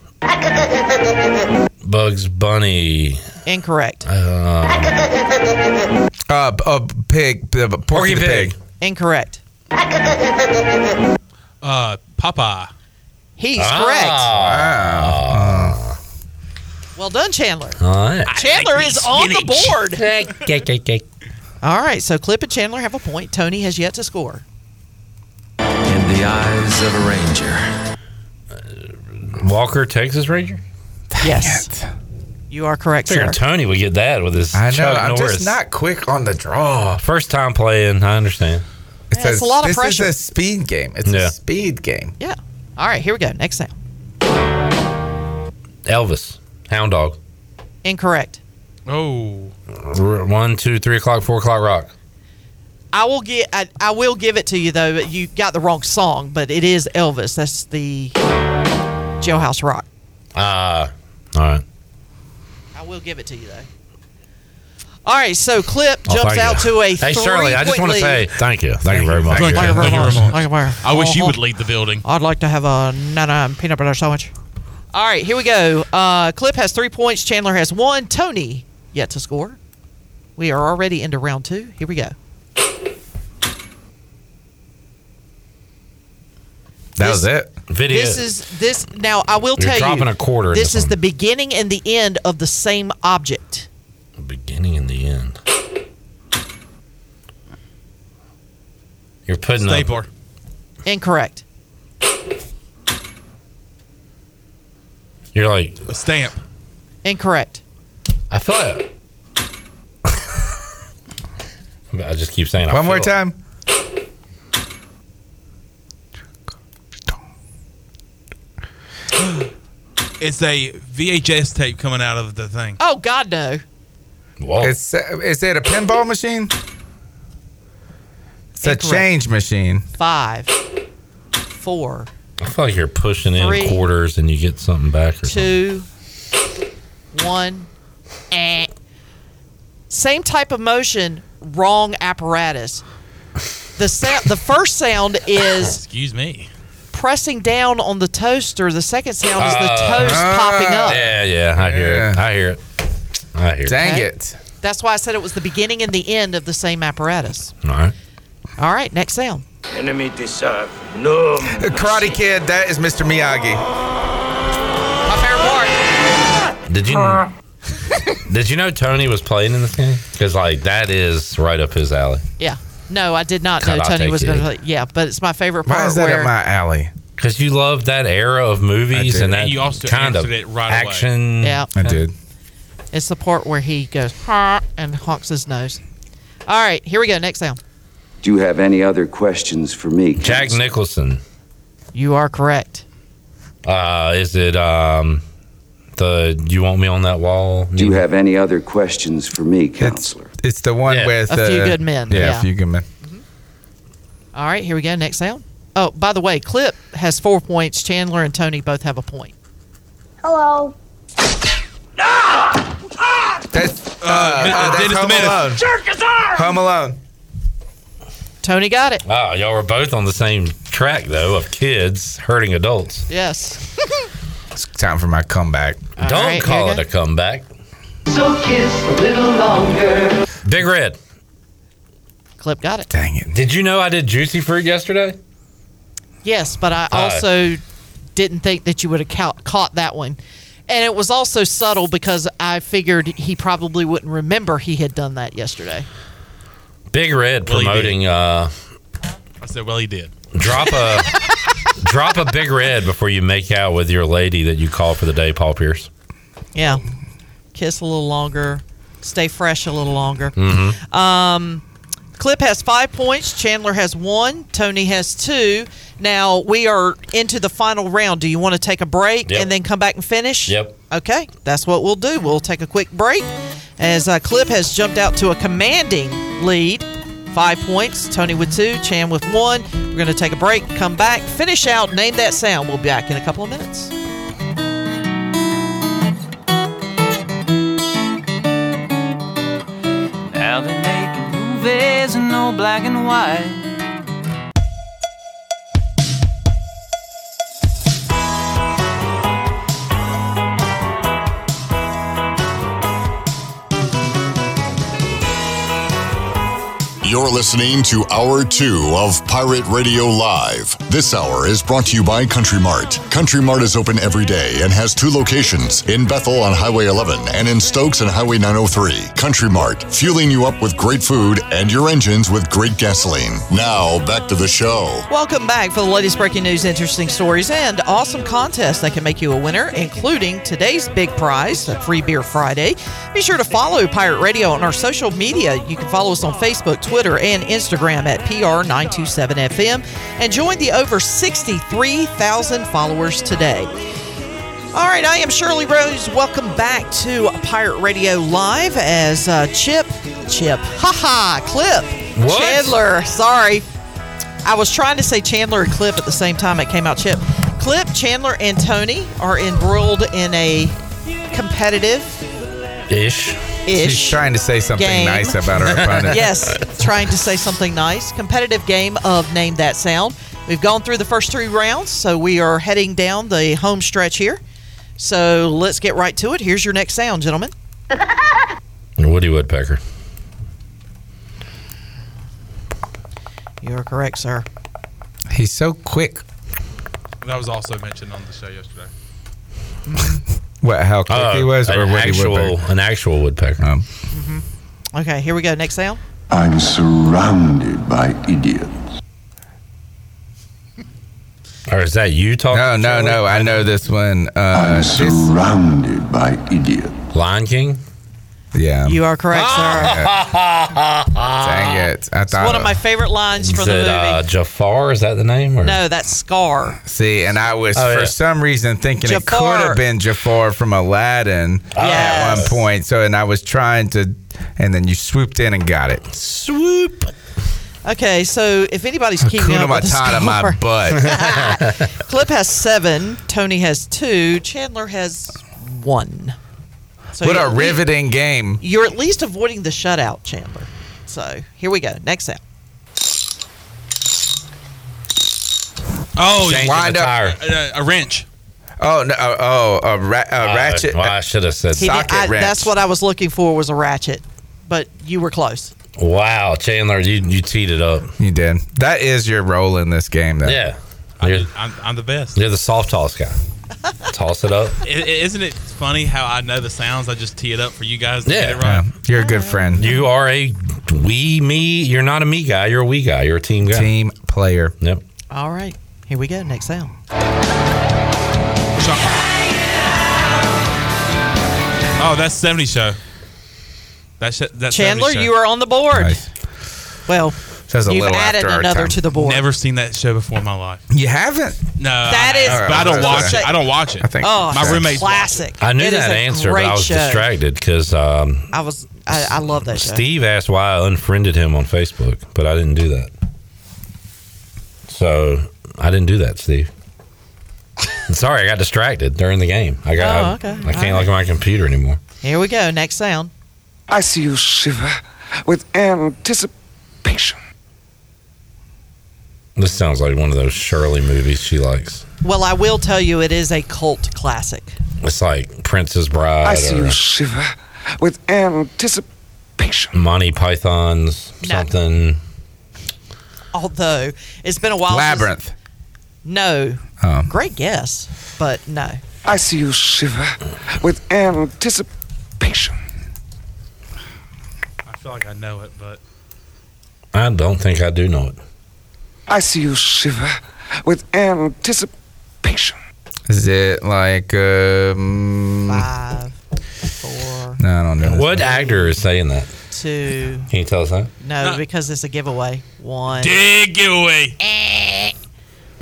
[SPEAKER 11] Bugs Bunny.
[SPEAKER 22] Incorrect.
[SPEAKER 11] Uh,
[SPEAKER 31] Uh, uh pig, uh, Porky, the pig.
[SPEAKER 22] Incorrect.
[SPEAKER 12] Uh, Papa.
[SPEAKER 22] He's
[SPEAKER 11] Ah.
[SPEAKER 22] correct. Well done, Chandler.
[SPEAKER 11] all right.
[SPEAKER 22] Chandler is on the board. All right, so Clip and Chandler have a point. Tony has yet to score.
[SPEAKER 36] In the eyes of a ranger.
[SPEAKER 11] Walker, Texas Ranger.
[SPEAKER 22] Yes. You are correct, sir.
[SPEAKER 11] Figured Tony would get that with his
[SPEAKER 31] I know.
[SPEAKER 11] Chuck
[SPEAKER 31] I'm
[SPEAKER 11] Norris.
[SPEAKER 31] just not quick on the draw.
[SPEAKER 11] First time playing, I understand.
[SPEAKER 31] It's,
[SPEAKER 22] Yeah, it's a lot of
[SPEAKER 31] this
[SPEAKER 22] pressure.
[SPEAKER 31] is a speed game. It's
[SPEAKER 11] Yeah.
[SPEAKER 31] a speed game.
[SPEAKER 22] Yeah. All right, here we go. Next sound.
[SPEAKER 11] Elvis, Hound Dog.
[SPEAKER 22] Incorrect.
[SPEAKER 12] Oh.
[SPEAKER 11] R- One, two, three o'clock, four o'clock rock.
[SPEAKER 22] I will get. I, I will give it to you though. But you got the wrong song, but it is Elvis. That's the Jailhouse Rock.
[SPEAKER 11] Ah, all right.
[SPEAKER 22] I will give it to you though. All right, so Clip
[SPEAKER 11] Oh,
[SPEAKER 22] jumps
[SPEAKER 11] thank
[SPEAKER 22] out
[SPEAKER 11] you.
[SPEAKER 22] to a
[SPEAKER 11] Hey, Shirley, I just want to say thank you. Thank, you very much.
[SPEAKER 12] Thank you.
[SPEAKER 22] Thank you very
[SPEAKER 12] Thank you
[SPEAKER 22] much.
[SPEAKER 12] very much.
[SPEAKER 22] Thank you very much.
[SPEAKER 12] I wish you would lead the building.
[SPEAKER 22] I'd like to have a nana peanut butter sandwich. All right, here we go. Uh, Clip has three points. Chandler has one. Tony yet to score. We are already into round two. Here we go.
[SPEAKER 31] That was it.
[SPEAKER 11] Video.
[SPEAKER 22] This is this. Now I will
[SPEAKER 11] You're
[SPEAKER 22] tell you.
[SPEAKER 11] dropping a quarter into
[SPEAKER 22] This is
[SPEAKER 11] something.
[SPEAKER 22] the beginning and the end of the same object.
[SPEAKER 11] beginning and the end. You're putting
[SPEAKER 12] Stapler.
[SPEAKER 11] up.
[SPEAKER 22] Incorrect.
[SPEAKER 11] You're like
[SPEAKER 12] A stamp.
[SPEAKER 22] Incorrect.
[SPEAKER 11] I thought. I just keep saying. I
[SPEAKER 31] One more time.
[SPEAKER 12] It's a VHS tape coming out of the thing.
[SPEAKER 22] Oh God, no.
[SPEAKER 31] It's uh, is it a pinball machine? It's a change machine.
[SPEAKER 22] Five, four,
[SPEAKER 11] I feel like you're pushing in quarters and you get something back. Or
[SPEAKER 22] two, one. Eh. Same type of motion, wrong apparatus. The sound, the first sound is
[SPEAKER 12] Excuse me.
[SPEAKER 22] Pressing down on the toaster. The second sound is the
[SPEAKER 11] Uh,
[SPEAKER 22] toast popping up.
[SPEAKER 11] Yeah, yeah, I hear it. I hear it. I hear it.
[SPEAKER 31] Dang
[SPEAKER 22] Okay.
[SPEAKER 31] it.
[SPEAKER 22] That's why I said it was the beginning and the end of the same apparatus.
[SPEAKER 11] All right.
[SPEAKER 22] All right, next sound.
[SPEAKER 37] Enemy deserve no.
[SPEAKER 31] The Karate Kid. That is Mr. Miyagi.
[SPEAKER 22] My favorite part.
[SPEAKER 11] Did you Did you know Tony was playing in this game? Because like that is right up his alley.
[SPEAKER 22] Yeah. No, I did not know Tony was going to play. Yeah, but it's my favorite part
[SPEAKER 31] Why is that
[SPEAKER 22] where
[SPEAKER 31] up my alley?
[SPEAKER 11] Because you love that era of movies and that
[SPEAKER 12] And you also
[SPEAKER 11] kind of
[SPEAKER 12] answered it right away.
[SPEAKER 11] action.
[SPEAKER 22] Yeah.
[SPEAKER 31] I did.
[SPEAKER 22] it's the part where he goes "Huh," and honks his nose. All right, here we go. Next sound.
[SPEAKER 38] Do you have any other questions for me?
[SPEAKER 11] Jack Nicholson.
[SPEAKER 22] You are correct.
[SPEAKER 11] Uh, is it um the you want me on that wall?
[SPEAKER 38] Do you have any other questions for me, counselor?
[SPEAKER 31] It's the one
[SPEAKER 11] Yeah.
[SPEAKER 31] with
[SPEAKER 22] A Few
[SPEAKER 31] uh,
[SPEAKER 22] Good Men,
[SPEAKER 31] Yeah,
[SPEAKER 22] yeah.
[SPEAKER 31] a few good men.
[SPEAKER 22] All right, here we go. Next sound. Oh, by the way, Clip has four points. Chandler and Tony both have a point.
[SPEAKER 30] Hello.
[SPEAKER 31] That's uh,
[SPEAKER 12] Uh,
[SPEAKER 31] uh, that's
[SPEAKER 12] Dennis the
[SPEAKER 31] Home
[SPEAKER 12] Menace.
[SPEAKER 31] Alone. Home Alone.
[SPEAKER 22] Tony got it.
[SPEAKER 11] Oh, y'all were both on the same track though of kids hurting adults.
[SPEAKER 22] Yes.
[SPEAKER 31] It's time for my comeback.
[SPEAKER 22] All
[SPEAKER 11] Don't
[SPEAKER 22] right,
[SPEAKER 11] call it a comeback.
[SPEAKER 24] So kiss a little longer.
[SPEAKER 11] Big Red.
[SPEAKER 22] Clip got it.
[SPEAKER 31] Dang it.
[SPEAKER 11] Did you know I did juicy fruit yesterday?
[SPEAKER 22] Yes, but I
[SPEAKER 11] Hi.
[SPEAKER 22] also didn't think that you would have ca- caught that one. And it was also subtle because I figured he probably wouldn't remember he had done that yesterday.
[SPEAKER 11] Big Red
[SPEAKER 12] Well,
[SPEAKER 11] promoting uh
[SPEAKER 12] I said, well, he did.
[SPEAKER 11] drop a drop a big red before you make out with your lady that you call for the day, Paul Pierce.
[SPEAKER 22] Yeah. Kiss a little longer, stay fresh a little longer.
[SPEAKER 11] Mm-hmm.
[SPEAKER 22] Um, Clip has five points. Chandler has one. Tony has two. Now we are into the final round. Do you want to take a break
[SPEAKER 11] Yep.
[SPEAKER 22] and then come back and finish?
[SPEAKER 11] Yep.
[SPEAKER 22] Okay, that's what we'll do. We'll take a quick break as uh, Clip has jumped out to a commanding lead. Five points. Tony with two. Chan with one. We're going to take a break, come back, finish out, name that sound. We'll be back in a couple of minutes.
[SPEAKER 24] In no black and white.
[SPEAKER 2] You're listening to Hour 2 of Pirate Radio Live. This hour is brought to you by Country Mart. Country Mart is open every day and has two locations in Bethel on Highway 11 and in Stokes on Highway 903. Country Mart, fueling you up with great food and your engines with great gasoline. Now, back to the show.
[SPEAKER 22] Welcome back for the latest breaking news, interesting stories, and awesome contests that can make you a winner, including today's big prize, a free beer Friday. Be sure to follow Pirate Radio on our social media. You can follow us on Facebook, Twitter, and Instagram at PR927FM and join the over 63,000 followers today. All right, I am Shirley Rose. Welcome back to Pirate Radio Live as uh, Chip, Chip, haha, Clip,
[SPEAKER 11] What?
[SPEAKER 22] Chandler. Sorry, I was trying to say Chandler and Clip at the same time. It came out Chip. Clip, Chandler, and Tony are embroiled in a competitive
[SPEAKER 11] Ish.
[SPEAKER 22] ish.
[SPEAKER 31] She's trying to say something
[SPEAKER 22] game.
[SPEAKER 31] nice about her opponent.
[SPEAKER 22] yes, trying to say something nice. Competitive game of Name That Sound. We've gone through the first three rounds, so we are heading down the home stretch here. So let's get right to it. Here's your next sound, gentlemen.
[SPEAKER 11] Woody Woodpecker.
[SPEAKER 22] You're correct, sir.
[SPEAKER 31] He's so quick.
[SPEAKER 12] That was also mentioned on the show yesterday.
[SPEAKER 31] What? How quick
[SPEAKER 11] Oh,
[SPEAKER 31] he was, or
[SPEAKER 11] an
[SPEAKER 31] Woody
[SPEAKER 11] actual,
[SPEAKER 31] Woodpecker?
[SPEAKER 11] an actual woodpecker.
[SPEAKER 31] Um,
[SPEAKER 22] Okay, here we go. Next sound.
[SPEAKER 39] I'm surrounded by idiots.
[SPEAKER 11] Or is that you talking?
[SPEAKER 31] no, no, no. I know this one. Uh,
[SPEAKER 39] I'm surrounded by idiots.
[SPEAKER 11] Lion King.
[SPEAKER 31] Yeah.
[SPEAKER 22] You are correct, sir.
[SPEAKER 31] Dang it! I
[SPEAKER 22] It's one of my favorite lines from
[SPEAKER 11] Is
[SPEAKER 22] the
[SPEAKER 11] it
[SPEAKER 22] movie.
[SPEAKER 11] uh, Jafar? Is that the name? Or?
[SPEAKER 22] no, that's Scar.
[SPEAKER 31] See, and I was
[SPEAKER 11] Oh,
[SPEAKER 31] for
[SPEAKER 11] yeah.
[SPEAKER 31] some reason thinking it could have been Jafar from Aladdin at
[SPEAKER 22] Yes.
[SPEAKER 31] one point. So, and I was trying to, and then you swooped in and got it.
[SPEAKER 11] Swoop.
[SPEAKER 22] Okay, so if anybody's keeping
[SPEAKER 31] Hakuna
[SPEAKER 22] up with the
[SPEAKER 31] Matata my
[SPEAKER 22] score,
[SPEAKER 31] butt.
[SPEAKER 22] Clip has seven, Tony has two, Chandler has one. So
[SPEAKER 31] what a
[SPEAKER 22] at lea-
[SPEAKER 31] riveting game!
[SPEAKER 22] You're at least avoiding the shutout, Chandler. So here we go. Next sound.
[SPEAKER 12] Oh,
[SPEAKER 31] Wind up.
[SPEAKER 11] tire.
[SPEAKER 12] a, a wrench.
[SPEAKER 31] Oh no! Oh, a, ra- a ratchet.
[SPEAKER 11] Uh, well, I should have said.
[SPEAKER 22] He did-
[SPEAKER 31] Socket
[SPEAKER 22] I-
[SPEAKER 31] wrench.
[SPEAKER 22] that's what I was looking for was a ratchet, but you were close.
[SPEAKER 11] Wow, Chandler, you you teed it up.
[SPEAKER 31] You did. That is your role in this game, though.
[SPEAKER 11] Yeah, you're,
[SPEAKER 12] I'm, I'm the best.
[SPEAKER 11] you're the soft toss guy. Toss it up.
[SPEAKER 12] I- isn't it funny how I know the sounds? I just tee it up for you guys to
[SPEAKER 11] Yeah.
[SPEAKER 12] get it right.
[SPEAKER 31] Yeah, you're a good friend.
[SPEAKER 11] You are a we me. You're not a me guy. You're a we guy. You're a team guy.
[SPEAKER 31] Team player.
[SPEAKER 11] Yep.
[SPEAKER 22] All right, here we go. Next sound.
[SPEAKER 12] Oh, that's 70 show. That's that
[SPEAKER 22] Chandler,
[SPEAKER 12] 70 show.
[SPEAKER 22] you are on the board.
[SPEAKER 31] Nice.
[SPEAKER 22] Well,
[SPEAKER 31] Says a
[SPEAKER 22] you've
[SPEAKER 31] little
[SPEAKER 22] added
[SPEAKER 31] after our
[SPEAKER 22] another
[SPEAKER 31] time.
[SPEAKER 22] to the board.
[SPEAKER 12] Never seen that show before in my life.
[SPEAKER 31] You haven't?
[SPEAKER 12] No,
[SPEAKER 22] That
[SPEAKER 12] I,
[SPEAKER 22] is-
[SPEAKER 12] but I don't
[SPEAKER 31] All right,
[SPEAKER 12] watch it. I don't watch it.
[SPEAKER 31] I think.
[SPEAKER 22] Oh,
[SPEAKER 12] My roommates watch
[SPEAKER 22] classic.
[SPEAKER 11] I knew
[SPEAKER 22] It is
[SPEAKER 11] that
[SPEAKER 22] a
[SPEAKER 11] answer, but
[SPEAKER 22] great
[SPEAKER 11] I was
[SPEAKER 22] show.
[SPEAKER 11] distracted because um,
[SPEAKER 22] I was. I, I love that show.
[SPEAKER 11] Steve asked why I unfriended him on Facebook, but I didn't do that. So I didn't do that, Steve. Sorry, I got distracted during the game. I got.
[SPEAKER 22] Oh,
[SPEAKER 11] I-
[SPEAKER 22] okay.
[SPEAKER 11] I, can't
[SPEAKER 22] All
[SPEAKER 11] look at my computer anymore.
[SPEAKER 22] Here we go. Next sound.
[SPEAKER 39] I see you shiver with anticipation.
[SPEAKER 11] This sounds like one of those Shirley movies she likes.
[SPEAKER 22] Well, I will tell you, it is a cult classic.
[SPEAKER 11] It's like Princess Bride
[SPEAKER 39] I see you shiver with anticipation.
[SPEAKER 11] Monty Python's
[SPEAKER 22] No.
[SPEAKER 11] something.
[SPEAKER 22] Although it's been a while. since-
[SPEAKER 31] Labyrinth.
[SPEAKER 22] no.
[SPEAKER 31] Oh.
[SPEAKER 22] Great guess, but no.
[SPEAKER 39] I see you shiver with anticipation.
[SPEAKER 12] I feel like I know it, but
[SPEAKER 11] I don't think I do know it.
[SPEAKER 39] I see you shiver with anticipation.
[SPEAKER 31] Is it like um?
[SPEAKER 22] Five, four,
[SPEAKER 31] No, I don't know.
[SPEAKER 11] What
[SPEAKER 31] one.
[SPEAKER 11] actor is saying that?
[SPEAKER 22] two.
[SPEAKER 11] Can you tell us that?
[SPEAKER 22] No,
[SPEAKER 12] No.
[SPEAKER 22] because it's a giveaway. One.
[SPEAKER 12] dig giveaway.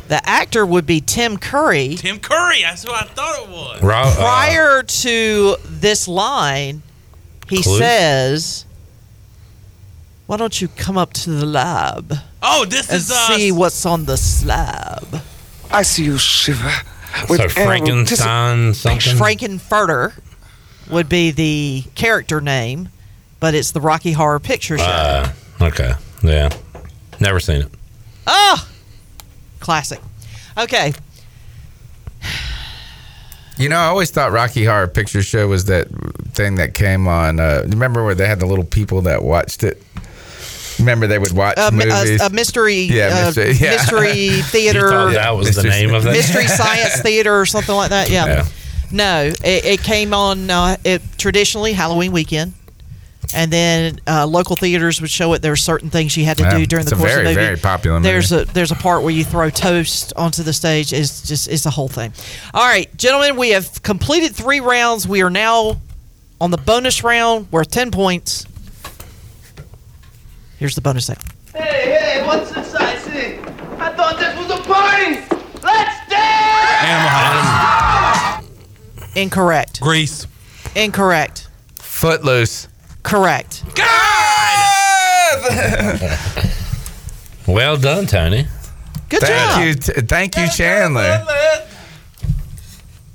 [SPEAKER 22] The actor would be Tim Curry.
[SPEAKER 12] Tim Curry. That's who I thought it was.
[SPEAKER 11] Ro- uh,
[SPEAKER 22] Prior to this line, he
[SPEAKER 11] Clue?
[SPEAKER 22] says, "Why don't you come up to the lab
[SPEAKER 12] Oh, this
[SPEAKER 22] and
[SPEAKER 12] is uh,
[SPEAKER 22] see what's on the slab?"
[SPEAKER 39] I see you shiver with
[SPEAKER 11] so Frankenstein something.
[SPEAKER 22] Frank-N-Furter would be the character name, but it's the Rocky Horror Picture Show.
[SPEAKER 11] Uh, okay. Yeah. Never seen it.
[SPEAKER 22] Ah, classic. Okay,
[SPEAKER 31] You know, I always thought Rocky Horror Picture Show was that thing that came on. Uh, remember where they had the little people that watched it? Remember they would watch
[SPEAKER 22] a,
[SPEAKER 31] movies.
[SPEAKER 22] a, a mystery,
[SPEAKER 31] Yeah,
[SPEAKER 22] uh,
[SPEAKER 31] mystery- yeah.
[SPEAKER 22] mystery theater,
[SPEAKER 11] that was the name of that?
[SPEAKER 22] mystery science theater, or something like that. Yeah.
[SPEAKER 11] Yeah.
[SPEAKER 22] No, it, it came on uh, it traditionally Halloween weekend, and then uh, local theaters would show it. There were certain things you had to
[SPEAKER 31] Yeah,
[SPEAKER 22] do during
[SPEAKER 31] it's
[SPEAKER 22] the
[SPEAKER 31] a
[SPEAKER 22] course
[SPEAKER 31] very,
[SPEAKER 22] of the movie.
[SPEAKER 31] very popular movie.
[SPEAKER 22] There's a there's a part where you throw toast onto the stage. It's just it's a whole thing. All right, gentlemen, we have completed three rounds. We are now on the bonus round worth ten points. Here's the bonus segment.
[SPEAKER 24] Hey, hey, what's this I see? I thought this was a party! Let's dance!
[SPEAKER 12] Animal House.
[SPEAKER 22] Incorrect.
[SPEAKER 12] Grease.
[SPEAKER 22] Incorrect.
[SPEAKER 31] Footloose.
[SPEAKER 22] Correct. God!
[SPEAKER 11] Well done, Tony.
[SPEAKER 22] Good
[SPEAKER 31] thank
[SPEAKER 22] job.
[SPEAKER 31] you, t- thank you, Chandler.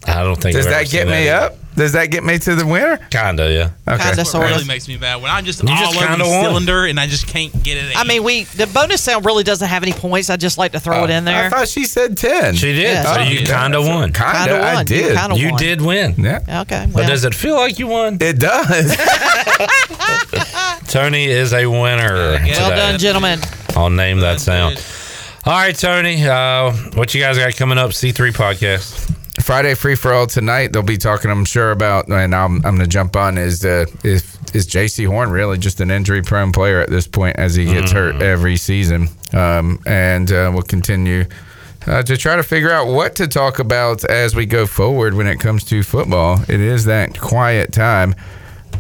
[SPEAKER 11] I don't think.
[SPEAKER 31] Does
[SPEAKER 11] I've ever
[SPEAKER 31] that get me
[SPEAKER 11] that.
[SPEAKER 31] up? Does that get me to the winner?
[SPEAKER 11] Kinda, yeah.
[SPEAKER 31] Okay.
[SPEAKER 22] Kinda,
[SPEAKER 12] It
[SPEAKER 22] sort
[SPEAKER 12] really
[SPEAKER 22] of.
[SPEAKER 12] makes me mad when I'm just
[SPEAKER 11] You
[SPEAKER 12] all
[SPEAKER 11] just
[SPEAKER 12] over
[SPEAKER 11] kinda
[SPEAKER 12] the
[SPEAKER 11] won.
[SPEAKER 12] cylinder and I just can't get it.
[SPEAKER 22] I mean, we the bonus sound really doesn't have any points. I just like to throw it in there.
[SPEAKER 31] I
[SPEAKER 22] there.
[SPEAKER 31] thought she said ten.
[SPEAKER 11] She did.
[SPEAKER 22] Yeah,
[SPEAKER 11] so
[SPEAKER 22] she
[SPEAKER 11] you
[SPEAKER 12] did.
[SPEAKER 11] kind of won.
[SPEAKER 31] Kinda,
[SPEAKER 22] Kinda
[SPEAKER 31] I
[SPEAKER 22] won. You
[SPEAKER 31] did.
[SPEAKER 22] kinda
[SPEAKER 11] You
[SPEAKER 22] won.
[SPEAKER 11] did win.
[SPEAKER 31] yeah,
[SPEAKER 22] Okay.
[SPEAKER 11] But
[SPEAKER 22] well,
[SPEAKER 11] does it feel like you won?
[SPEAKER 31] it does.
[SPEAKER 11] Tony is a winner.
[SPEAKER 12] Yeah,
[SPEAKER 22] well done, gentlemen.
[SPEAKER 11] I'll name that sound. All right, Tony. Uh, what you guys got coming up? C3 podcast.
[SPEAKER 31] Friday free for all tonight. They'll be talking, I'm sure, about, and I'm, I'm going to jump on. Is uh, is is Jaycee Horn really just an injury prone player at this point as he gets hurt every season? Um, and uh, we'll continue uh, to try to figure out what to talk about as we go forward when it comes to football. It is that quiet time.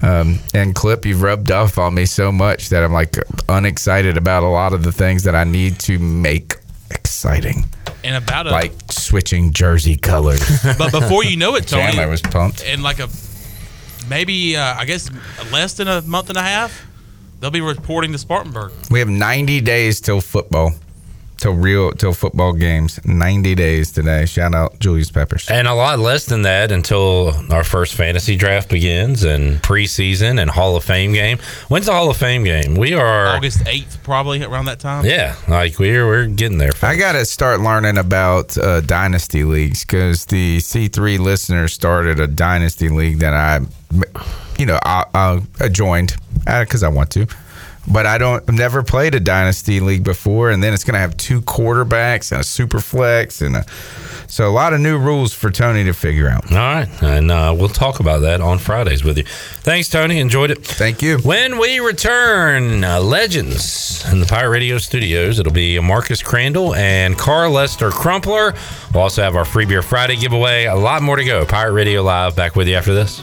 [SPEAKER 31] Um, and Clip, you've rubbed off on me so much that I'm like unexcited about a lot of the things that I need to make exciting.
[SPEAKER 12] And about a
[SPEAKER 31] Like switching jersey colors.
[SPEAKER 12] but before you know it, Tony,
[SPEAKER 31] Damn, I was pumped.
[SPEAKER 12] in like a maybe uh, I guess less than a month and a half, they'll be reporting to Spartanburg.
[SPEAKER 31] We have 90 days till football, till real, till football games. 90 days today. Shout out Julius Peppers.
[SPEAKER 11] And a lot less than that until our first fantasy draft begins and preseason and Hall of Fame game. When's the Hall of Fame game? We are
[SPEAKER 12] August eighth, probably around that time.
[SPEAKER 11] Yeah, like we're we're getting there.
[SPEAKER 31] I got to start learning about uh, dynasty leagues because the C3 listeners started a dynasty league that I, you know, I, I, I joined because I want to. But I don't. I've never played a dynasty league before, and then it's going to have two quarterbacks and a super flex, and a, so a lot of new rules for Tony to figure out.
[SPEAKER 11] All right, and uh, we'll talk about that on Fridays with you. Thanks, Tony. Enjoyed it.
[SPEAKER 31] Thank you.
[SPEAKER 11] When we return, uh, legends in the Pirate Radio studios. It'll be Marcus Crandell and Carlester Crumpler. We'll also have our Free Beer Friday giveaway. A lot more to go. Pirate Radio Live. Back with you after this.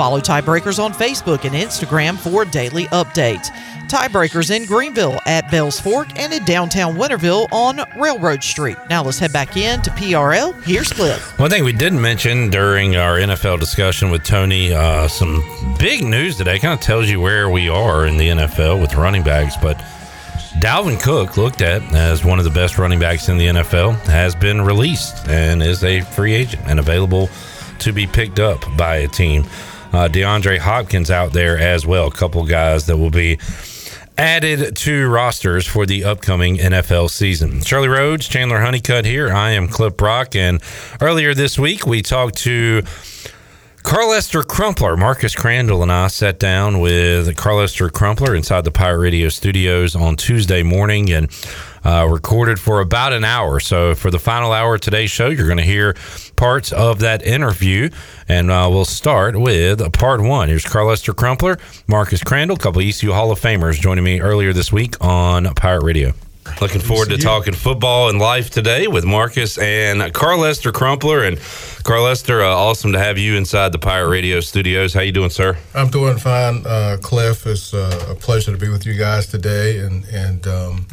[SPEAKER 22] Follow Tiebreakers on Facebook and Instagram for daily updates. Tiebreakers in Greenville at Bells Fork and in downtown Winterville on Railroad Street. Now let's head back in to PRL. Here's Cliff.
[SPEAKER 11] One thing we didn't mention during our NFL discussion with Tony, uh, some big news today. Kind of tells you where we are in the NFL with running backs, but Dalvin Cook, looked at as one of the best running backs in the NFL, has been released and is a free agent and available to be picked up by a team. Uh, DeAndre Hopkins out there as well. A couple guys that will be added to rosters for the upcoming NFL season. Charlie Rhodes, Chandler Honeycutt here. I am Clip Brock, and earlier this week we talked to Carlester Crumpler. Marcus Crandell and I sat down with Carlester Crumpler inside the Pirate Radio studios on Tuesday morning and uh, recorded for about an hour. So, for the final hour of today's show, you're going to hear parts of that interview. And uh, we'll start with part one. Here's Carlester Crumpler, Marcus Crandell, a couple ECU Hall of Famers joining me earlier this week on Pirate Radio. Looking forward to talking football and life today with Marcus and Carlester Crumpler. And Carlester, uh, awesome to have you inside the Pirate Radio studios. How you doing, sir?
[SPEAKER 32] I'm doing fine, uh, Cliff. It's uh, a pleasure to be with you guys today, and and um,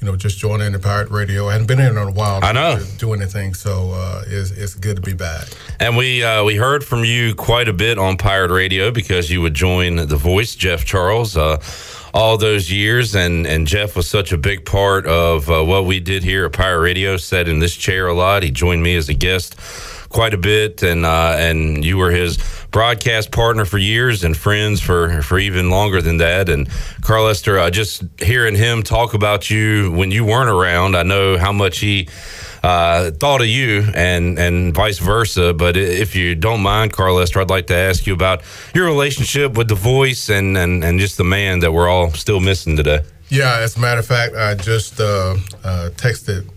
[SPEAKER 32] you know just joining the Pirate Radio. I hadn't been here in a while.
[SPEAKER 11] I know.
[SPEAKER 32] to do anything, so uh, it's it's good to be back.
[SPEAKER 11] And we uh, we heard from you quite a bit on Pirate Radio because you would join the voice, Jeff Charles, uh, all those years, and and Jeff was such a big part of uh, what we did here at Pirate Radio. Sat in this chair a lot. He joined me as a guest quite a bit, and uh, and you were his broadcast partner for years and friends for for even longer than that. And Carlester, uh, just hearing him talk about you when you weren't around, I know how much he uh, thought of you and and vice versa. But if you don't mind, Carlester, I'd like to ask you about your relationship with the voice and and and just the man that we're all still missing today.
[SPEAKER 32] Yeah, as a matter of fact, I just uh, uh, texted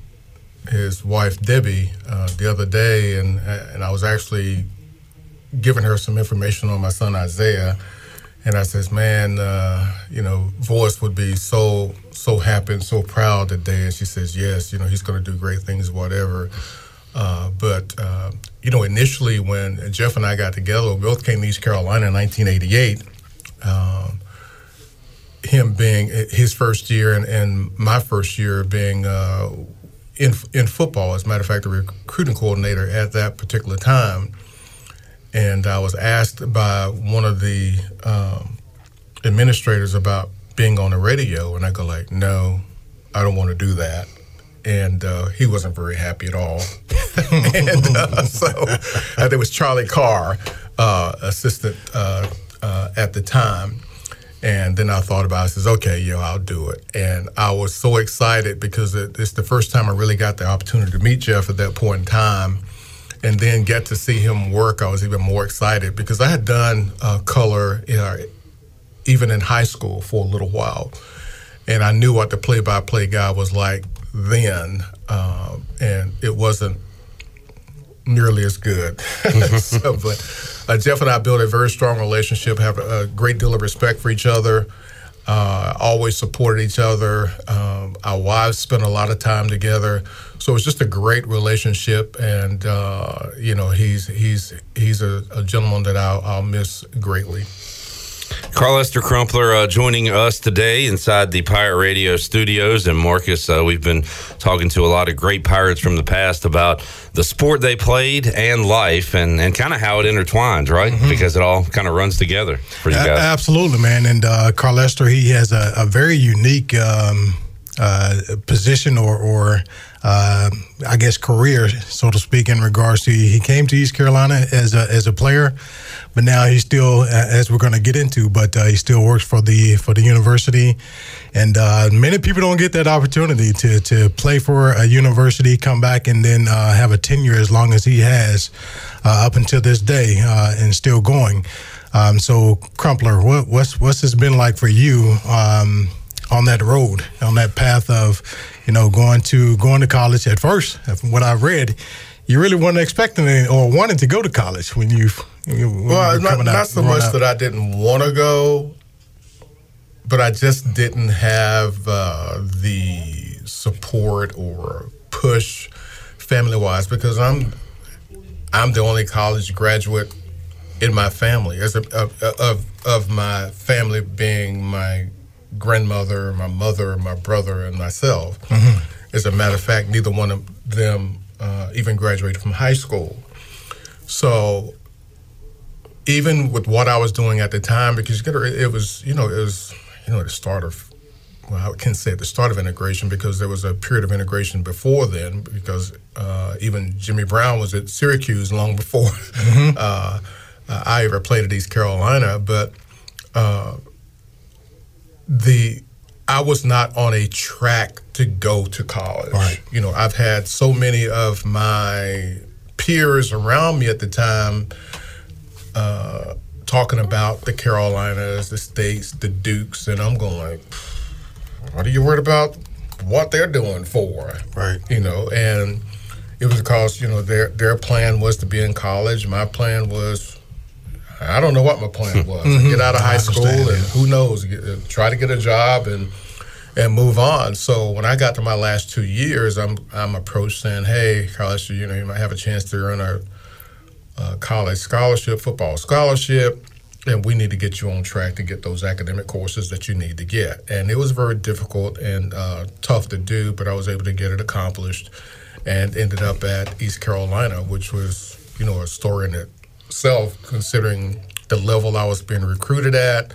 [SPEAKER 32] his wife Debbie uh, the other day, and and I was actually giving her some information on my son Isaiah, and I says, "Man, uh, you know, Voice would be so so happy and so proud today." And she says, "Yes, you know, he's going to do great things, whatever." Uh, but uh, you know, initially when Jeff and I got together, we both came to East Carolina in 1988. Um, him being his first year and, and my first year being uh, in in football. As a matter of fact, the recruiting coordinator at that particular time. And I was asked by one of the um, administrators about being on the radio, and I go like, no, I don't want to do that. And uh, he wasn't very happy at all. and uh, so uh, there was Charlie Carr, uh, assistant uh, uh, at the time. And then I thought about it. I says, okay, yo, I'll do it. And I was so excited because it, it's the first time I really got the opportunity to meet Jeff at that point in time and then get to see him work. I was even more excited because I had done uh, color even in high school for a little while. And I knew what the play by play guy was like then. Um, and it wasn't nearly as good. so, but uh, Jeff and I built a very strong relationship, have a, great deal of respect for each other, uh, always supported each other. Um, our wives spent a lot of time together. So it's just a great relationship, and uh, you know he's he's he's a, a gentleman that I'll, I'll miss greatly.
[SPEAKER 11] Carlester Crumpler uh, joining us today inside the Pirate Radio studios. And Marcus, uh, we've been talking to a lot of great Pirates from the past about the sport they played and life and, and kind of how it intertwines, right? Because it all kind of runs together for you
[SPEAKER 40] A-
[SPEAKER 11] guys.
[SPEAKER 40] absolutely, man. And uh, Carlester, he has a, a very unique um, uh, position or, or uh, I guess career, so to speak, in regards to he came to East Carolina as a as a player, but now he's still, as we're going to get into, but uh, he still works for the for the university, and uh, many people don't get that opportunity to to play for a university, come back, and then uh, have a tenure as long as he has uh, up until this day, uh, and still going. Um, so, Crumpler, what, what's what's this been like for you um, on that road, on that path of, you know, going to going to college? At first, from what I read, you really weren't expecting it or wanting to go to college when you. when
[SPEAKER 32] Well, not,
[SPEAKER 40] coming
[SPEAKER 32] not so much
[SPEAKER 40] up.
[SPEAKER 32] that I didn't want to go, but I just didn't have uh, the support or push family wise because I'm I'm the only college graduate in my family as a, of, of of my family being my grandmother, my mother, my brother, and myself. As a matter of fact, neither one of them uh, even graduated from high school. So even with what I was doing at the time, because it was, you know, it was, you know, the start of, well, I can't say the start of integration because there was a period of integration before then, because uh, even Jimmy Brown was at Syracuse long before uh, uh, I ever played at East Carolina. But uh, the I was not on a track to go to college. Right. You know, I've had so many of my peers around me at the time uh, talking about the Carolinas, the states, the Dukes, and I'm going what are you worried about? What they're doing for?
[SPEAKER 40] Right.
[SPEAKER 32] You know, and it was because you know their their plan was to be in college. My plan was. I don't know what my plan was.
[SPEAKER 40] Mhm.
[SPEAKER 32] Get out of high school and
[SPEAKER 40] yeah.
[SPEAKER 32] who knows, get, uh, try to get a job and and move on. So when I got to my last two years, I'm I'm approached saying, "Hey, college, you know, you might have a chance to earn a, a college scholarship, football scholarship, and we need to get you on track to get those academic courses that you need to get." And it was very difficult and uh, tough to do, but I was able to get it accomplished, and ended up at East Carolina, which was you know a story in itself, considering the level I was being recruited at.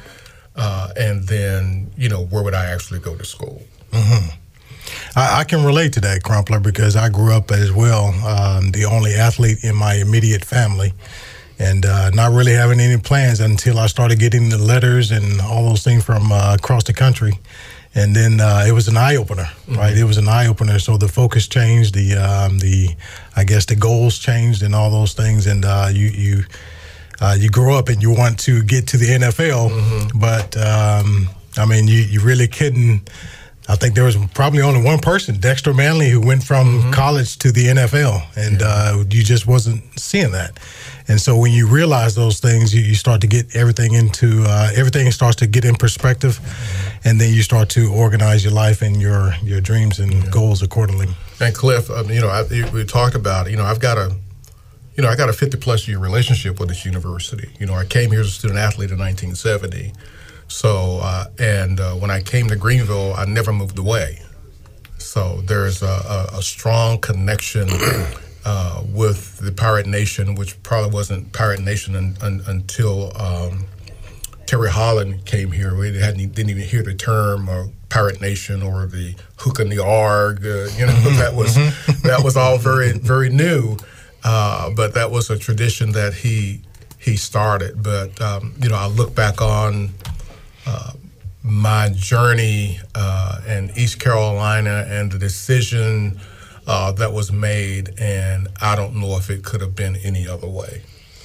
[SPEAKER 32] Uh, and then, you know, where would I actually go to school?
[SPEAKER 40] hmm I, I can relate to that, Crumpler, because I grew up as well, um, the only athlete in my immediate family, and uh, not really having any plans until I started getting the letters and all those things from uh, across the country. And then uh, it was an eye opener, right? It was an eye opener. So the focus changed, the um, the I guess the goals changed, and all those things. And uh, you you uh, you grow up and you want to get to the NFL, but um, I mean, you, you really couldn't. I think there was probably only one person, Dexter Manley, who went from college to the NFL, and uh, you just wasn't seeing that. And so when you realize those things, you, you start to get everything into uh, everything starts to get in perspective, and then you start to organize your life and your your dreams and goals accordingly.
[SPEAKER 32] And Cliff, um, you know, I, we talked about, you know, I've got a, you know, I got a 50 plus year relationship with this university. You know, I came here as a student athlete in 1970. So, uh, and uh, when I came to Greenville, I never moved away. So there's a, a, a strong connection uh, with the Pirate Nation, which probably wasn't Pirate Nation un, un, until, um, Terry Holland came here, we hadn't didn't even hear the term or Pirate Nation or the Hook and the Arg. Uh, you know, that was that was all very very new. Uh, but that was a tradition that he he started. But um, you know, I look back on uh, my journey uh, in East Carolina and the decision uh, that was made, and I don't know if it could have been any other way.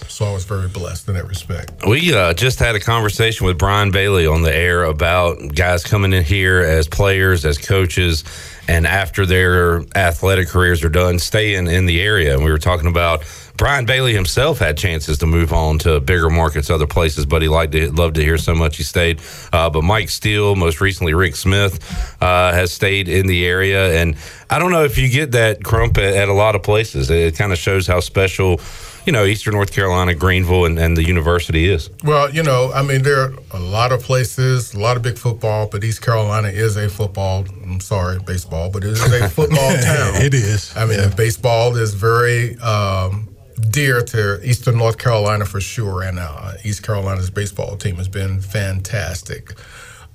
[SPEAKER 32] So I was very blessed in that respect.
[SPEAKER 11] We uh, just had a conversation with Brian Bailey on the air about guys coming in here as players, as coaches, and after their athletic careers are done, staying in the area. And we were talking about Brian Bailey himself had chances to move on to bigger markets, other places, but he liked to loved to hear so much he stayed. Uh, but Mike Steele, most recently Rick Smith, uh, has stayed in the area, and I don't know if you get that crump at, at a lot of places. It kind of shows how special. You know, Eastern North Carolina, Greenville, and, and the university is.
[SPEAKER 32] Well, you know, I mean, there are a lot of places, a lot of big football, but East Carolina is a football. I'm sorry, baseball, but it is a football town.
[SPEAKER 40] It is.
[SPEAKER 32] I mean, baseball is very um, dear to Eastern North Carolina for sure, and uh, East Carolina's baseball team has been fantastic.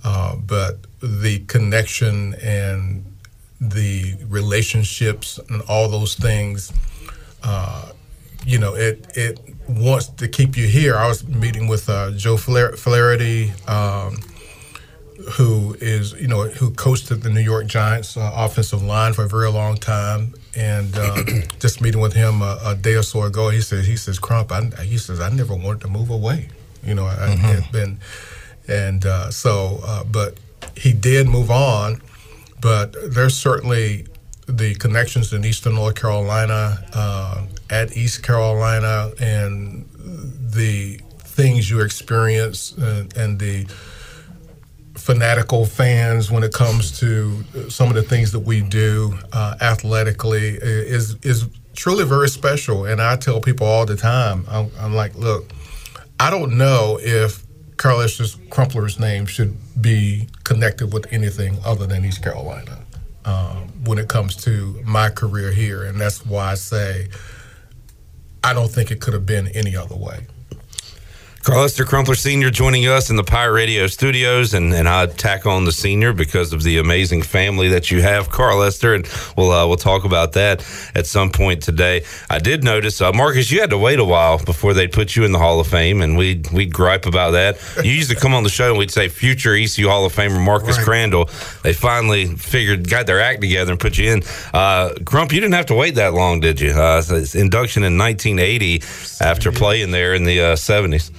[SPEAKER 32] Uh, but the connection and the relationships and all those things, uh, you know, it it wants to keep you here. I was meeting with uh, Joe Flaherty. Um, who is you know who coached the New York Giants uh, offensive line for a very long time, and uh, just meeting with him a, a day or so ago, he says he says Crump, I, he says I never wanted to move away, you know, I had been, and uh, so uh, but he did move on, but there's certainly the connections in Eastern North Carolina, uh, at East Carolina, and the things you experience and, and the fanatical fans when it comes to some of the things that we do uh, athletically is is truly very special. And I tell people all the time, I'm, I'm like, look, I don't know if Carlester Crumpler's name should be connected with anything other than East Carolina um, when it comes to my career here, and that's why I say I don't think it could have been any other way.
[SPEAKER 11] Carlester Crumpler Sr. joining us in the Pirate Radio studios, and, and I tack on the senior because of the amazing family that you have, Carlester, and we'll uh, we'll talk about that at some point today. I did notice, uh, Marcus, you had to wait a while before they'd put you in the Hall of Fame, and we'd we'd gripe about that. You used to come on the show and we'd say future ECU Hall of Famer Marcus
[SPEAKER 32] Right.
[SPEAKER 11] Crandell. They finally figured, got their act together and put you in. Uh, Crump, you didn't have to wait that long, did you? Uh, it's induction in 1980 after playing there in the uh, 70s.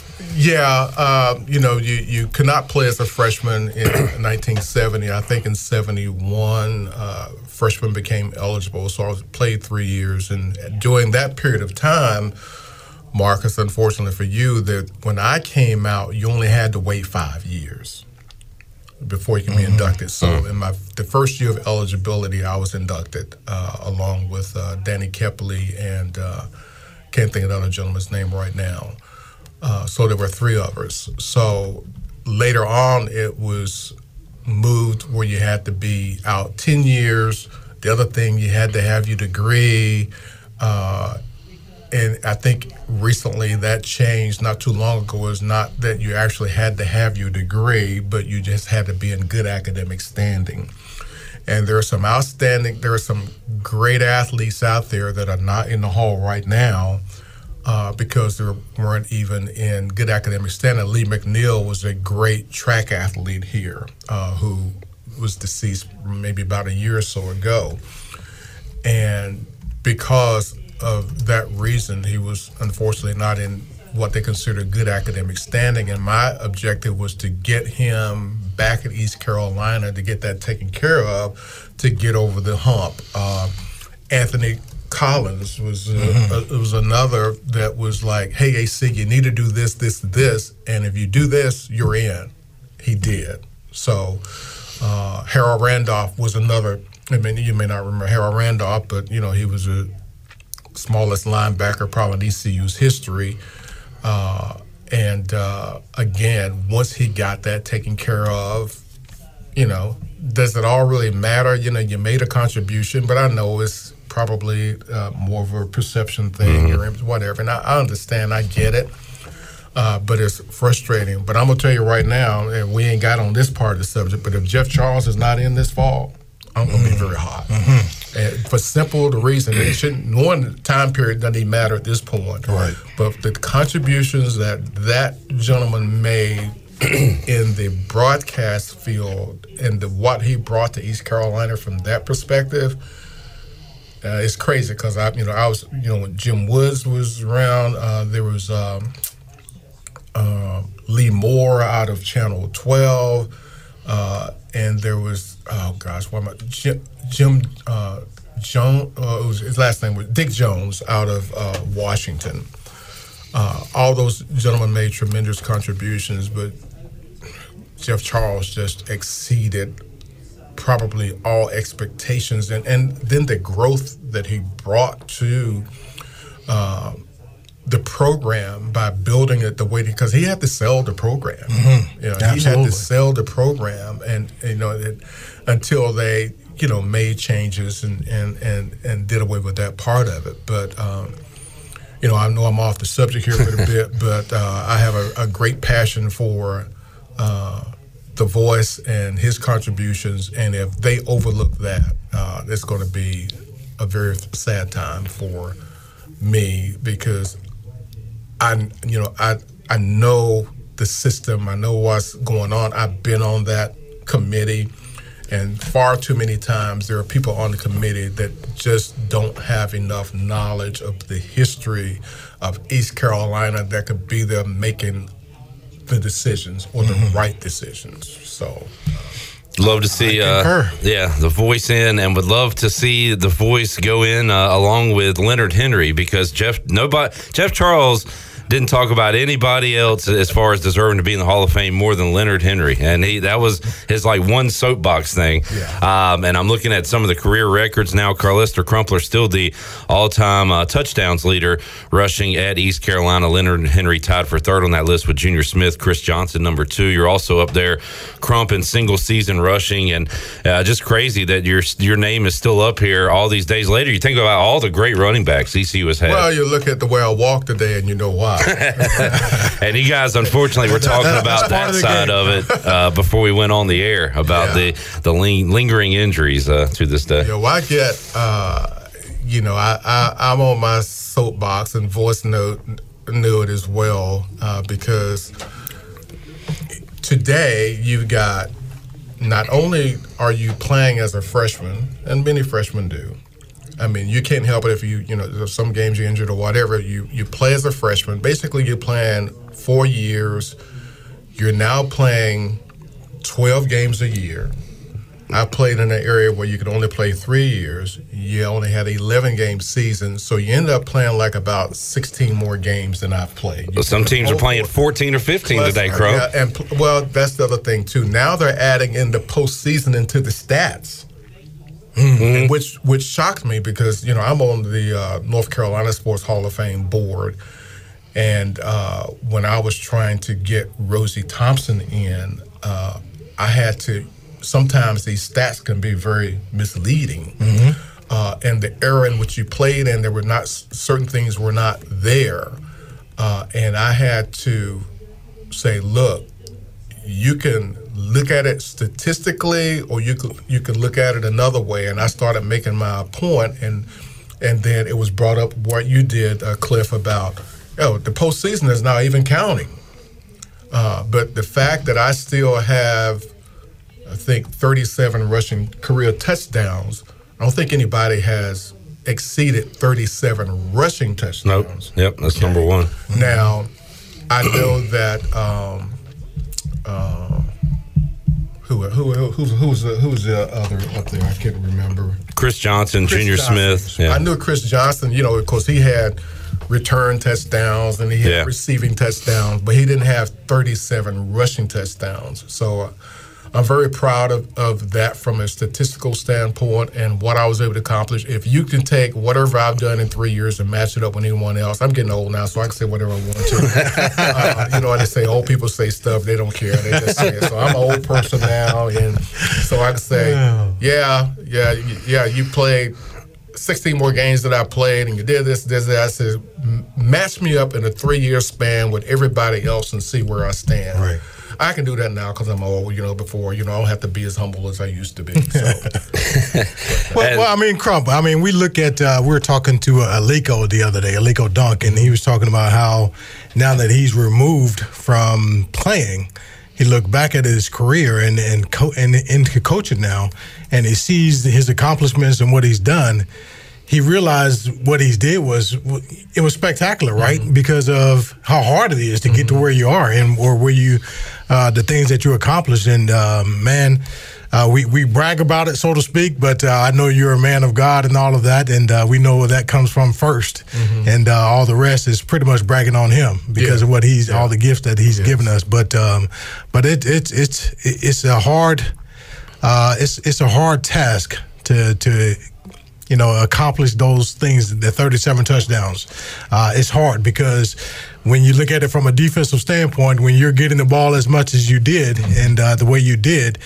[SPEAKER 32] Yeah, uh, you know, you, you could not play as a freshman in 1970. I think in 71, uh, freshmen became eligible. So I was, played three years. And during that period of time, Marcus, unfortunately for you, that when I came out, you only had to wait five years before you can be inducted. So in my the first year of eligibility, I was inducted uh, along with uh, Danny Kepley and uh, can't think of another gentleman's name right now. Uh, so there were three of us. So later on, it was moved where you had to be out 10 years. The other thing, you had to have your degree. Uh, and I think recently that changed not too long ago. Is not that you actually had to have your degree, but you just had to be in good academic standing. And there are some outstanding, there are some great athletes out there that are not in the hall right now uh, because they weren't even in good academic standing. Lee McNeill was a great track athlete here uh, who was deceased maybe about a year or so ago. And because of that reason, he was unfortunately not in what they consider good academic standing. And my objective was to get him back at East Carolina to get that taken care of, to get over the hump. Uh, Anthony Collins was uh,
[SPEAKER 40] Mhm.
[SPEAKER 32] uh, was another that was like, "Hey, AC, you need to do this, this, this, and if you do this, you're in." He did. So uh, Harold Randolph was another. I mean, you may not remember Harold Randolph, but you know he was a smallest linebacker probably in ECU's history. Uh, and uh, again, once he got that taken care of, you know, does it all really matter? You know, you made a contribution, but I know it's probably uh, more of a perception thing or whatever. And I, I understand, I get it. Uh, but it's frustrating. But I'm gonna tell you right now, and we ain't got on this part of the subject. But if Jeff Charles is not in this fall, I'm gonna be very hot. And for simple the reason it shouldn't one time period doesn't even matter at this point.
[SPEAKER 40] Right.
[SPEAKER 32] But the contributions that that gentleman made in the broadcast field and the what he brought to East Carolina from that perspective. Uh, it's crazy because I, you know, I was, you know, when Jim Woods was around, uh, there was um, uh, Lee Moore out of Channel 12, uh, and there was, oh gosh, what am I, Jim, Jim uh, Jones, uh, his last name was Dick Jones out of Washington. All those gentlemen made tremendous contributions, but Jeff Charles just exceeded probably all expectations, and, and then the growth that he brought to uh, the program by building it the way because he had to sell the program.
[SPEAKER 40] Mhm.
[SPEAKER 32] You know, he had to sell the program, and you know, it, until they you know made changes and and and and did away with that part of it, but. Um, you know, I know I'm off the subject here for a bit, but uh, I have a, a great passion for uh, the voice and his contributions. And if they overlook that, uh, it's going to be a very sad time for me because I, you know, I I know the system. I know what's going on. I've been on that committee, and far too many times there are people on the committee that just don't have enough knowledge of the history of East Carolina that could be there making the decisions or the right decisions. So.
[SPEAKER 11] Love to see, uh, yeah, the voice in, and would love to see the voice go in uh, along with Leonard Henry because Jeff, nobody, Jeff Charles didn't talk about anybody else as far as deserving to be in the Hall of Fame more than Leonard Henry, and he that was his like one soapbox thing. Um, and I'm looking at some of the career records now. Carlester Crumpler still the all-time uh, touchdowns leader, rushing at East Carolina. Leonard Henry tied for third on that list with Junior Smith, Chris Johnson number two. You're also up there, Crump in single season rushing, and uh, just crazy that your your name is still up here all these days later. You think about all the great running backs ECU has had.
[SPEAKER 32] Well, you look at the way I walk today, and you know why.
[SPEAKER 11] and you guys, unfortunately, we're talking about that
[SPEAKER 32] of
[SPEAKER 11] side of it uh, before we went on the air about the the ling- lingering injuries uh, to this day.
[SPEAKER 32] Yeah, well, I get, uh, you know, I, I, I'm on my soapbox and voice note knew it as well uh, because today you've got not only are you playing as a freshman, and many freshmen do. I mean, you can't help it if you, you know, there's some games you're injured or whatever. You you play as a freshman. Basically, you're playing four years. You're now playing 12 games a year. I played in an area where you could only play three years. You only had 11 game season, so you end up playing like about 16 more games than I've played.
[SPEAKER 11] Well, some teams are playing 14 or 15
[SPEAKER 32] Plus,
[SPEAKER 11] today, Crow.
[SPEAKER 32] yeah, and well, that's the other thing too. Now they're adding in the postseason into the stats,
[SPEAKER 11] Mm-hmm.
[SPEAKER 32] which which shocked me because you know I'm on the uh, North Carolina Sports Hall of Fame board, and uh, when I was trying to get Rosie Thompson in, uh, I had to. Sometimes these stats can be very misleading. Uh, and the era in which you played in, there were not certain things were not there, uh, and I had to say, look, you can look at it statistically or you could you can look at it another way and I started making my point and and then it was brought up what you did uh, Cliff about oh the postseason is not even counting uh, but the fact that I still have I think 37 rushing career touchdowns I don't think anybody has exceeded 37 rushing touchdowns
[SPEAKER 11] Nope. Yep, that's number one.
[SPEAKER 32] now, I know that um, uh, who who who who's who's the, who's the other up there? I can't remember.
[SPEAKER 11] Chris Johnson,
[SPEAKER 32] Chris
[SPEAKER 11] Junior
[SPEAKER 32] Johnson.
[SPEAKER 11] Smith. Yeah.
[SPEAKER 32] I knew Chris Johnson. You know, of course, he had return touchdowns and he had
[SPEAKER 11] Yeah.
[SPEAKER 32] receiving touchdowns, but he didn't have 37 rushing touchdowns. So. I'm very proud of, of that from a statistical standpoint and what I was able to accomplish. If you can take whatever I've done in three years and match it up with anyone else, I'm getting old now, so I can say whatever I want to. uh, you know, they say old people say stuff, they don't care. They just say it. So I'm an old person now, and so I can say, yeah, yeah, yeah, you played 16 more games that I played, and you did this, this, that. I said, match me up in a three year span with everybody else and see where I stand.
[SPEAKER 40] Right.
[SPEAKER 32] I can do that now because I'm old. You know, before you know, I don't have to be as humble as I used to be. So.
[SPEAKER 40] Well, well, I mean, Crump. I mean, we look at. Uh, we were talking to uh, Aliko the other day, Aliko Dunk, and he was talking about how now that he's removed from playing, he looked back at his career and and co- and into coaching now, and he sees his accomplishments and what he's done. He realized what he did was it was spectacular, right? Because of how hard it is to get to where you are and or where you uh, the things that you accomplished. And uh, man, uh, we we brag about it, so to speak. But uh, I know you're a man of God and all of that, and uh, we know where that comes from 1st and uh, all the rest is pretty much bragging on him because
[SPEAKER 32] Yeah.
[SPEAKER 40] of what he's all the gifts that he's given us. But um, but it, it it's it's a hard uh, it's it's a hard task to to you know accomplish those things. The 37 touchdowns. Uh, it's hard because when you look at it from a defensive standpoint, when you're getting the ball as much as you did and uh, the way you did,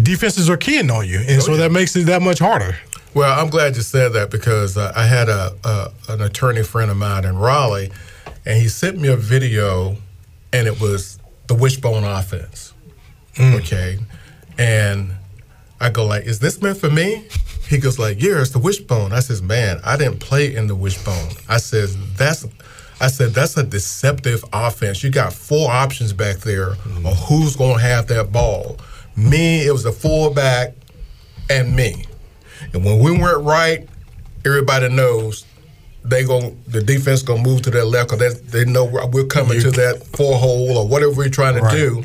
[SPEAKER 40] defenses are keying on you, and so that makes it that much harder.
[SPEAKER 32] Well, I'm glad you said that because uh, I had a, a an attorney friend of mine in Raleigh, and he sent me a video, and it was the wishbone offense. Okay, and I go like, "Is this meant for me?" He goes like, "Yeah, it's the wishbone." I says, "Man, I didn't play in the wishbone." I says, "That's." I said that's a deceptive offense. You got four options back there of mm. who's going to have that ball. Me, it was a fullback, and me. And when we went right, everybody knows they going the defense gonna move to their left because they, they know we're coming to that four hole or whatever we're trying to
[SPEAKER 40] Right.
[SPEAKER 32] do,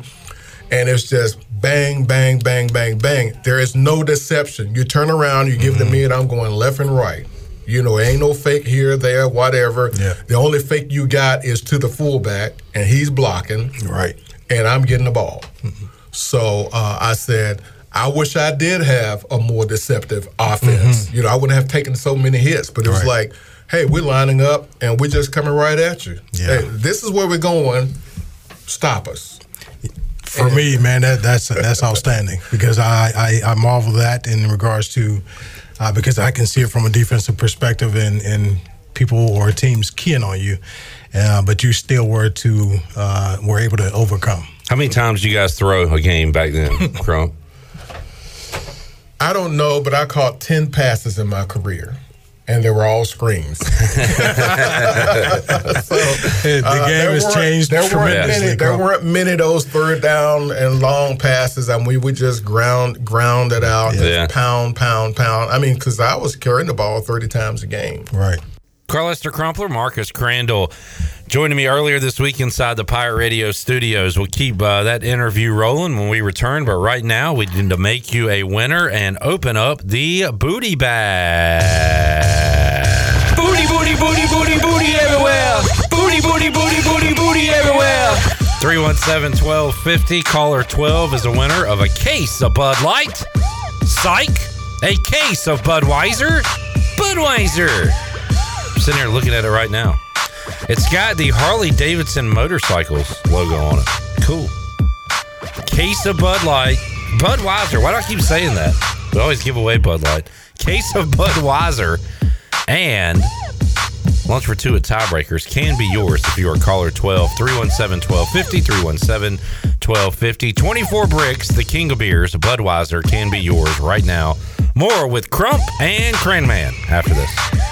[SPEAKER 32] and it's just bang, bang, bang, bang, bang. There is no deception. You turn around, you give the mm-hmm. me, and I'm going left and right. You know, ain't no fake here, there, whatever.
[SPEAKER 40] Yeah.
[SPEAKER 32] The only fake you got is to the fullback, and he's blocking.
[SPEAKER 40] Right.
[SPEAKER 32] And I'm getting the ball. So uh, I said, I wish I did have a more deceptive offense. You know, I wouldn't have taken so many hits, but it was
[SPEAKER 40] Right.
[SPEAKER 32] like, hey, we're lining up and we're just coming right at you. Hey, this is where we're going. Stop us.
[SPEAKER 40] For me, man, that that's that's outstanding because I, I I marvel that in regards to uh, because I can see it from a defensive perspective and and people or teams keying on you, uh, but you still were to uh, were able to overcome.
[SPEAKER 11] How many times did you guys throw a game back then, Crump?
[SPEAKER 32] I don't know, but I caught 10 passes in my career. And they were all screens.
[SPEAKER 40] the
[SPEAKER 32] Uh,
[SPEAKER 40] game has changed
[SPEAKER 32] There weren't
[SPEAKER 40] tremendously.
[SPEAKER 32] many. There weren't many of those third down and long passes, and we would just ground ground it out, just
[SPEAKER 11] Yeah.
[SPEAKER 32] pound, pound, pound. I mean, because I was carrying the ball thirty times a game.
[SPEAKER 40] Right.
[SPEAKER 11] Carlester Crumpler, Marcus Crandell joining me earlier this week inside the Pirate Radio studios. We'll keep uh, that interview rolling when we return, but right now we need to make you a winner and open up the booty bag.
[SPEAKER 41] Booty, booty, booty, booty, booty everywhere. Booty, booty, booty, booty, booty everywhere.
[SPEAKER 11] 317 1250. Caller 12 is a winner of a case of Bud Light. Psych. A case of Budweiser. Budweiser. I'm sitting here looking at it right now. It's got the Harley Davidson motorcycles logo on it. Cool. Case of Bud Light. Budweiser. Why do I keep saying that? We always give away Bud Light. Case of Budweiser. And Lunch for two at Tiebreakers can be yours if you are caller 12 317 1250 317 1250. 24 bricks, the king of beers, Budweiser can be yours right now. More with Crump and Cranman after this.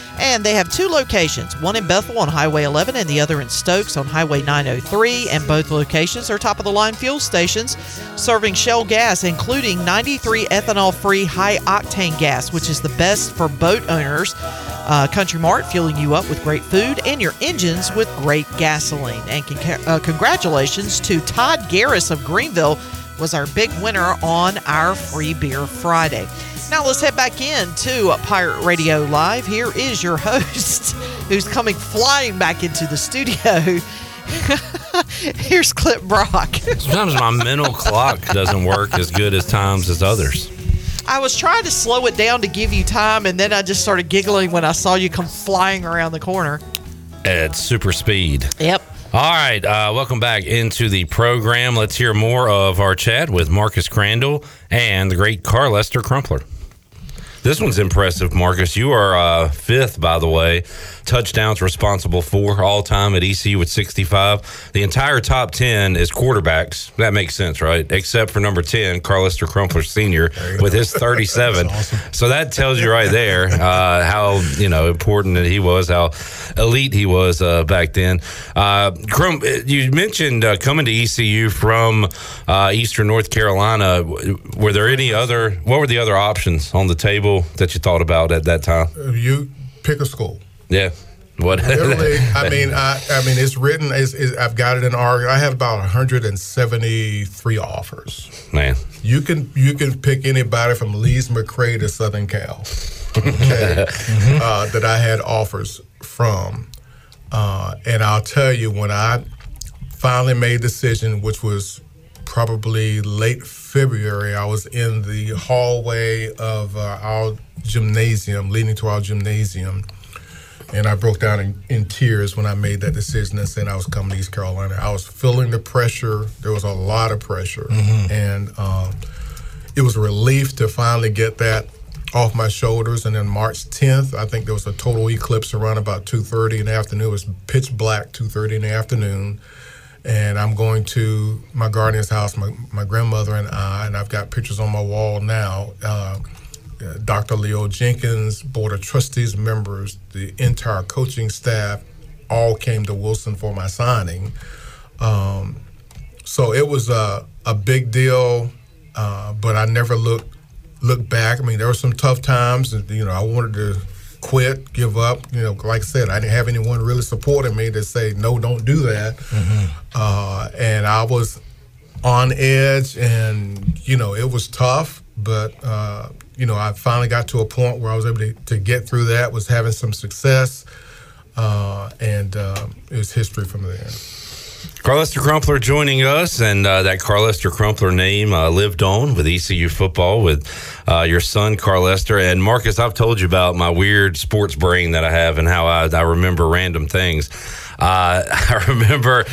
[SPEAKER 22] And they have two locations, one in Bethel on Highway 11 and the other in Stokes on Highway 903. And both locations are top of the line fuel stations serving Shell gas, including 93 ethanol free high octane gas, which is the best for boat owners. Uh, Country Mart fueling you up with great food and your engines with great gasoline. And con- uh, congratulations to Todd Garris of Greenville was our big winner on our free beer Friday. Now let's head back into Pirate Radio Live. Here is your host, who's coming flying back into the studio. Here's Clip Brock.
[SPEAKER 11] Sometimes my mental clock doesn't work as good as times as others.
[SPEAKER 22] I was trying to slow it down to give you time, and then I just started giggling when I saw you come flying around the corner.
[SPEAKER 11] At super speed.
[SPEAKER 22] Yep.
[SPEAKER 11] All right, uh, welcome back into the program. Let's hear more of our chat with Marcus Crandell and the great Carlester Crumpler. This one's impressive, Marcus. You are uh, fifth, by the way. Touchdowns responsible for all time at ECU with 65. The entire top 10 is quarterbacks. That makes sense, right? Except for number 10, Carlester Crumpler Sr. with his 37. So that tells you right there uh, how you know important that he was, how elite he was uh, back then. Uh, Crump, you mentioned uh, coming to ECU from uh, Eastern North Carolina. Were there any other? What were the other options on the table that you thought about at that time?
[SPEAKER 32] You pick a school.
[SPEAKER 11] Yeah. What?
[SPEAKER 32] Literally, I mean, I, I mean, it's written. It's, it's, I've got it in R. I have about 173 offers.
[SPEAKER 11] Man,
[SPEAKER 32] you can you can pick anybody from Lees-McRae to Southern Cal. Okay, uh, that I had offers from, uh, and I'll tell you when I finally made a decision, which was probably late February. I was in the hallway of uh, our gymnasium, leading to our gymnasium and I broke down in, in tears when I made that decision and said I was coming to East Carolina. I was feeling the pressure. There was a lot of pressure,
[SPEAKER 40] Mhm.
[SPEAKER 32] and um, it was a relief to finally get that off my shoulders. And then March 10th, I think there was a total eclipse around about 2:30 in the afternoon. It was pitch black 2:30 in the afternoon. And I'm going to my guardian's house, my, my grandmother and I, and I've got pictures on my wall now. Uh, uh, Dr. Leo Jenkins, Board of Trustees members, the entire coaching staff all came to Wilson for my signing. Um, so it was a, a big deal, uh, but I never looked looked back. I mean, there were some tough times, and you know, I wanted to quit, give up. You know, like I said, I didn't have anyone really supporting me to say no, don't do that. Uh, and I was on edge, and you know, it was tough. But uh, you know, I finally got to a point where I was able to, to get through that. Was having some success, uh, and uh, it was history from there.
[SPEAKER 11] Carlester Crumpler joining us, and uh, that Carlester Crumpler name uh, lived on with ECU football with uh, your son, Carlester. And Marcus, I've told you about my weird sports brain that I have and how I, I remember random things. Uh, I remember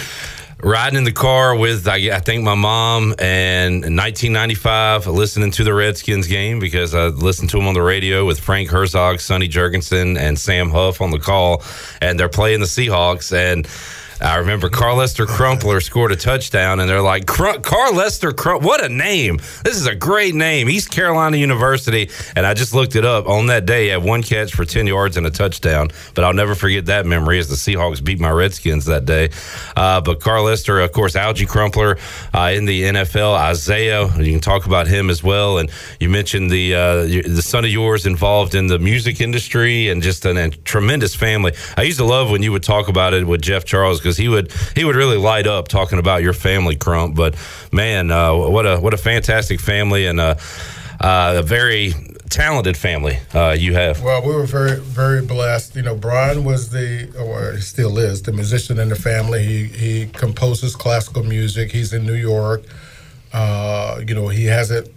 [SPEAKER 11] riding in the car with, I, I think, my mom and in 1995, listening to the Redskins game because I listened to them on the radio with Frank Herzog, Sonny Jurgensen, and Sam Huff on the call, and they're playing the Seahawks. And I remember Carlester Crumpler scored a touchdown, and they're like, Carlester Crumpler, what a name! This is a great name, East Carolina University. And I just looked it up on that day, he had one catch for 10 yards and a touchdown. But I'll never forget that memory as the Seahawks beat my Redskins that day. Uh, but Carlester, of course, Algie Crumpler uh, in the NFL, Isaiah, you can talk about him as well. And you mentioned the, uh, the son of yours involved in the music industry and just an, a tremendous family. I used to love when you would talk about it with Jeff Charles because he would he would really light up talking about your family, Crump. But man, uh, what a what a fantastic family and a, uh, a very talented family uh, you have.
[SPEAKER 32] Well, we were very, very blessed. You know, Brian was the, or he still is, the musician in the family. He he composes classical music. He's in New York. Uh, you know, he hasn't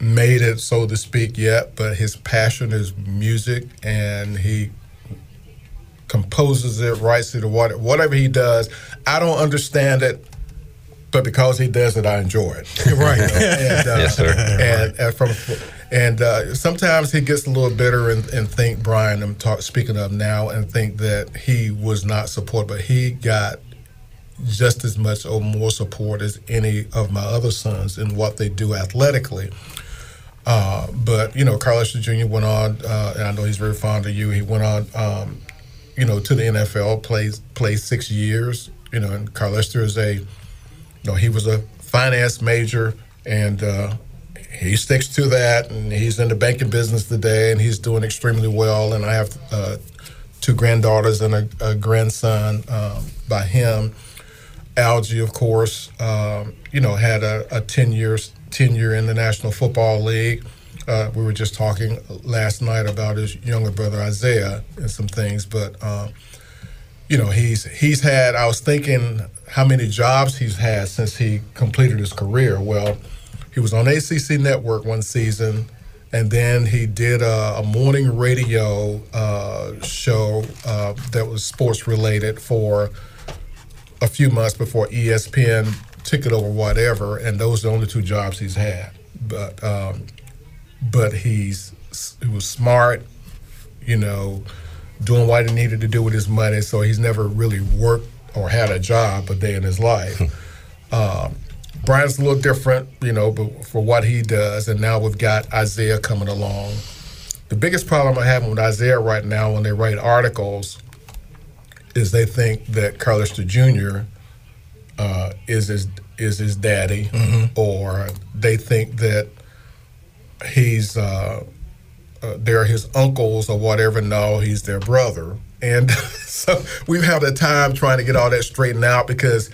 [SPEAKER 32] made it, so to speak, yet, but his passion is music, and he composes it, writes it, or what, whatever he does. I don't understand it. But because he does it, I enjoy it.
[SPEAKER 40] Right.
[SPEAKER 32] and, uh,
[SPEAKER 11] Yes, sir.
[SPEAKER 32] And, and from and uh, sometimes he gets a little bitter and, and think Brian. I'm talk, speaking of now, and think that he was not supported, but he got just as much or more support as any of my other sons in what they do athletically. Uh, but you know, Carlos Jr. went on, uh, and I know he's very fond of you. He went on, um, you know, to the NFL, plays played six years. You know, and Carlester is a, you know, he was a finance major, and uh, he sticks to that. And he's in the banking business today, and he's doing extremely well. And I have uh, two granddaughters and a, a grandson um, by him. Algie, of course, um, you know, had a, a 10 years tenure in the National Football League. Uh, we were just talking last night about his younger brother Isaiah and some things, but um, you know, he's he's had. I was thinking how many jobs he's had since he completed his career. Well, he was on ACC Network one season, and then he did a, a morning radio uh, show uh, that was sports related for a few months before ESPN took it over, whatever. And those are the only two jobs he's had. But um, but he's he was smart, you know, doing what he needed to do with his money. So he's never really worked or had a job a day in his life. um, Brian's a little different, you know, but for what he does. And now we've got Isaiah coming along. The biggest problem I have with Isaiah right now when they write articles is they think that Carlester Jr. Uh, is his is his daddy, or they think that he's uh, uh, they're his uncles or whatever. No, he's their brother, and so we've had a time trying to get all that straightened out because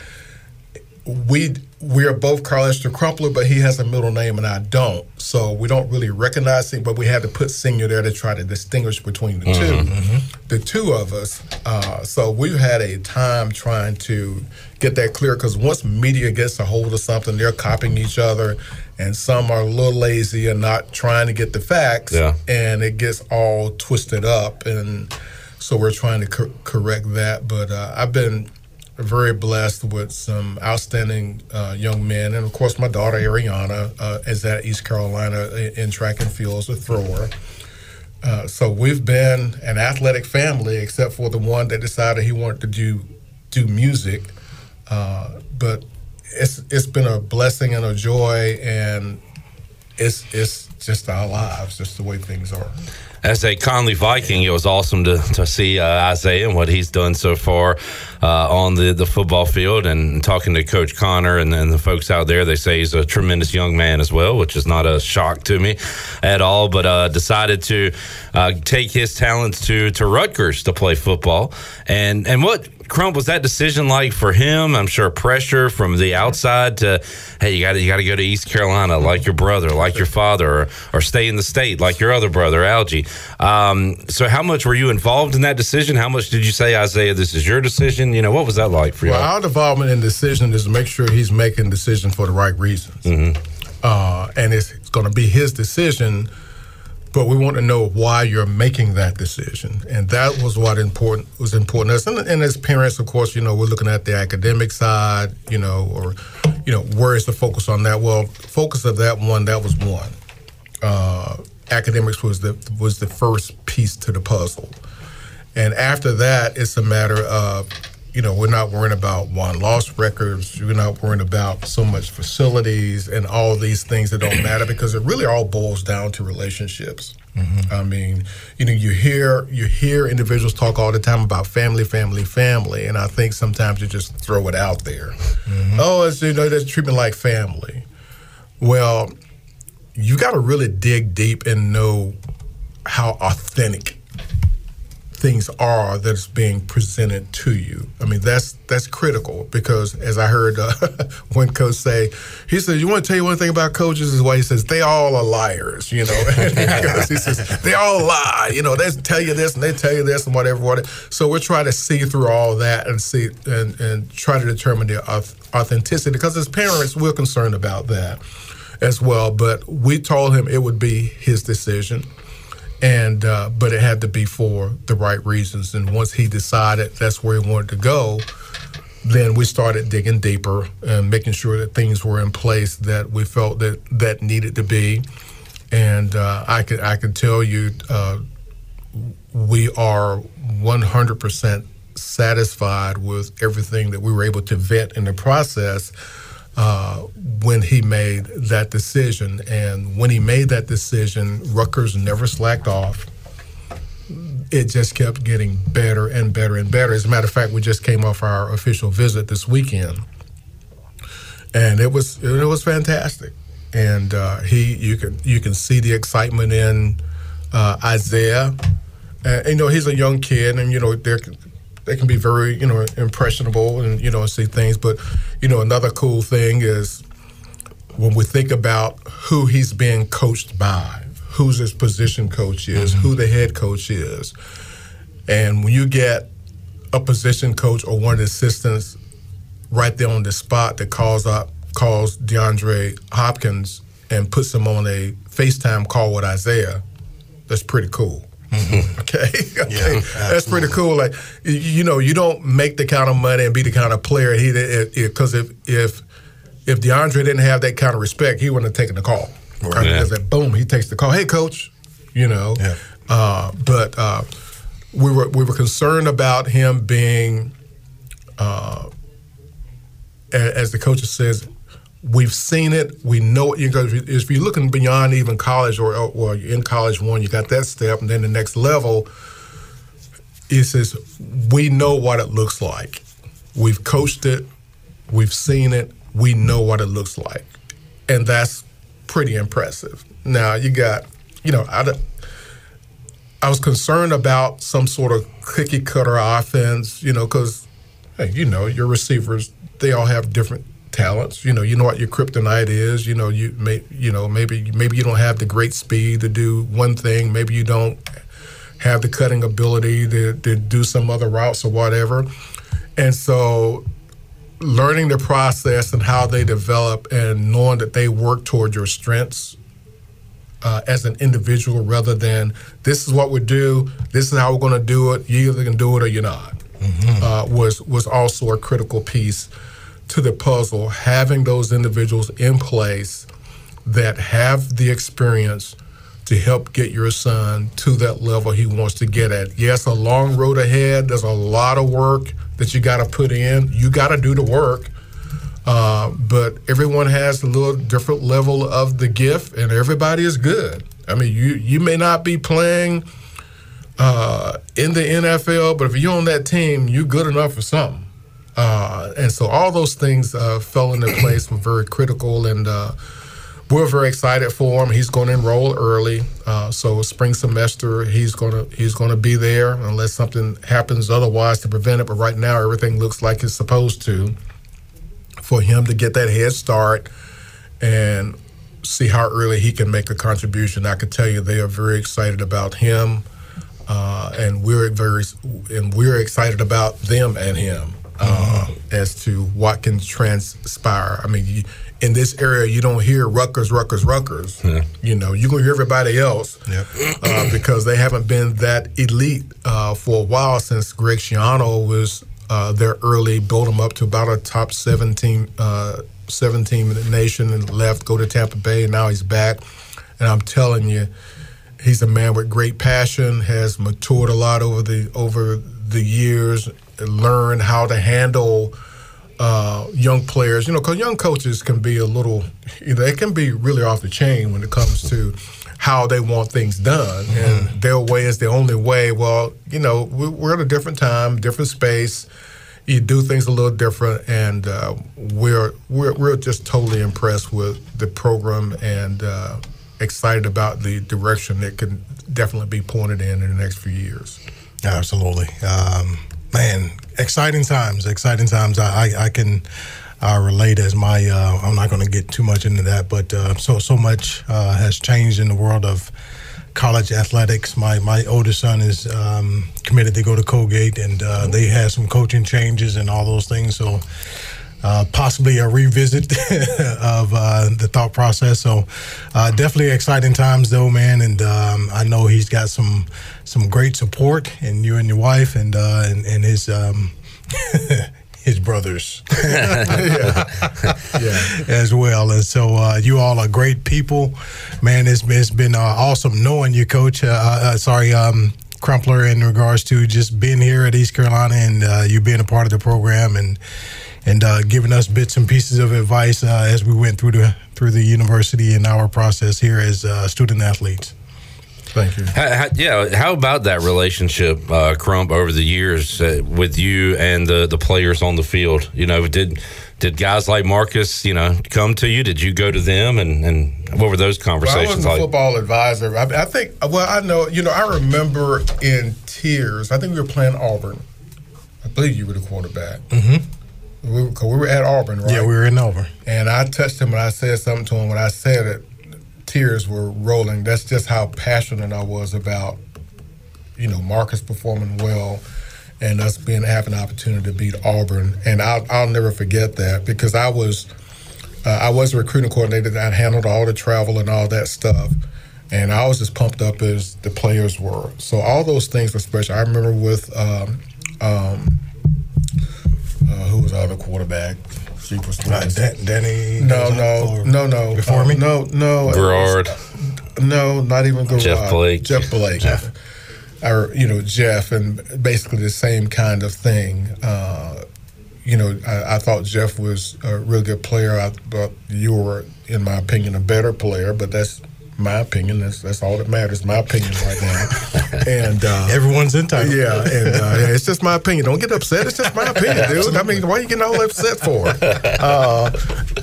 [SPEAKER 32] we we are both Carlester Crumpler, but he has a middle name and I don't. So we don't really recognize him, but we had to put senior there to try to distinguish between the two, the two of us. Uh, so we've had a time trying to get that clear because once media gets a hold of something, they're copying each other, and some are a little lazy and not trying to get the facts,
[SPEAKER 11] Yeah.
[SPEAKER 32] and it gets all twisted up and. So we're trying to cor- correct that, but uh, I've been very blessed with some outstanding uh, young men, and of course, my daughter Ariana uh, is at East Carolina in, in track and field as a thrower. Uh, so we've been an athletic family, except for the one that decided he wanted to do do music. Uh, but it's it's been a blessing and a joy, and it's it's just our lives, just the way things are.
[SPEAKER 11] As a Conley Viking, it was awesome to, to see uh, Isaiah and what he's done so far uh, on the, the football field. And talking to Coach Connor and then the folks out there, they say he's a tremendous young man as well, which is not a shock to me at all. But uh, decided to uh, take his talents to to Rutgers to play football. And and what Crump was that decision like for him? I'm sure pressure from the outside to, hey, you got to you got to go to East Carolina like your brother, like your father, or, or stay in the state like your other brother, Algie. Um, so how much were you involved in that decision? How much did you say, Isaiah, this is your decision? You know, what was that like for you?
[SPEAKER 32] Well, our involvement in decision is to make sure he's making decisions for the right reasons. Uh, and it's, it's going to be his decision, but we want to know why you're making that decision. And that was what important was important to us. And, and as parents, of course, you know, we're looking at the academic side, you know, or, you know, where is the focus on that? Well, focus of that one, that was one. Uh, academics was the was the first piece to the puzzle. And after that, it's a matter of, you know, we're not worrying about one loss records. We're not worrying about so much facilities and all these things that don't matter because it really all boils down to relationships. Mm-hmm. I mean, you know, you hear you hear individuals talk all the time about family, family, family, and I think sometimes you just throw it out there. Mm-hmm. Oh, it's you know, that's treatment like family. Well, you got to really dig deep and know how authentic things are that's being presented to you. I mean, that's that's critical because, as I heard uh, one coach say, he says, "You want to tell you one thing about coaches is why he says they all are liars." You know, he says they all lie. You know, they tell you this and they tell you this and whatever, whatever. So we're trying to see through all that and see and and try to determine the authenticity because as parents, we're concerned about that as well. But we told him it would be his decision and uh, but it had to be for the right reasons. And once he decided that's where he wanted to go, then we started digging deeper and making sure that things were in place that we felt that that needed to be. And uh, I could I could tell you, uh, we are 100% satisfied with everything that we were able to vet in the process uh, when he made that decision. And when he made that decision, Rutgers never slacked off. It just kept getting better and better and better. As a matter of fact, we just came off our official visit this weekend, and it was it was fantastic. And uh, he, you can you can see the excitement in uh, Isaiah. and, you know, he's a young kid, and you know, they're they can be very you know impressionable and you know see things. But you know, another cool thing is when we think about who he's being coached by, who's his position coach is, who mm-hmm. the head coach is, and when you get a position coach or one of the assistants right there on the spot that calls up calls DeAndre Hopkins and puts him on a FaceTime call with Isaiah, that's pretty cool. Okay, okay, that's pretty cool. Like you know, you don't make the kind of money and be the kind of player he because if if if DeAndre didn't have that kind of respect, he wouldn't have taken the call. Right?
[SPEAKER 11] Yeah.
[SPEAKER 32] Because that boom, he takes the call. Hey, coach, you know. Uh, but uh, we were we were concerned about him being, uh, as the coach says, we've seen it. We know it. You if you- if you're looking beyond even college or or you're in college one, you got that step, and then the next level. He says, we know what it looks like. We've coached it. We've seen it. We know what it looks like, and that's pretty impressive. Now you got, you know, I, I was concerned about some sort of cookie cutter offense, you know, because hey, you know, your receivers they all have different talents. You know, you know what your kryptonite is. You know, you may, you know, maybe maybe you don't have the great speed to do one thing. Maybe you don't have the cutting ability to, to do some other routes or whatever. And so learning the process and how they develop and knowing that they work toward your strengths uh, as an individual rather than this is what we do, this is how we're going to do it, you either can do it or you're not, uh, was, was also a critical piece to the puzzle. Having those individuals in place that have the experience to help get your son to that level he wants to get at. Yes, a long road ahead. There's a lot of work that you got to put in. You got to do the work. Uh, but everyone has a little different level of the gift, and everybody is good. I mean, you you may not be playing uh, in the NFL, but if you're on that team, you're good enough for something. Uh, and so all those things uh, fell into place were very critical, and uh, we're very excited for him. He's going to enroll early, uh, so spring semester he's going to he's going to be there unless something happens otherwise to prevent it. But right now, everything looks like it's supposed to for him to get that head start and see how early he can make a contribution. I can tell you they are very excited about him, uh, and we're very and we're excited about them and him uh, as to what can transpire. I mean, you, in this area, you don't hear Rutgers, Rutgers, Rutgers. You know, you're gonna hear everybody else uh, because they haven't been that elite uh, for a while since Greg Schiano was uh, there early, built them up to about a top 17, uh, 17 in the nation and left, go to Tampa Bay, and now he's back. And I'm telling you, he's a man with great passion, has matured a lot over the over the years, learned how to handle uh, young players. You know, because young coaches can be a little, you know, they can be really off the chain when it comes to how they want things done, and their way is the only way. Well, you know, we- we're at a different time, different space. You do things a little different, and uh, we're we're we're just totally impressed with the program and uh, excited about the direction that can definitely be pointed in in the next few years.
[SPEAKER 40] Absolutely, um, man. Exciting times, exciting times. I I, I can uh, relate as my. Uh, I'm not going to get too much into that, but uh, so so much uh, has changed in the world of college athletics. My my oldest son is um, committed to go to Colgate, and uh, they had some coaching changes and all those things. So. Uh, possibly a revisit of uh, the thought process. So, uh, definitely exciting times, though, man. And um, I know he's got some some great support, and you and your wife, and uh, and, and his um, his brothers,
[SPEAKER 32] yeah.
[SPEAKER 40] as well. And so, uh, you all are great people, man. It's it's been uh, awesome knowing you, Coach. Uh, uh, sorry. Um, Crumpler, in regards to just being here at East Carolina and uh, you being a part of the program and and uh, giving us bits and pieces of advice uh, as we went through the through the university and our process here as uh, student athletes.
[SPEAKER 32] Thank you.
[SPEAKER 11] How, how- yeah, how about that relationship, uh, Crump, over the years uh, with you and the the players on the field? You know, did did guys like Marcus, you know, come to you? Did you go to them, and and what were those
[SPEAKER 32] Well, I
[SPEAKER 11] conversations
[SPEAKER 32] wasn't a
[SPEAKER 11] like?
[SPEAKER 32] football advisor. I, I think. Well, I know. You know, I remember in tears. I think we were playing Auburn. I believe you were the quarterback.
[SPEAKER 40] Mm-hmm.
[SPEAKER 32] We were, 'cause we were at Auburn, right?
[SPEAKER 40] Yeah, we were in Auburn.
[SPEAKER 32] And I touched him and I said something to him. When I said it, tears were rolling. That's just how passionate I was about, you know, Marcus performing well and us being having an opportunity to beat Auburn. And I'll, I'll never forget that because I was uh, I was a recruiting coordinator that handled all the travel and all that stuff. And I was as pumped up as the players were. So all those things were special. I remember with um, um, who was the other quarterback? She was
[SPEAKER 40] Uh, Dan- Danny.
[SPEAKER 32] no, no, no, no.
[SPEAKER 40] Before
[SPEAKER 32] Uh,
[SPEAKER 40] me?
[SPEAKER 32] No, no.
[SPEAKER 11] Gerard.
[SPEAKER 32] No, not even Gerard.
[SPEAKER 11] Jeff Blake.
[SPEAKER 32] Jeff Blake.
[SPEAKER 11] Jeff.
[SPEAKER 32] Or, you know, Jeff, and basically the same kind of thing. Uh, you know, I, I thought Jeff was a really good player. I thought you were, in my opinion, a better player, but that's my opinion. That's that's all that matters. My opinion right now. and uh,
[SPEAKER 40] Everyone's entitled.
[SPEAKER 32] yeah, and uh, yeah, it's just my opinion. Don't get upset. It's just my opinion, dude. I mean, why are you getting all upset for? Uh,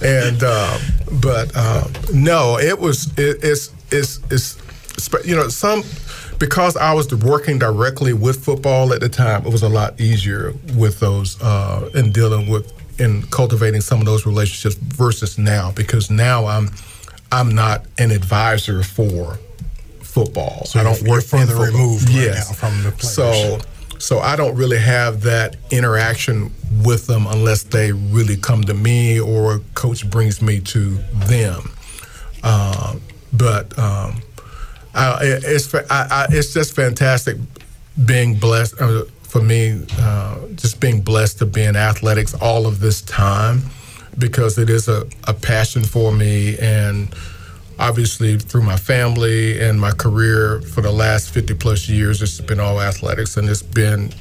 [SPEAKER 32] and uh, but uh, no, it was it, it's it's it's you know some because I was working directly with football at the time. It was a lot easier with those uh, in dealing with in cultivating some of those relationships versus now because now I'm I'm not an advisor for football.
[SPEAKER 40] So
[SPEAKER 32] I don't work
[SPEAKER 40] further removed
[SPEAKER 32] yes.
[SPEAKER 40] from the players.
[SPEAKER 32] So so I don't really have that interaction with them unless they really come to me or a coach brings me to them. Um, but um, I, it's I, I, it's just fantastic being blessed uh, for me. Uh, just being blessed to be in athletics all of this time because it is a, a passion for me and obviously through my family and my career for the last 50 plus years it's been all athletics and it's been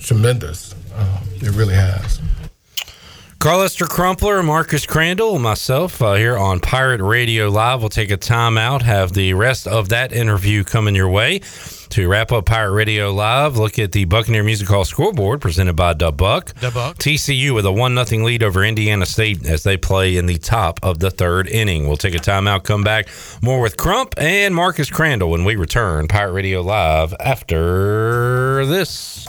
[SPEAKER 32] tremendous uh, it really has
[SPEAKER 11] Carlester Crumpler, Marcus Crandell, and myself uh, here on Pirate Radio Live. We'll take a time out, have the rest of that interview coming your way. To wrap up Pirate Radio Live, look at the Buccaneer Music Hall scoreboard presented by Dub Buck.
[SPEAKER 12] Dub Buck.
[SPEAKER 11] TCU with a 1 0 lead over Indiana State as they play in the top of the third inning. We'll take a timeout, come back more with Crump and Marcus Crandell when we return Pirate Radio Live after this.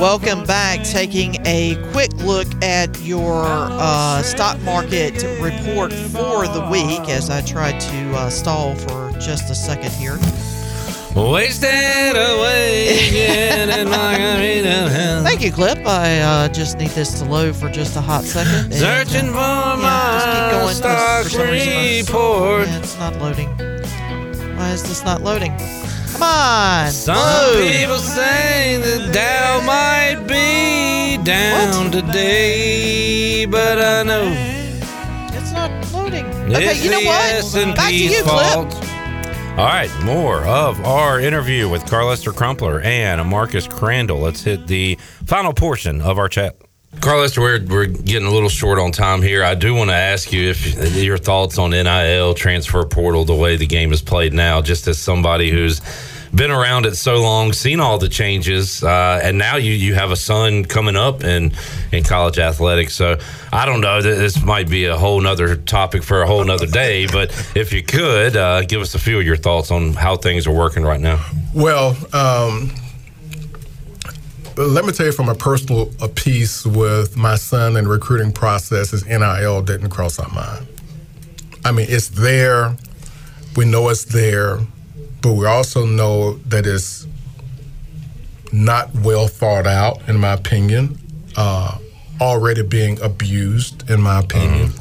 [SPEAKER 22] Welcome back. Taking a quick look at your uh, stock market report for the week as I try to uh, stall for just a second here.
[SPEAKER 11] Wasted away again in Margarita.
[SPEAKER 22] Thank you, Clip. I uh, just need this to load for just a hot second. and,
[SPEAKER 11] Searching
[SPEAKER 22] uh,
[SPEAKER 11] for
[SPEAKER 22] yeah, just keep
[SPEAKER 11] my
[SPEAKER 22] going.
[SPEAKER 11] stock
[SPEAKER 22] For some reason,
[SPEAKER 11] report.
[SPEAKER 22] Yeah, it's not loading. Why is this not loading? Come on.
[SPEAKER 11] Some
[SPEAKER 22] load.
[SPEAKER 11] people say the Dow might be down today, but I know
[SPEAKER 22] It's not loading. Okay,
[SPEAKER 11] it's
[SPEAKER 22] you know what? Back to
[SPEAKER 11] S&P's
[SPEAKER 22] you,
[SPEAKER 11] fault.
[SPEAKER 22] Clip.
[SPEAKER 11] All right, more of our interview with Carlester Crumpler and Marcus Crandell. Let's hit the final portion of our chat. Carlester, we're, we're getting a little short on time here. I do want to ask you if your thoughts on NIL transfer portal, the way the game is played now, just as somebody who's been around it so long, seen all the changes, uh, and now you you have a son coming up in in college athletics. So I don't know. th- This might be a whole nother topic for a whole nother day. But if you could uh, give us a few of your thoughts on how things are working right now.
[SPEAKER 32] Well, um, let me tell you from a personal a piece with my son and recruiting process is NIL didn't cross our mind. I mean, it's there. We know it's there, but we also know that it's not well thought out, in my opinion. uh, already being abused, in my opinion.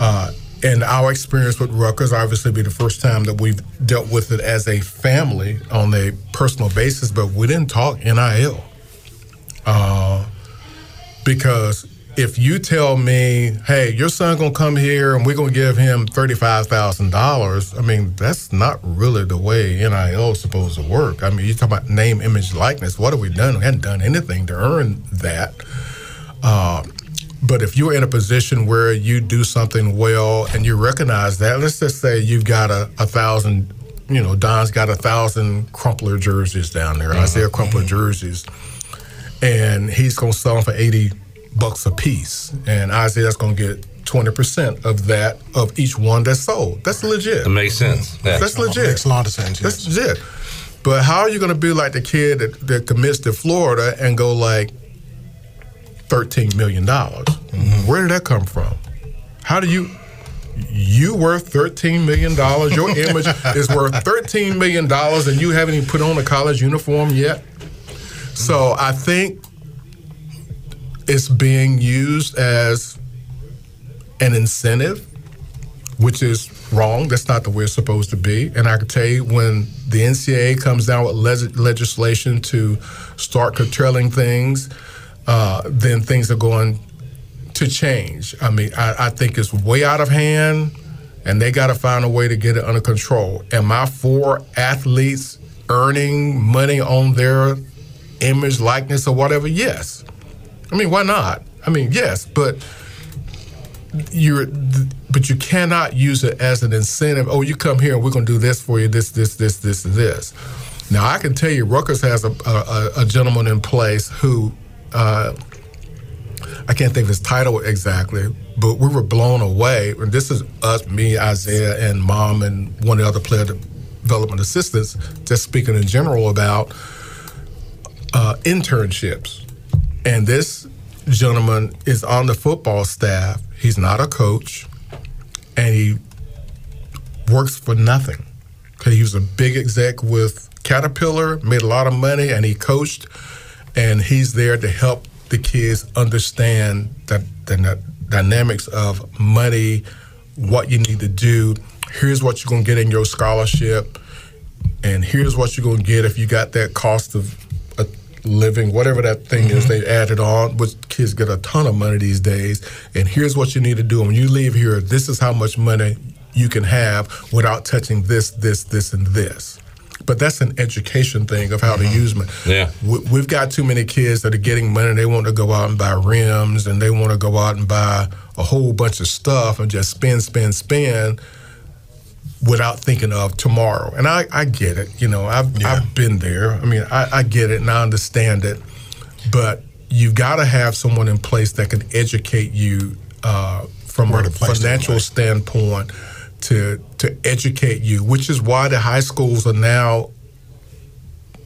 [SPEAKER 32] Uh, and our experience with Rutgers, obviously, be the first time that we've dealt with it as a family on a personal basis, but we didn't talk NIL. Uh, because if you tell me, hey, your son gonna come here and we're gonna give him thirty-five thousand dollars, I mean, that's not really the way NIL is supposed to work. I mean, you talk about name, image, likeness. What have we done? We hadn't done anything to earn that. Uh, but if you're in a position where you do something well and you recognize that, let's just say you've got a, a thousand, you know, Don's got a thousand Crumpler jerseys down there, I Isaiah Crumpler jerseys, and he's going to sell them for 80 bucks a piece. And Isaiah's going to get 20% of that, of each one that's sold. That's legit.
[SPEAKER 11] It makes sense. Yeah.
[SPEAKER 32] That's legit.
[SPEAKER 40] Makes a lot of sense.
[SPEAKER 32] That's legit. But how are you going to be like the kid that, that commits to Florida and go like thirteen million dollars? Mm-hmm. Where did that come from? How do you? You worth thirteen million dollars. Your image is worth thirteen million dollars, and you haven't even put on a college uniform yet. So I think it's being used as an incentive which is wrong. That's not the way it's supposed to be. And I can tell you when the NCAA comes down with leg- legislation to start curtailing things, uh, then things are going to change. I mean, I, I think it's way out of hand, and they got to find a way to get it under control. Am I for athletes earning money on their image, likeness, or whatever? Yes. I mean, why not? I mean, yes, but you're but you cannot use it as an incentive oh you come here and we're going to do this for you this this this this this now i can tell you Rutgers has a, a, a gentleman in place who uh, i can't think of his title exactly but we were blown away and this is us me isaiah and mom and one of the other player development assistants just speaking in general about uh, internships and this gentleman is on the football staff. He's not a coach, and he works for nothing. He was a big exec with Caterpillar, made a lot of money, and he coached. And he's there to help the kids understand that the dy- dynamics of money, what you need to do. Here's what you're gonna get in your scholarship, and here's what you're gonna get if you got that cost of living, whatever that thing is mm-hmm. they added on, which kids get a ton of money these days. And here's what you need to do. When you leave here, this is how much money you can have without touching this, this, this, and this. But that's an education thing of how to mm-hmm. use money.
[SPEAKER 11] Yeah.
[SPEAKER 32] We- We've got too many kids that are getting money. They want to go out and buy rims, and they want to go out and buy a whole bunch of stuff and just spend, spend, spend without thinking of tomorrow. And I, I get it. You know, I've, I've been there. I mean, I, I get it and I understand it. But you've got to have someone in place that can educate you uh, from a financial standpoint to to educate you, which is why the high schools are now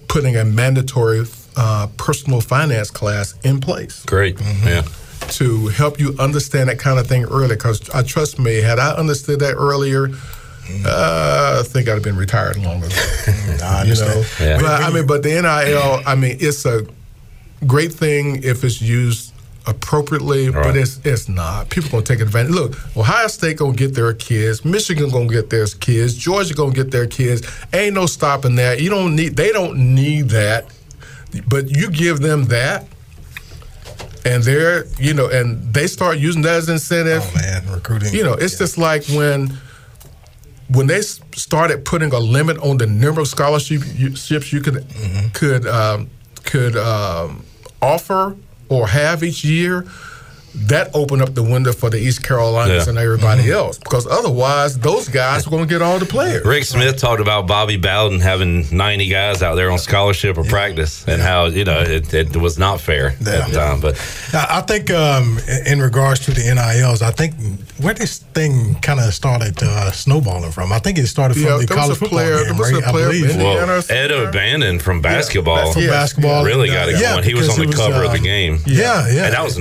[SPEAKER 32] putting a mandatory uh, personal finance class in place
[SPEAKER 11] Great. Yeah.
[SPEAKER 32] to help you understand that kind of thing early. Because I trust me, had I understood that earlier, uh, I think I'd have been retired long ago.
[SPEAKER 40] I
[SPEAKER 32] you know,
[SPEAKER 40] understand. Yeah.
[SPEAKER 32] but I mean, but the NIL, I mean, it's a great thing if it's used appropriately, but it's it's not. People gonna take advantage. Look, Ohio State gonna get their kids, Michigan gonna get their kids, Georgia gonna get their kids. Ain't no stopping that. You don't need. They don't need that, but you give them that. And they're, you know, and they start using that as incentive. Oh
[SPEAKER 40] man, recruiting.
[SPEAKER 32] You know, it's just like when when they started putting a limit on the number of scholarships you could could um, could um, offer or have each year, that opened up the window for the East Carolinas
[SPEAKER 11] Yeah.
[SPEAKER 32] and everybody else. Because otherwise, those guys were going to get all the players.
[SPEAKER 11] Rick Smith talked about Bobby Bowden having 90 guys out there on scholarship or practice and how, you know, it, it was not fair at the time. But
[SPEAKER 40] I I think um, in- in regards to the NILs, I think where this thing kind of started uh, snowballing from. I think it started from
[SPEAKER 11] Yeah,
[SPEAKER 40] the
[SPEAKER 11] there was
[SPEAKER 40] college
[SPEAKER 11] a
[SPEAKER 40] football
[SPEAKER 11] player-
[SPEAKER 40] game,
[SPEAKER 11] there was a
[SPEAKER 40] right? I
[SPEAKER 11] player
[SPEAKER 40] believe.
[SPEAKER 11] well, Ed O'Bannon from basketball,
[SPEAKER 40] From basketball.
[SPEAKER 11] really got it
[SPEAKER 40] Yeah,
[SPEAKER 11] going. He was on
[SPEAKER 40] it
[SPEAKER 11] the
[SPEAKER 40] was,
[SPEAKER 11] cover of the
[SPEAKER 40] um,
[SPEAKER 11] game.
[SPEAKER 40] yeah, yeah.
[SPEAKER 11] And that was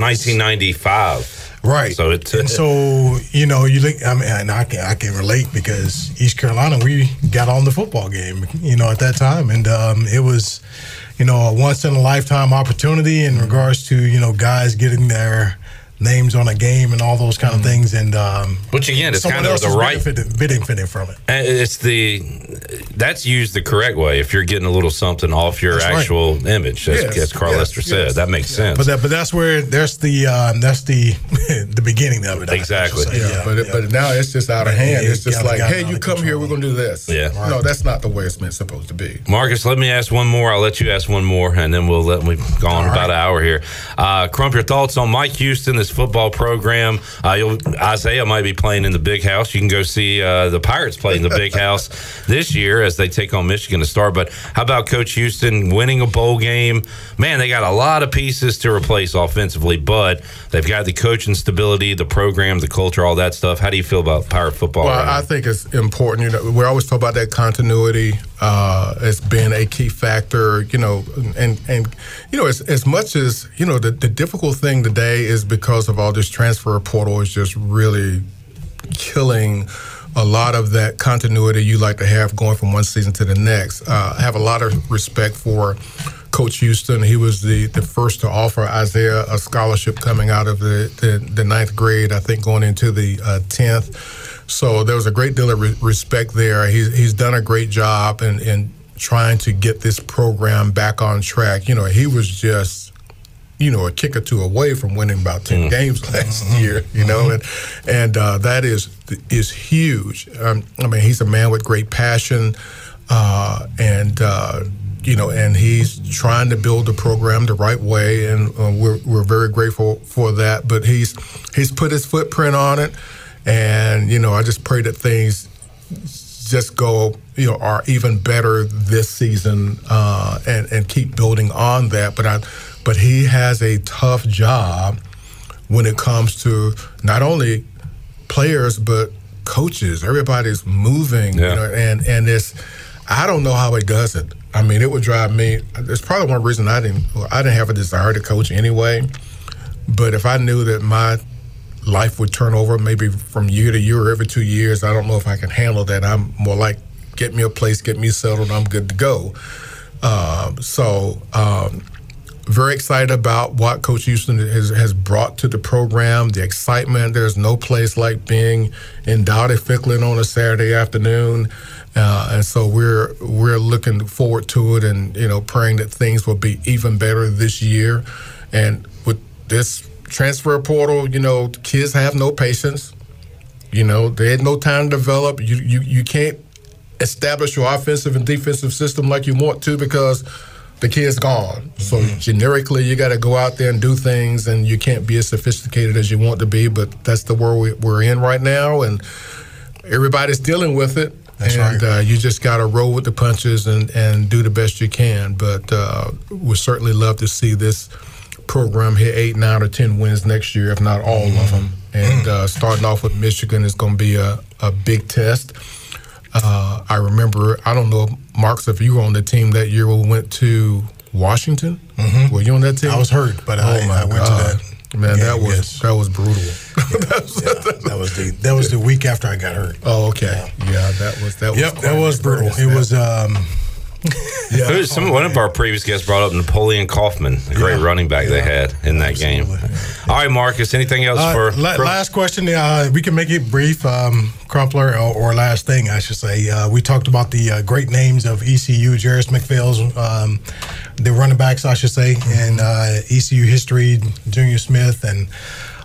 [SPEAKER 11] 1995.
[SPEAKER 40] Right.
[SPEAKER 11] So it
[SPEAKER 40] And so you know, you look. I mean, and I can I can relate because East Carolina, we got on the football game, you know, at that time, and um, it was, you know, a once in a lifetime opportunity in regards to you know guys getting their names on a game and all those kind of things. And um,
[SPEAKER 11] Which again, it's kind of the right
[SPEAKER 40] benefiting, benefiting from it.
[SPEAKER 11] And It's the that's used the correct way. If you're getting a little something off your
[SPEAKER 40] That's right.
[SPEAKER 11] actual image, as,
[SPEAKER 40] Yes,
[SPEAKER 11] as Carl
[SPEAKER 40] yes,
[SPEAKER 11] Lester said,
[SPEAKER 40] yes.
[SPEAKER 11] that makes sense.
[SPEAKER 40] But that, but that's where there's the um, that's the beginning of it. I
[SPEAKER 11] Exactly.
[SPEAKER 40] should say.
[SPEAKER 32] Yeah, but it, but now it's just out of hand.
[SPEAKER 40] it
[SPEAKER 32] It's just like, hey, you
[SPEAKER 40] of
[SPEAKER 32] come here, we're gonna do this.
[SPEAKER 11] Yeah.
[SPEAKER 32] No, that's not the way it's meant supposed to be.
[SPEAKER 11] Marcus, let me ask one more. I'll let you ask one more, and then we'll let we've gone about an hour here. Uh, Crump, your thoughts on Mike Houston, this football program? Uh, you'll, Isaiah might be playing in the big house. You can go see uh, the Pirates play in the big house this year as they take on Michigan to start. But how about Coach Houston winning a bowl game? Man, they got a lot of pieces to replace offensively, but they've got the coaching stability, the program, the culture, all that stuff. How do you feel about Pirate football?
[SPEAKER 32] Well,
[SPEAKER 11] right?
[SPEAKER 32] I think it's important. You know, we always talk about that continuity uh, as being a key factor. You know, and and you know, as as much as you know, the the difficult thing today is because of all this transfer portal is just really killing a lot of that continuity you like to have going from one season to the next. Uh, I have a lot of respect for Coach Houston. He was the, the first to offer Isaiah a scholarship coming out of the, the, the ninth grade, I think going into the uh, 10th. So there was a great deal of re- respect there. He's, he's done a great job in, in trying to get this program back on track. You know, he was just you know, a kick or two away from winning about 10 games last year, you know, and and uh, that is is huge. Um, I mean, he's a man with great passion, uh, and uh, you know, and he's trying to build the program the right way, and uh, we're we're very grateful for that. But he's he's put his footprint on it, and you know, I just pray that things just go, you know, are even better this season, uh, and and keep building on that. But I, but he has a tough job when it comes to not only players but coaches. Everybody's moving, you know, and and it's I don't know how he does it. I mean, it would drive me. It's probably one reason I didn't. I didn't have a desire to coach anyway. But if I knew that my life would turn over maybe from year to year or every two years, I don't know if I can handle that. I'm more like get me a place, get me settled, I'm good to go. Um, so. Um, very excited about what Coach Houston has, has brought to the program, the excitement. There's no place like being in Dowdy Ficklen on a Saturday afternoon. Uh, and so we're we're looking forward to it and, you know, praying that things will be even better this year. And with this transfer portal, you know, kids have no patience. You know, they had no time to develop. You you, you can't establish your offensive and defensive system like you want to because the kid's gone. So generically, you got to go out there and do things, and you can't be as sophisticated as you want to be. But that's the world we, we're in right now, and everybody's dealing with it.
[SPEAKER 40] That's
[SPEAKER 32] and uh, you just got to roll with the punches and, and do the best you can. But uh, we certainly love to see this program hit eight, nine, or ten wins next year, if not all of them. And uh, starting off with Michigan is going to be a, a big test. Uh, I remember, I don't know, Marks, if you were on the team that year we went to Washington. Were you on that team?
[SPEAKER 40] I was hurt, but
[SPEAKER 32] oh
[SPEAKER 40] I- I went to that
[SPEAKER 32] Man, that was
[SPEAKER 40] yes.
[SPEAKER 32] that was brutal.
[SPEAKER 40] that was the that was the week after I got hurt.
[SPEAKER 32] Oh, okay. Yeah, that was that.
[SPEAKER 40] Yep,
[SPEAKER 32] quite
[SPEAKER 40] that was brutal. It was um
[SPEAKER 11] Yeah. Some one of our previous guests brought up Napoleon Kaufman, the great running back they had in that game. All right, Marcus. Anything else
[SPEAKER 40] Uh,
[SPEAKER 11] for,
[SPEAKER 40] la- last question? Uh, we can make it brief, um, Crumpler, or, or last thing I should say. Uh, we talked about the uh, great names of ECU, Jerris McPhail's, um, the running backs, I should say, and uh, ECU history, Junior Smith, and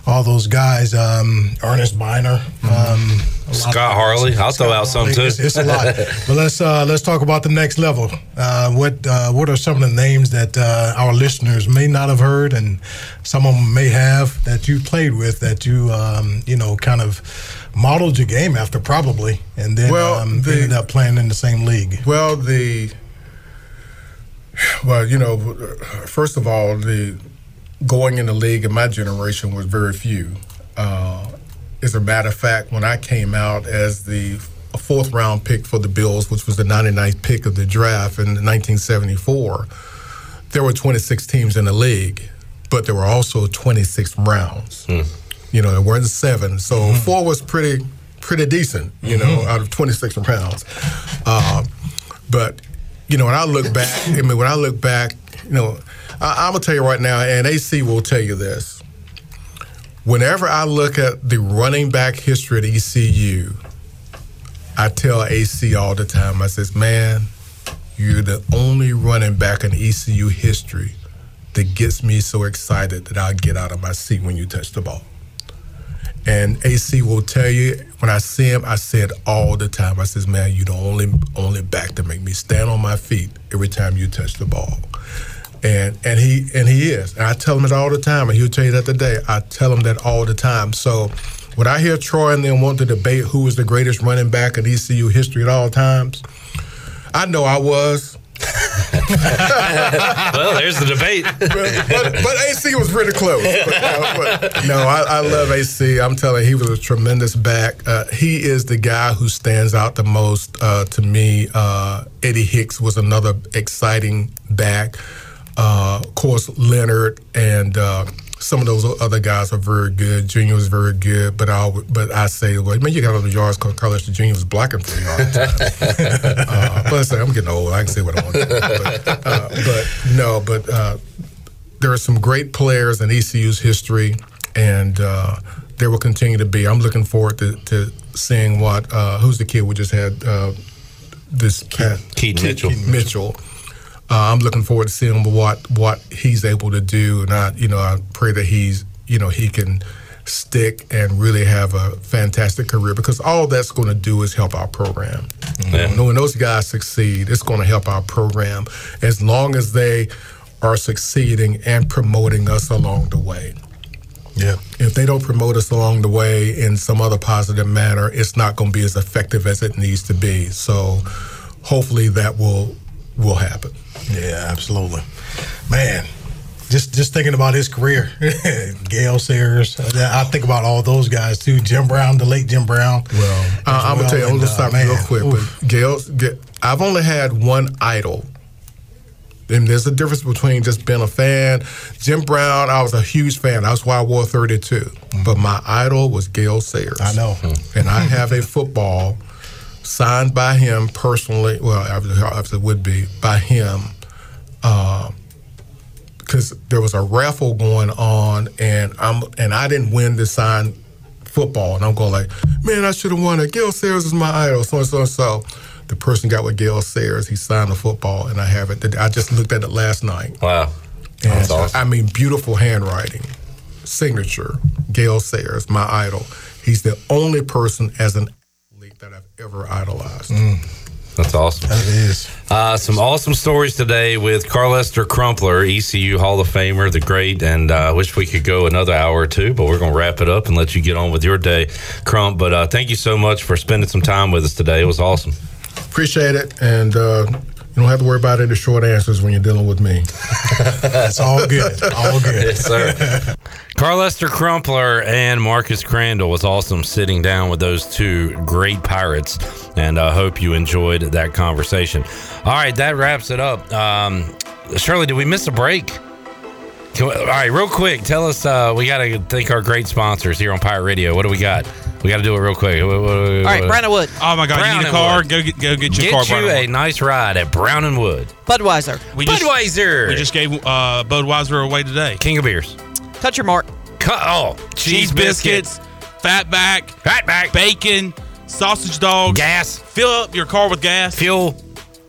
[SPEAKER 40] all those guys. Um, Ernest Byner, um,
[SPEAKER 11] Scott Harley. I'll throw
[SPEAKER 40] Scott
[SPEAKER 11] out some too.
[SPEAKER 40] It's, it's a lot, but let's uh, let's talk about the next level. Uh, what uh, what are some of the names that uh, our listeners may not have heard, and some of them may have that you played with that you um, you know kind of modeled your game after probably, and then
[SPEAKER 32] Well,
[SPEAKER 40] um,
[SPEAKER 32] the-
[SPEAKER 40] ended up playing in the same league.
[SPEAKER 32] Well, the well, you know, first of all, the going in the league in my generation was very few. Uh, as a matter of fact, when I came out as the fourth round pick for the Bills, which was the 99th pick of the draft in 1974, there were 26 teams in the league, but there were also 26 rounds. You know, there weren't seven, so four was pretty pretty decent. You know, out of 26 rounds. Uh, but you know, when I look back, I mean, when I look back, you know, I, I'm gonna tell you right now, and AC will tell you this. Whenever I look at the running back history at ECU, I tell AC all the time. I says, "Man, you're the only running back in ECU history that gets me so excited that I get out of my seat when you touch the ball." And AC will tell you when I see him, I say it all the time. I says, "Man, you're the only only back to make me stand on my feet every time you touch the ball." And and he and he is. And I tell him it all the time, and he'll tell you that today. I tell him that all the time. So when I hear Troy and them want to debate who is the greatest running back in ECU history at all times, I know I was.
[SPEAKER 11] well, there's the debate.
[SPEAKER 32] but, but, but AC was pretty close. But, uh, but no, I, I love AC. I'm telling you, he was a tremendous back. Uh, he is the guy who stands out the most uh, to me. Uh, Eddie Hicks was another exciting back. Uh, of course, Leonard and uh, some of those other guys are very good. Junior was very good, but I but I say, well, man, you got all the yards because Carlos Junior was blocking for you all the time. uh, but I say, I'm getting old. I can say what I want. To, but, uh, but no, but uh, there are some great players in ECU's history, and uh, there will continue to be. I'm looking forward to, to seeing what uh, who's the kid we just had uh, this Keaton,
[SPEAKER 11] Keaton Mitchell.
[SPEAKER 32] Mitchell. Uh, I'm looking forward to seeing what what he's able to do, and I you know I pray that he's you know he can stick and really have a fantastic career because all that's going to do is help our program.
[SPEAKER 11] Yeah.
[SPEAKER 32] You know, when those guys succeed, it's going to help our program as long as they are succeeding and promoting us along the way.
[SPEAKER 40] Yeah.
[SPEAKER 32] If they don't promote us along the way in some other positive manner, it's not going to be as effective as it needs to be. So hopefully that will will happen.
[SPEAKER 40] Yeah, absolutely. Man, just just thinking about his career, Gale Sayers. I think about all those guys too. Jim Brown, the late Jim Brown.
[SPEAKER 32] Well, Uh, I'm gonna tell you. I'm gonna
[SPEAKER 40] uh,
[SPEAKER 32] stop real quick. But Gail, I've only had one idol. And there's a difference between just being a fan. Jim Brown, I was a huge fan. That's why I wore 32. But my idol was Gale Sayers.
[SPEAKER 40] I know.
[SPEAKER 32] And I have a football signed by him personally. Well, obviously obviously it would be by him. Uh, because there was a raffle going on, and I'm and I didn't win the signed football, and I'm going like, man, I should have won it. Gale Sayers is my idol, so and so and so. The person got with Gale Sayers. He signed the football, and I have it. I just looked at it last night.
[SPEAKER 11] Wow.
[SPEAKER 32] And
[SPEAKER 11] That's awesome.
[SPEAKER 32] I mean, beautiful handwriting, signature. Gale Sayers, my idol. He's the only person as an that I've ever idolized.
[SPEAKER 11] That's awesome.
[SPEAKER 40] That is.
[SPEAKER 11] Uh, some awesome stories today with Carlester Crumpler, ECU Hall of Famer, the great, and I uh, wish we could go another hour or two, but we're going to wrap it up and let you get on with your day, Crump. But uh, thank you so much for spending some time with us today. It was awesome.
[SPEAKER 32] Appreciate it, and uh, you don't have to worry about any short answers when you're dealing with me.
[SPEAKER 40] That's all good. All good.
[SPEAKER 11] Yes, sir. Carlester Crumpler and Marcus Crandell was awesome sitting down with those two great pirates, and I hope you enjoyed that conversation. All right, that wraps it up. Um, Shirley, did we miss a break? Can we- all right, real quick, tell us. Uh, we got to thank our great sponsors here on Pirate Radio. What do we got? We got to do it real quick. All
[SPEAKER 22] All right, Brown and Wood.
[SPEAKER 12] Oh my God! you need a car? Go get go get your
[SPEAKER 11] Get
[SPEAKER 12] car.
[SPEAKER 11] you
[SPEAKER 12] Brown
[SPEAKER 11] a nice ride at Brown and Wood.
[SPEAKER 22] Budweiser.
[SPEAKER 12] We just-
[SPEAKER 11] Budweiser.
[SPEAKER 12] We just gave uh, Budweiser away today.
[SPEAKER 11] King of beers.
[SPEAKER 22] Touch your Mark.
[SPEAKER 11] Cut. Oh,
[SPEAKER 12] cheese biscuits, fatback,
[SPEAKER 11] fatback,
[SPEAKER 12] bacon, sausage dogs,
[SPEAKER 11] gas.
[SPEAKER 12] Fill up your car with gas,
[SPEAKER 11] fuel,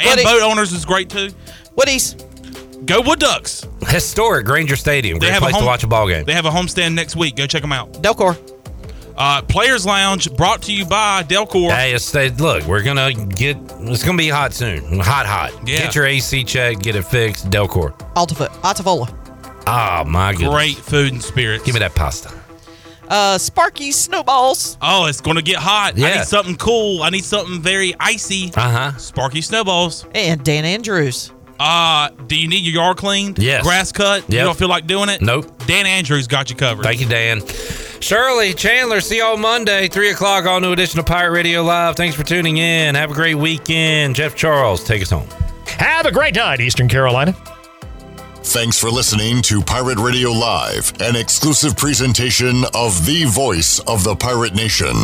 [SPEAKER 12] and
[SPEAKER 22] Woody.
[SPEAKER 12] boat owners is great too.
[SPEAKER 22] Woodies.
[SPEAKER 12] Go Wood Ducks.
[SPEAKER 11] Historic Grainger Stadium.
[SPEAKER 12] They
[SPEAKER 11] Great
[SPEAKER 12] have a
[SPEAKER 11] place to watch a ball game.
[SPEAKER 12] They have a homestand next week. Go check them out.
[SPEAKER 22] Delcor.
[SPEAKER 12] Uh, Players Lounge brought to you by Delcor.
[SPEAKER 11] Hey, it's, they, look, we're gonna get. It's gonna be hot soon. Hot, hot.
[SPEAKER 12] Yeah.
[SPEAKER 11] Get your AC checked. Get it fixed. Delcor.
[SPEAKER 22] Altifa- Altavola.
[SPEAKER 11] Oh my goodness.
[SPEAKER 12] Great food and spirits.
[SPEAKER 11] Give me that pasta.
[SPEAKER 22] Uh, Sparky Snowballs.
[SPEAKER 12] Oh, it's going to get hot. I
[SPEAKER 22] Yeah.
[SPEAKER 12] need something cool. I need something very icy.
[SPEAKER 11] Uh huh.
[SPEAKER 12] Sparky Snowballs.
[SPEAKER 22] And Dan Andrews.
[SPEAKER 12] Uh, do you need your yard cleaned?
[SPEAKER 11] Yes.
[SPEAKER 12] Grass cut? You don't feel like doing it?
[SPEAKER 11] Nope.
[SPEAKER 12] Dan Andrews got you covered.
[SPEAKER 11] Thank you, Dan. Shirley, Chandler, see you all Monday, 3 o'clock, all new edition of Pirate Radio Live. Thanks for tuning in. Have a great weekend. Jeff Charles, take us home.
[SPEAKER 42] Have a great night, Eastern Carolina.
[SPEAKER 2] Thanks for listening to Pirate Radio Live, an exclusive presentation of the voice of the pirate nation.